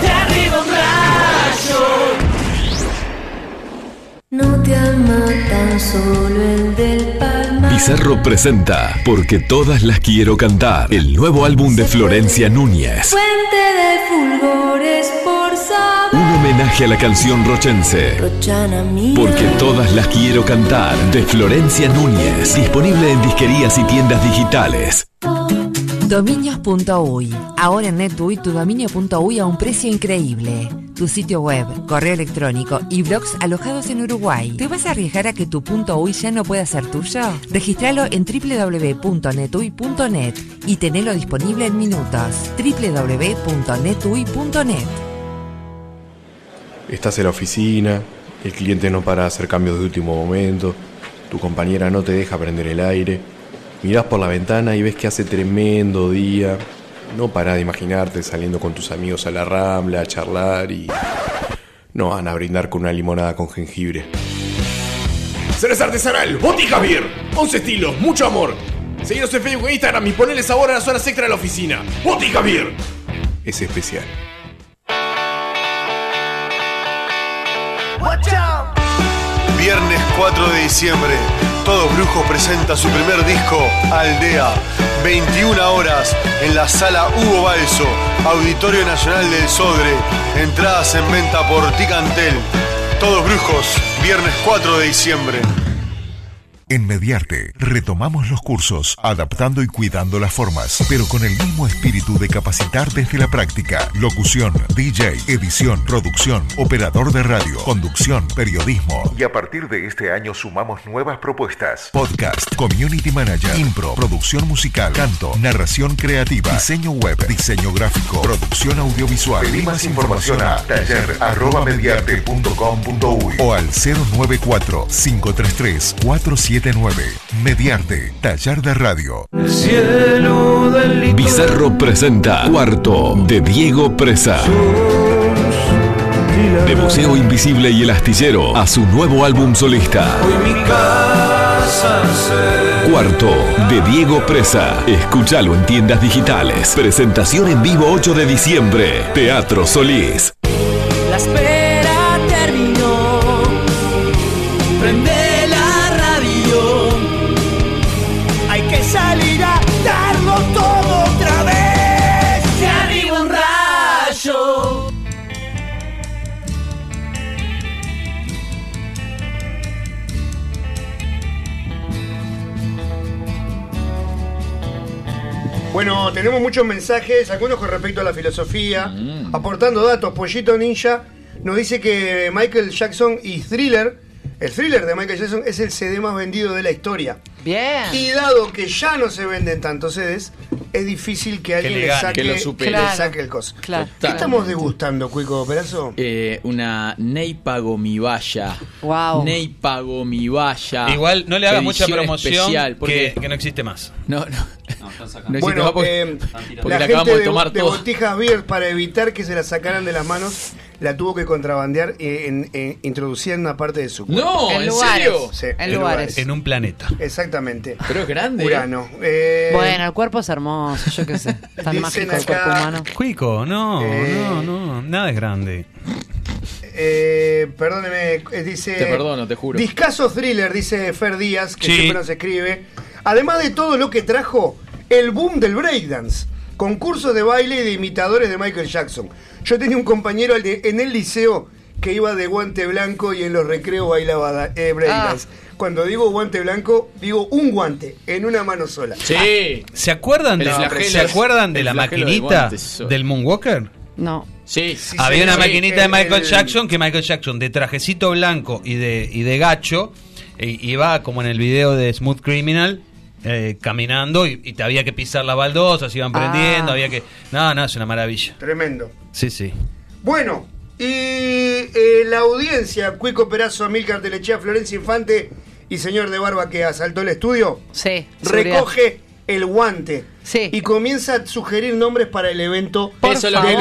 De arriba un rayo. No te ama tan solo el del palmar. Bizarro presenta Porque todas las quiero cantar, el nuevo álbum de Florencia Núñez. Fuente de fulgores por saber. Un homenaje a la canción rochense. Rochana mía. Porque todas las quiero cantar, de Florencia Núñez. Disponible en disquerías y tiendas digitales. Dominios.uy. Ahora en NetUI tu dominio.uy a un precio increíble. Tu sitio web, correo electrónico y blogs alojados en Uruguay. ¿Te vas a arriesgar a que tu .uy ya no pueda ser tuyo? Registralo en www.netuy.net y tenelo disponible en minutos. www.netuy.net Estás en la oficina, el cliente no para hacer cambios de último momento, tu compañera no te deja prender el aire, mirás por la ventana y ves que hace tremendo día, no parás de imaginarte saliendo con tus amigos a la rambla a charlar y no van a brindar con una limonada con jengibre. Cerveza artesanal, Botica Beer. 11 estilos, mucho amor. Seguinos en Facebook e Instagram y ponele sabor a las horas extra de la oficina. Botica Beer. Es especial. Viernes 4 de diciembre, Todos Brujos presenta su primer disco, Aldea. 21 horas en la sala Hugo Balso, Auditorio Nacional del Sodre. Entradas en venta por Ticantel. Todos Brujos, viernes 4 de diciembre. En Mediarte retomamos los cursos, adaptando y cuidando las formas, pero con el mismo espíritu de capacitar desde la práctica. Locución, DJ, edición, producción, operador de radio, conducción, periodismo. Y a partir de este año sumamos nuevas propuestas. Podcast, community manager, impro, producción musical, canto, narración creativa, diseño web, diseño gráfico, producción audiovisual. Pedí más información a taller.mediarte.com.uy o al 094 533 479 Mediarte, taller de radio. Bizarro presenta Cuarto de Diego Presa. De Museo Invisible y El Astillero a su nuevo álbum solista. Cuarto de Diego Presa. Escúchalo en tiendas digitales. Presentación en vivo 8 de diciembre. Teatro Solís. La espera terminó. Prende Bueno, tenemos muchos mensajes, algunos con respecto a la filosofía, Mm. aportando datos. Pollito Ninja nos dice que Michael Jackson y Thriller, el thriller de Michael Jackson es el CD más vendido de la historia. Bien. Y dado que ya no se venden tantos CDs, es difícil que alguien le le, gane, saque, que lo supere. le Claro. saque el coso. Claro. ¿Qué estamos degustando, Cuico Perazo? Eh, una Neipa Gomibaya. Wow. Neipa Gomibaya. Igual no le hagas mucha promoción especial, que, porque que no existe más. No, no. No existe Bueno, más porque, eh, porque la la gente acabamos de de, tomar de todo. Botijas Beer, para evitar que se la sacaran de las manos, la tuvo que contrabandear eh, en, en- introducida en una parte de su cuerpo. No, ¿en En lugares, serio? Sí, en lugares. En un planeta. Exactamente. Pero es grande. Urano. Eh, Bueno, el cuerpo es hermoso, yo qué sé. Tan Dicen mágico el acá- cuerpo humano. Cuico, no, Eh. no, no, nada es grande. eh, perdóneme, eh, dice. Te perdono, te juro. Discaso thriller, dice Fer Díaz, que Sí. siempre nos escribe. Además de todo lo que trajo, el boom del breakdance. Concursos de baile y de imitadores de Michael Jackson. Yo tenía un compañero en el liceo que iba de guante blanco y en los recreos bailaba eh, breakdance. Ah. Cuando digo guante blanco, digo un guante en una mano sola. Sí. ¿Se acuerdan, El de, flagelo ¿se acuerdan de la de maquinita guantes. del Moonwalker? No. Sí. Había una sí, maquinita de el- Michael el- Jackson que Michael Jackson de trajecito blanco y de, y de gacho eh, iba como en el video de Smooth Criminal eh, caminando y, y te había que pisar las baldosas, iban Ah. prendiendo, había que... No, no, es una maravilla. Tremendo. Sí, sí. Bueno, y eh, la audiencia, Cuico Perazo, Amílcar Telechea, Florencia Infante y señor de Barba que asaltó el estudio, Sí. recoge el guante y comienza a sugerir nombres para el evento. Eso es lo que.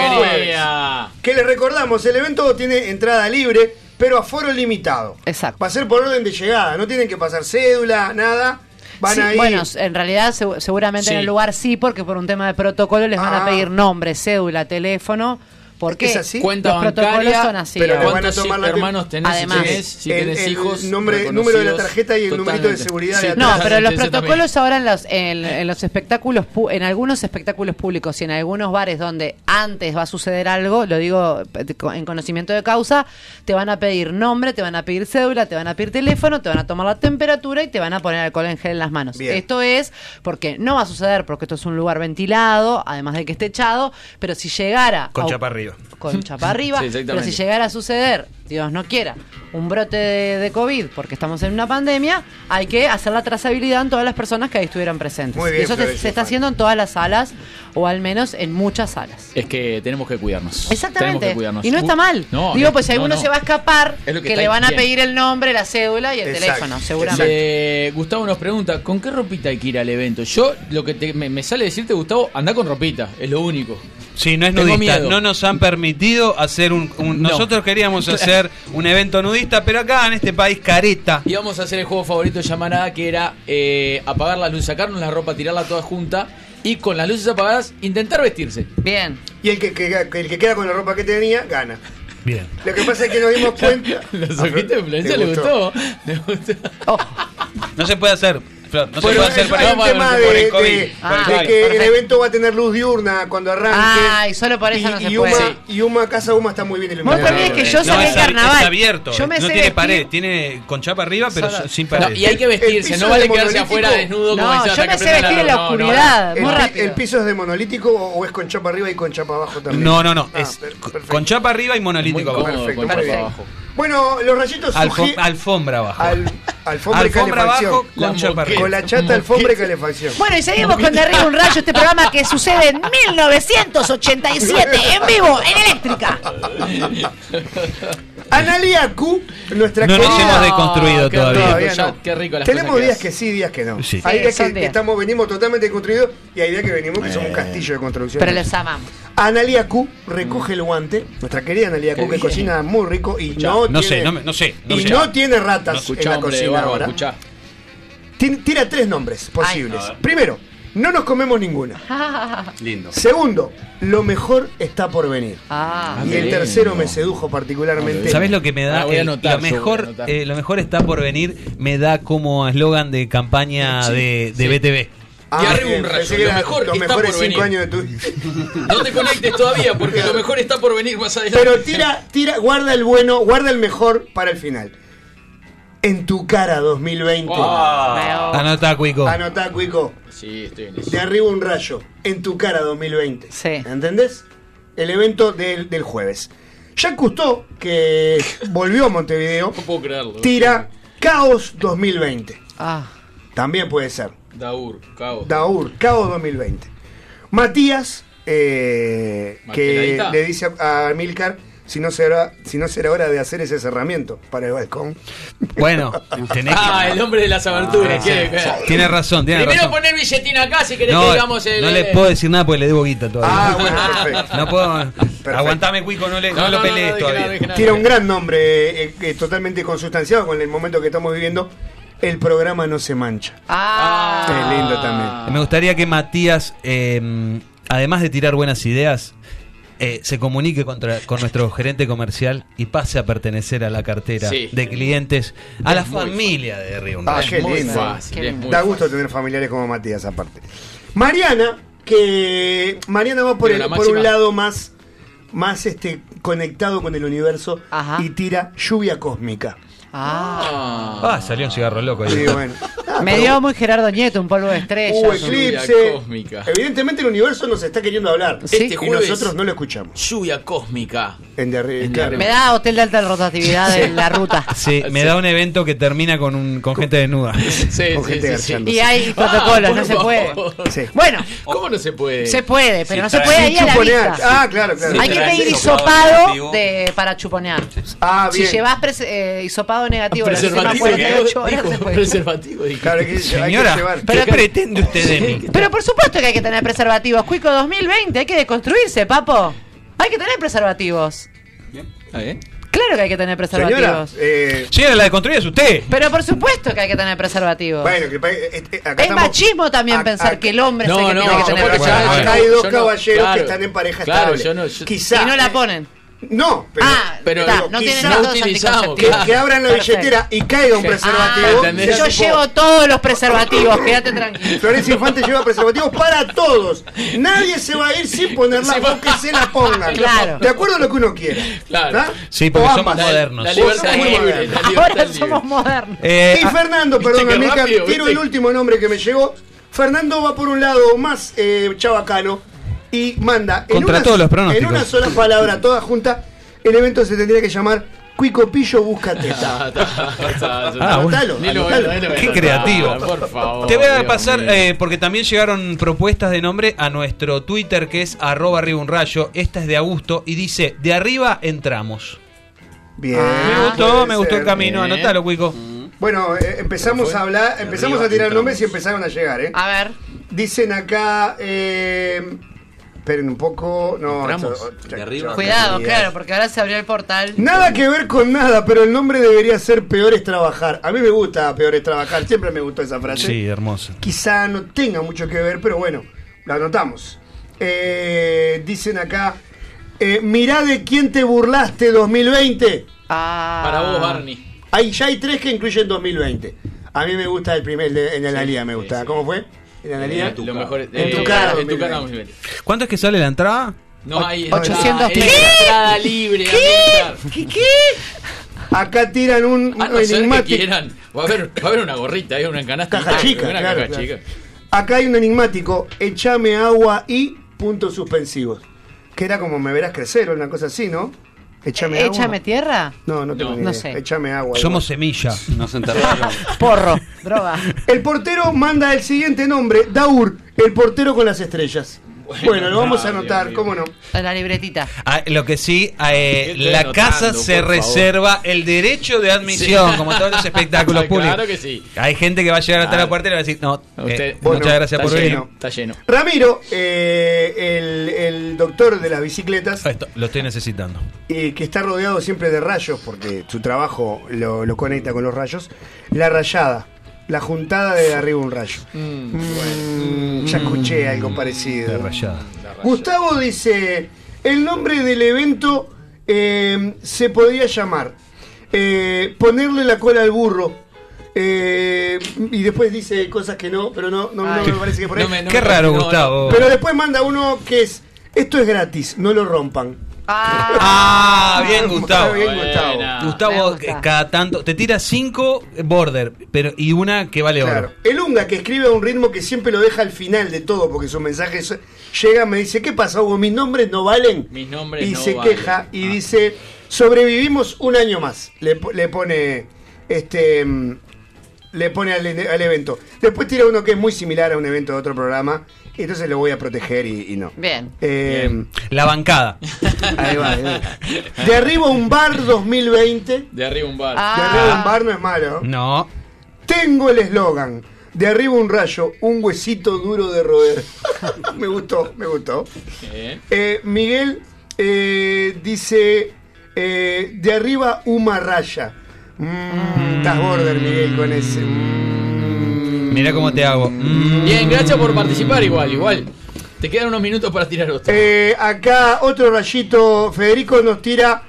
Que les recordamos, el evento tiene entrada libre, pero aforo limitado. Exacto. Va a ser por orden de llegada, no tienen que pasar cédula, nada. Van Sí, ahí. Bueno, en realidad segu- seguramente en el lugar sí, porque por un tema de protocolo les van Ah. a pedir nombre, cédula, teléfono. ¿Por qué? ¿Es así? Cuenta Los protocolos bancaria, son así. pero ahora. le van a hermanos tenés, si Además, tenés, si tenés el hijos nombre, número de la tarjeta y el numerito de seguridad Sí, de No, pero los protocolos ahora en los, en, en los espectáculos, en algunos espectáculos públicos y en algunos bares donde antes va a suceder algo, lo digo eh, en conocimiento de causa, te van a pedir nombre, te van a pedir cédula, te van a pedir teléfono, te van a tomar la temperatura y te van a poner alcohol en gel en las manos. Bien. Esto es porque no va a suceder porque esto es un lugar ventilado, además de que esté echado, pero si llegara Con a- arriba. con chapa arriba, Sí, pero si llegara a suceder, Dios no quiera, un brote de, de COVID porque estamos en una pandemia, hay que hacer la trazabilidad en todas las personas que ahí estuvieran presentes. Muy bien, y eso se- está Fan. haciendo en todas las salas, o al menos en muchas salas. Es que tenemos que cuidarnos. Tenemos Exactamente. que cuidarnos. Y no está mal. No, Digo, no, pues si no, alguno no. se va a escapar, Es lo que le van a bien. pedir el nombre, la cédula y el Exacto. teléfono, seguramente. Eh, Gustavo nos pregunta, ¿con qué ropita hay que ir al evento? Yo, lo que te- me, me sale decirte, Gustavo, anda con ropita, es lo único. Sí, no es nudista. No nos han permitido hacer un. un- No. Nosotros queríamos hacer un evento nudista, pero acá en este país careta. Íbamos a hacer el juego favorito de Llamarada, que era eh, apagar las luces, sacarnos la ropa, tirarla toda junta y con las luces apagadas intentar vestirse. Bien. Y el que, que- el que queda con la ropa que tenía, gana. Bien. Lo que pasa es que nos dimos cuenta. Los ojitos de Florencia ¿te le gustó. Le gustó. No se puede hacer. Flor, no se puede hacer es- por el, tema el de, COVID. de- por el de COVID. que el evento va a tener luz diurna cuando arranque. Ay, solo por eso y, no se y puede. Uma, y Uma, Casa Uma está muy bien Vos iluminada. olvidés que yo No, salí en es, ab- carnaval. es abierto. Yo me no tiene pared. Tiene con chapa arriba, pero Solo- sin No, pared. y hay que vestirse, no vale quedarse afuera desnudo como yo me sé vestir en la oscuridad, el, muy pi- rápido. ¿El piso es de monolítico o es con chapa arriba y con chapa abajo también? No, no, no. Ah, es con chapa arriba y monolítico abajo. perfecto. abajo. Bueno, los rayitos Alfo- sugi- alfombra abajo. al- alfombra, y Alfombra calefacción. abajo La con chapa moqueta. arriba. Con la chata, alfombra y calefacción. Bueno, y seguimos con Derriba un Rayo, este programa que sucede en 1987, en vivo, en Eléctrica. Analia Q, nuestra No nos querida... hemos deconstruido todavía. no. qué rico las Tenemos cosas días que sí, días que no. Sí. Hay días que, estamos, venimos totalmente construidos y hay días que venimos que somos un castillo de construcción. Pero los amamos. Analia Q recoge el guante, nuestra querida Analia Q, que bien. cocina muy rico y Escuchá, no, No tiene, sé, no, sé. No y no tiene ratas en Escuchá, la hombre cocina barba, ahora. Tira tres nombres posibles. Primero, no nos comemos ninguno. Lindo. Segundo, lo mejor está por venir. Ah, y qué el lindo. tercero me sedujo particularmente. ¿Sabes lo que me da? Ah, voy a El- anotar, lo yo voy a mejor, anotar. eh, lo mejor está por venir. Me da como eslogan de campaña Sí, de, de sí. BTV. Ah, Y arriba bien, un rayo, pensé que lo mejor los está mejores por cinco venir. años de tu No te conectes todavía porque lo mejor está por venir más adelante. Pero tira, tira, guarda el bueno, guarda el mejor para el final. En tu cara 2020. Ah. Anota, Cuico. Anotá, Cuico. Sí, estoy en eso. De arriba un rayo. En tu cara 2020. Sí. ¿Entendés? El evento del, del jueves. Jacques Cousteau, que volvió a Montevideo, No puedo creerlo. tira Caos 2020. Ah. También puede ser. Daur, caos. Daur, Caos 2020. Matías, eh, que le dice a, a Milcar si no, será, si no será hora de hacer ese cerramiento para el balcón. Bueno, tenés que- Ah, el hombre de las aberturas. Sí. Tiene razón, tiene Primero razón. poner billetín acá si querés que No, digamos el. no le puedo decir nada porque le debo guita todavía. Ah, bueno, perfecto. No puedo. Aguantame, Cuico, no, le, no, No, lo no, no, pelees todavía. nada, dije nada. Tiene un gran nombre, eh, eh, totalmente consustanciado con el momento que estamos viviendo. El programa no se mancha. Ah. Es lindo también. Me gustaría que Matías, eh, además de tirar buenas ideas, eh, se comunique contra- con nuestro gerente comercial y pase a pertenecer a la cartera Sí. de clientes, a la Es familia de Río Ah, Es qué muy lindo. fácil, Qué Da fácil. gusto tener familiares como Matías aparte. Mariana, que Mariana va por, el- la por un lado más, más este, conectado con el universo Ajá. y tira lluvia cósmica. Ah. Ah, salió un cigarro loco ahí. Sí, bueno. Ah, Me dio muy Gerardo Nieto, un polvo de estrellas. Hubo Lluvia eclipse. cósmica. Evidentemente el universo nos está queriendo hablar. Este y jueves- nosotros no lo escuchamos. Lluvia cósmica. En de arri- En de claro. arriba. Me da hotel de alta rotatividad en la ruta. Sí, me da un evento que termina con, un, con gente desnuda. Sí, Con sí, gente sí, sí. garchando. Y hay protocolos, Ah, no se puede. favor. Sí. Bueno, ¿Cómo no se puede? se puede, pero Sí, no se puede ahí a la Chuponear. vista. Ah, claro, claro. Hay que pedir hisopado de, para chuponear. Ah, Si bien. llevas pres- eh, hisopado negativo Preservativo. 48 horas, dijo, se puede. preservativo. Claro, que, hay que Señora, llevar. ¿qué pretende usted de mí? Pero por supuesto que hay que tener preservativos. Cuico 2020, hay que deconstruirse, papo. Hay que tener preservativos. ¿Está bien? Claro que hay que tener Señora, preservativos. eh, Señora, la de construir es usted. Pero por supuesto que hay que tener preservativos. bueno, que eh, eh, acá es estamos- machismo también a- pensar a- que el hombre No, es el que no, tiene que tener porque ya- preservativo. Acá hay dos caballeros claro, que están en pareja claro, estable. yo no- yo- Quizá. Y no la eh, ponen. No, pero, Ah, pero está, digo, no tienen métodos utilizamos, que, anticonceptivos. que abran la Perfecto. billetera y caiga un preservativo. sea Yo tipo, llevo todos los preservativos, quédate tranquilo. Florencia Infante lleva preservativos para todos. Nadie se va a ir sin ponerla Sí, o que se la pongan. Claro. De acuerdo a lo que uno quiera. Claro. ¿Ah? Sí, porque somos modernos. La Vos libertad sos muy libre, moderno. la libertad Ahora libre. somos modernos. Eh, Y ah, Fernando, ¿viste perdón, qué Amica, rápido, tiro viste? el último nombre que me llegó. Fernando va por un lado más eh, chabacano y manda en Contra una, todos los en pronósticos. una sola palabra, toda junta, el evento se tendría que llamar Cuicopillo busca teta. Ah. Anotalo, anotalo. Qué creativo. Por favor. Te voy a pasar, eh, porque también llegaron propuestas de nombre a nuestro Twitter que es arroba arriba un rayo. Esta es de Augusto y dice, de arriba entramos. Bien. me gustó, Ah, me gustó el camino, Bien. anotalo, Cuico. Bueno, eh, empezamos a hablar, empezamos a tirar nombres y empezaron a llegar, ¿eh? A ver. Dicen acá, eh, esperen un poco, no, Entramos. esto- De arriba. Cuidado, claro, porque ahora se abrió el portal. Nada que ver con nada, pero el nombre debería ser Peor es Trabajar. A mí me gusta Peor es Trabajar, siempre me gustó esa frase. Sí, hermoso. Quizá no tenga mucho que ver, pero bueno, lo anotamos. Eh, dicen acá, eh, mirá de quién te burlaste 2020. Ah. Para vos, Barney. Hay, ya hay tres que incluyen 2020. A mí me gusta el primer, el de- en la analía me gusta. ¿Cómo fue? En. Eh, lo mejor es- En tu eh, cara, En tu 2020. cara, 2020. ¿Cuánto es que sale la entrada? No hay 800 entrada, ¿Qué? entrada libre. ¿Qué? ¿Qué? ¿Qué? Acá tiran un A no enigmático. quieran. Va a haber, va a haber una gorrita, hay una canasta. Caja chica, una claro, caja claro. chica. Acá hay un enigmático. Échame agua y puntos suspensivos. Que era como me verás crecer o una cosa así, ¿no? Échame agua. ¿Échame tierra? No, no tengo No, ni no idea. sé. Échame agua. Somos semilla. No se enterraron. Porro, droga. El portero manda el siguiente nombre, Daur, el portero con las estrellas. Bueno, lo vamos a anotar. ¿cómo no? En la libretita. Ah, lo que sí, eh, la casa se favor. reserva el derecho de admisión, Sí. como todos los espectáculos Claro públicos. que sí. Hay gente que va a llegar hasta Claro. la puerta y le va a decir, no, Usted- eh, Bueno, muchas gracias Está por venir. lleno, está lleno. Ramiro, eh, el, el doctor de las bicicletas, Esto, lo estoy necesitando. y que está rodeado siempre de rayos, porque su trabajo lo, lo conecta con los rayos, la rayada, la juntada de arriba un rayo. Mm, ya escuché algo parecido. Rayada. Gustavo dice, el nombre del evento eh, se podría llamar eh, ponerle la cola al burro. Eh, y después dice cosas que no, pero no, no, me parece que por ahí. No me- no Qué me- raro. Gustavo. Pero después manda uno que es, esto es gratis, no lo rompan. Ah, bien, Gustavo. Bien, Gustavo. Gustavo, cada tanto, te tira cinco border, pero y una que vale Claro. oro. El Unga que escribe a un ritmo que siempre lo deja al final de todo, porque sus mensajes llegan, me dice, ¿qué pasa, Hugo? Mis nombres no valen. Mis nombres y no se valen. queja y Ah. dice, sobrevivimos un año más. Le, le pone este mm, le pone al, al evento. Después tira uno que es muy similar a un evento de otro programa. Y entonces lo voy a proteger y, y no. Bien. Eh, La bancada. Ahí va, ahí va. De arriba un bar 2020. De arriba un bar. De Ah. arriba un bar no es malo. No. Tengo el eslogan. De arriba un rayo, un huesito duro de roer. me gustó, me gustó. Eh. Miguel eh, dice, eh, de arriba una raya. Mm, Estás border, Miguel, con ese. Mm. Mira cómo te hago. Mm. Bien, gracias por participar igual, igual. Te quedan unos minutos para tirar otro. Eh, acá otro rayito, Federico nos tira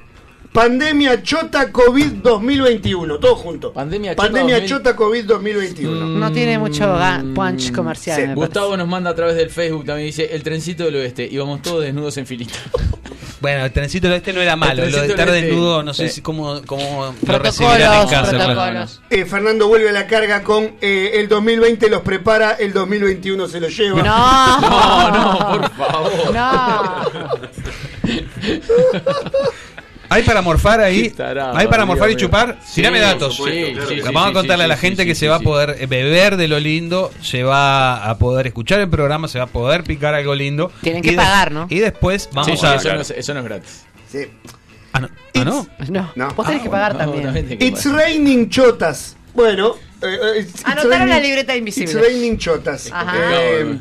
Pandemia Chota COVID 2021, todo junto. Pandemia Chota Pandemia 2000. Chota COVID 2021. No tiene mucho ga- punch comercial. Sí, parece. Gustavo nos manda a través del Facebook también dice el trencito del oeste. Íbamos todos desnudos en filita. Bueno, el trencito este no era malo. Lo de estar del desnudo, no sé Sí. si cómo, cómo lo Protocolos, recibirán en casa. Eh, Fernando vuelve a la carga con eh, el 2020 los prepara, el 2021 se lo lleva. No. No, no, por favor. No. ¿Hay para morfar ahí? Tarado, ¿Hay para morfar y chupar? Sí, Tirame datos. supuesto, Sí, claro sí, que sí, Vamos a contarle sí, a la sí, gente sí, que sí, se va a poder beber de lo lindo, se va a poder escuchar el programa, se va a poder picar algo lindo. Tienen que pagar, ¿no? Y después vamos a... eso, no, es- eso no es gratis. Sí. Ah, no. Ah, ¿no? No. No. Vos tenés que pagar No, también. también tenés que It's pagar. raining chotas. Bueno, eh, eh, it's Anotaron la libreta invisible. It's raining chotas. Ajá. Eh,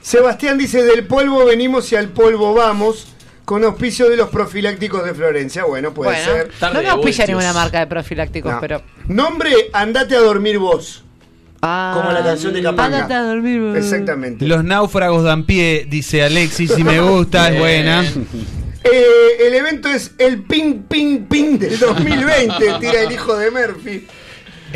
Sebastián dice, del polvo venimos y al polvo vamos. Con auspicio de los profilácticos de Florencia. Bueno, puede Bueno, ser. no me auspicia ninguna marca de profilácticos, No. pero. Nombre, andate a dormir vos. Como la canción de Capanga. Ah, Ándate a dormir. bebé. Exactamente. Los náufragos dan pie, dice Alexis, y me gusta, es buena. Eh, el evento es el Ping Ping Ping del 2020, tira el hijo de Murphy.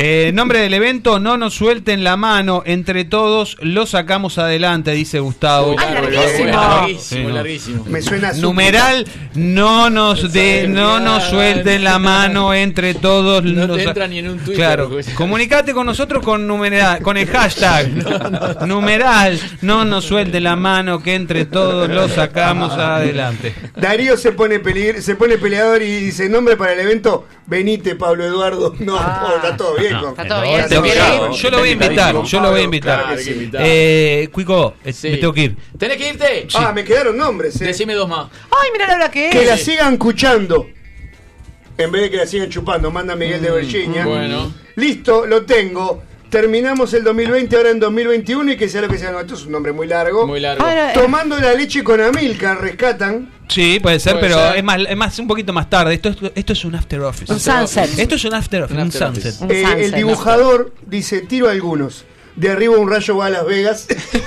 Eh, nombre del evento, no nos suelten la mano, entre todos lo sacamos adelante, dice Gustavo. Ay, larguísimo. Larguísimo, larguísimo. Me suena Numeral, no nos de, no nos suelten la mano entre todos. No te entra ni en un Twitter. Claro, comunicate con nosotros con numeral, con el hashtag numeral, no nos suelten la mano que entre todos lo sacamos adelante. Darío se pone, se pone peleador y dice nombre para el evento, venite Pablo Eduardo. No, oh, está todo bien. Yo lo voy a invitar, yo lo voy a invitar. Eh, Cuico, eh, me tengo que ir. ¿Tenés que irte? Ah, me quedaron nombres. eh. Decime dos más. Ay, mira la hora que es. Que la sigan escuchando. En vez de que la sigan chupando, manda Miguel de Virginia. bueno. Listo, lo tengo. Terminamos el 2020, ahora en 2021 y que sea lo que sea. No, esto es un nombre muy largo. Muy largo. Ahora, eh, Tomando la leche con Amilcar, rescatan. Sí, puede ser, Puede pero ser. Es, más, es más un poquito más tarde. Esto, es- esto es un after office. Un sunset. Esto es un after office, Un sunset. office. Un Eh, sunset. el dibujador dice: tiro algunos. De arriba un rayo va a Las Vegas. Muy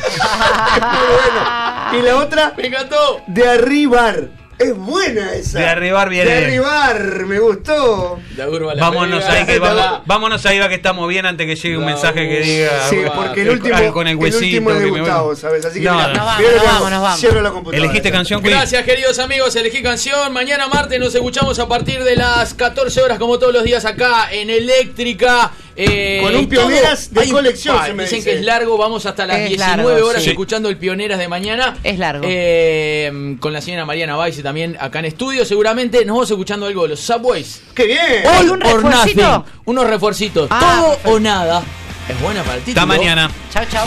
bueno. Y la otra, Me encantó. de arribar. Es buena esa. De arribar viene De bien. arribar, me gustó. La urba, la Vámonos ahí, que vamos, vámonos ahí, va que estamos bien antes que llegue un mensaje que diga. Sí, porque el último, con el el huesito. último es de Gustavo, ¿sabes? Así que No, mira, no. Nos vamos, mira lo nos que vamos, hago. nos vamos. Cierro la computadora. Elegiste ya. canción. Gracias queridos amigos, elegí canción. Mañana martes nos escuchamos a partir de las 14 horas como todos los días acá en Eléctrica. Eh, Con un todo- Pioneras de colección, se me Dicen dice. que es largo, vamos hasta las Es 19 largo, horas sí. escuchando el Pioneras de mañana. Es largo. Eh, con la señora Mariana Baise también acá en estudio. Seguramente nos vamos escuchando algo de los Subways. ¡Qué bien! All ¿Un or nothing. Unos refuercitos. Ah, todo perfecto. o nada. Es buena para el título. Hasta mañana. Chao, chao.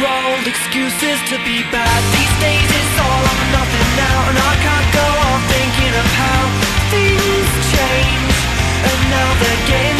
Are old excuses to be bad. These days it's all or nothing now, and I can't go on thinking of how things change, and now they're getting.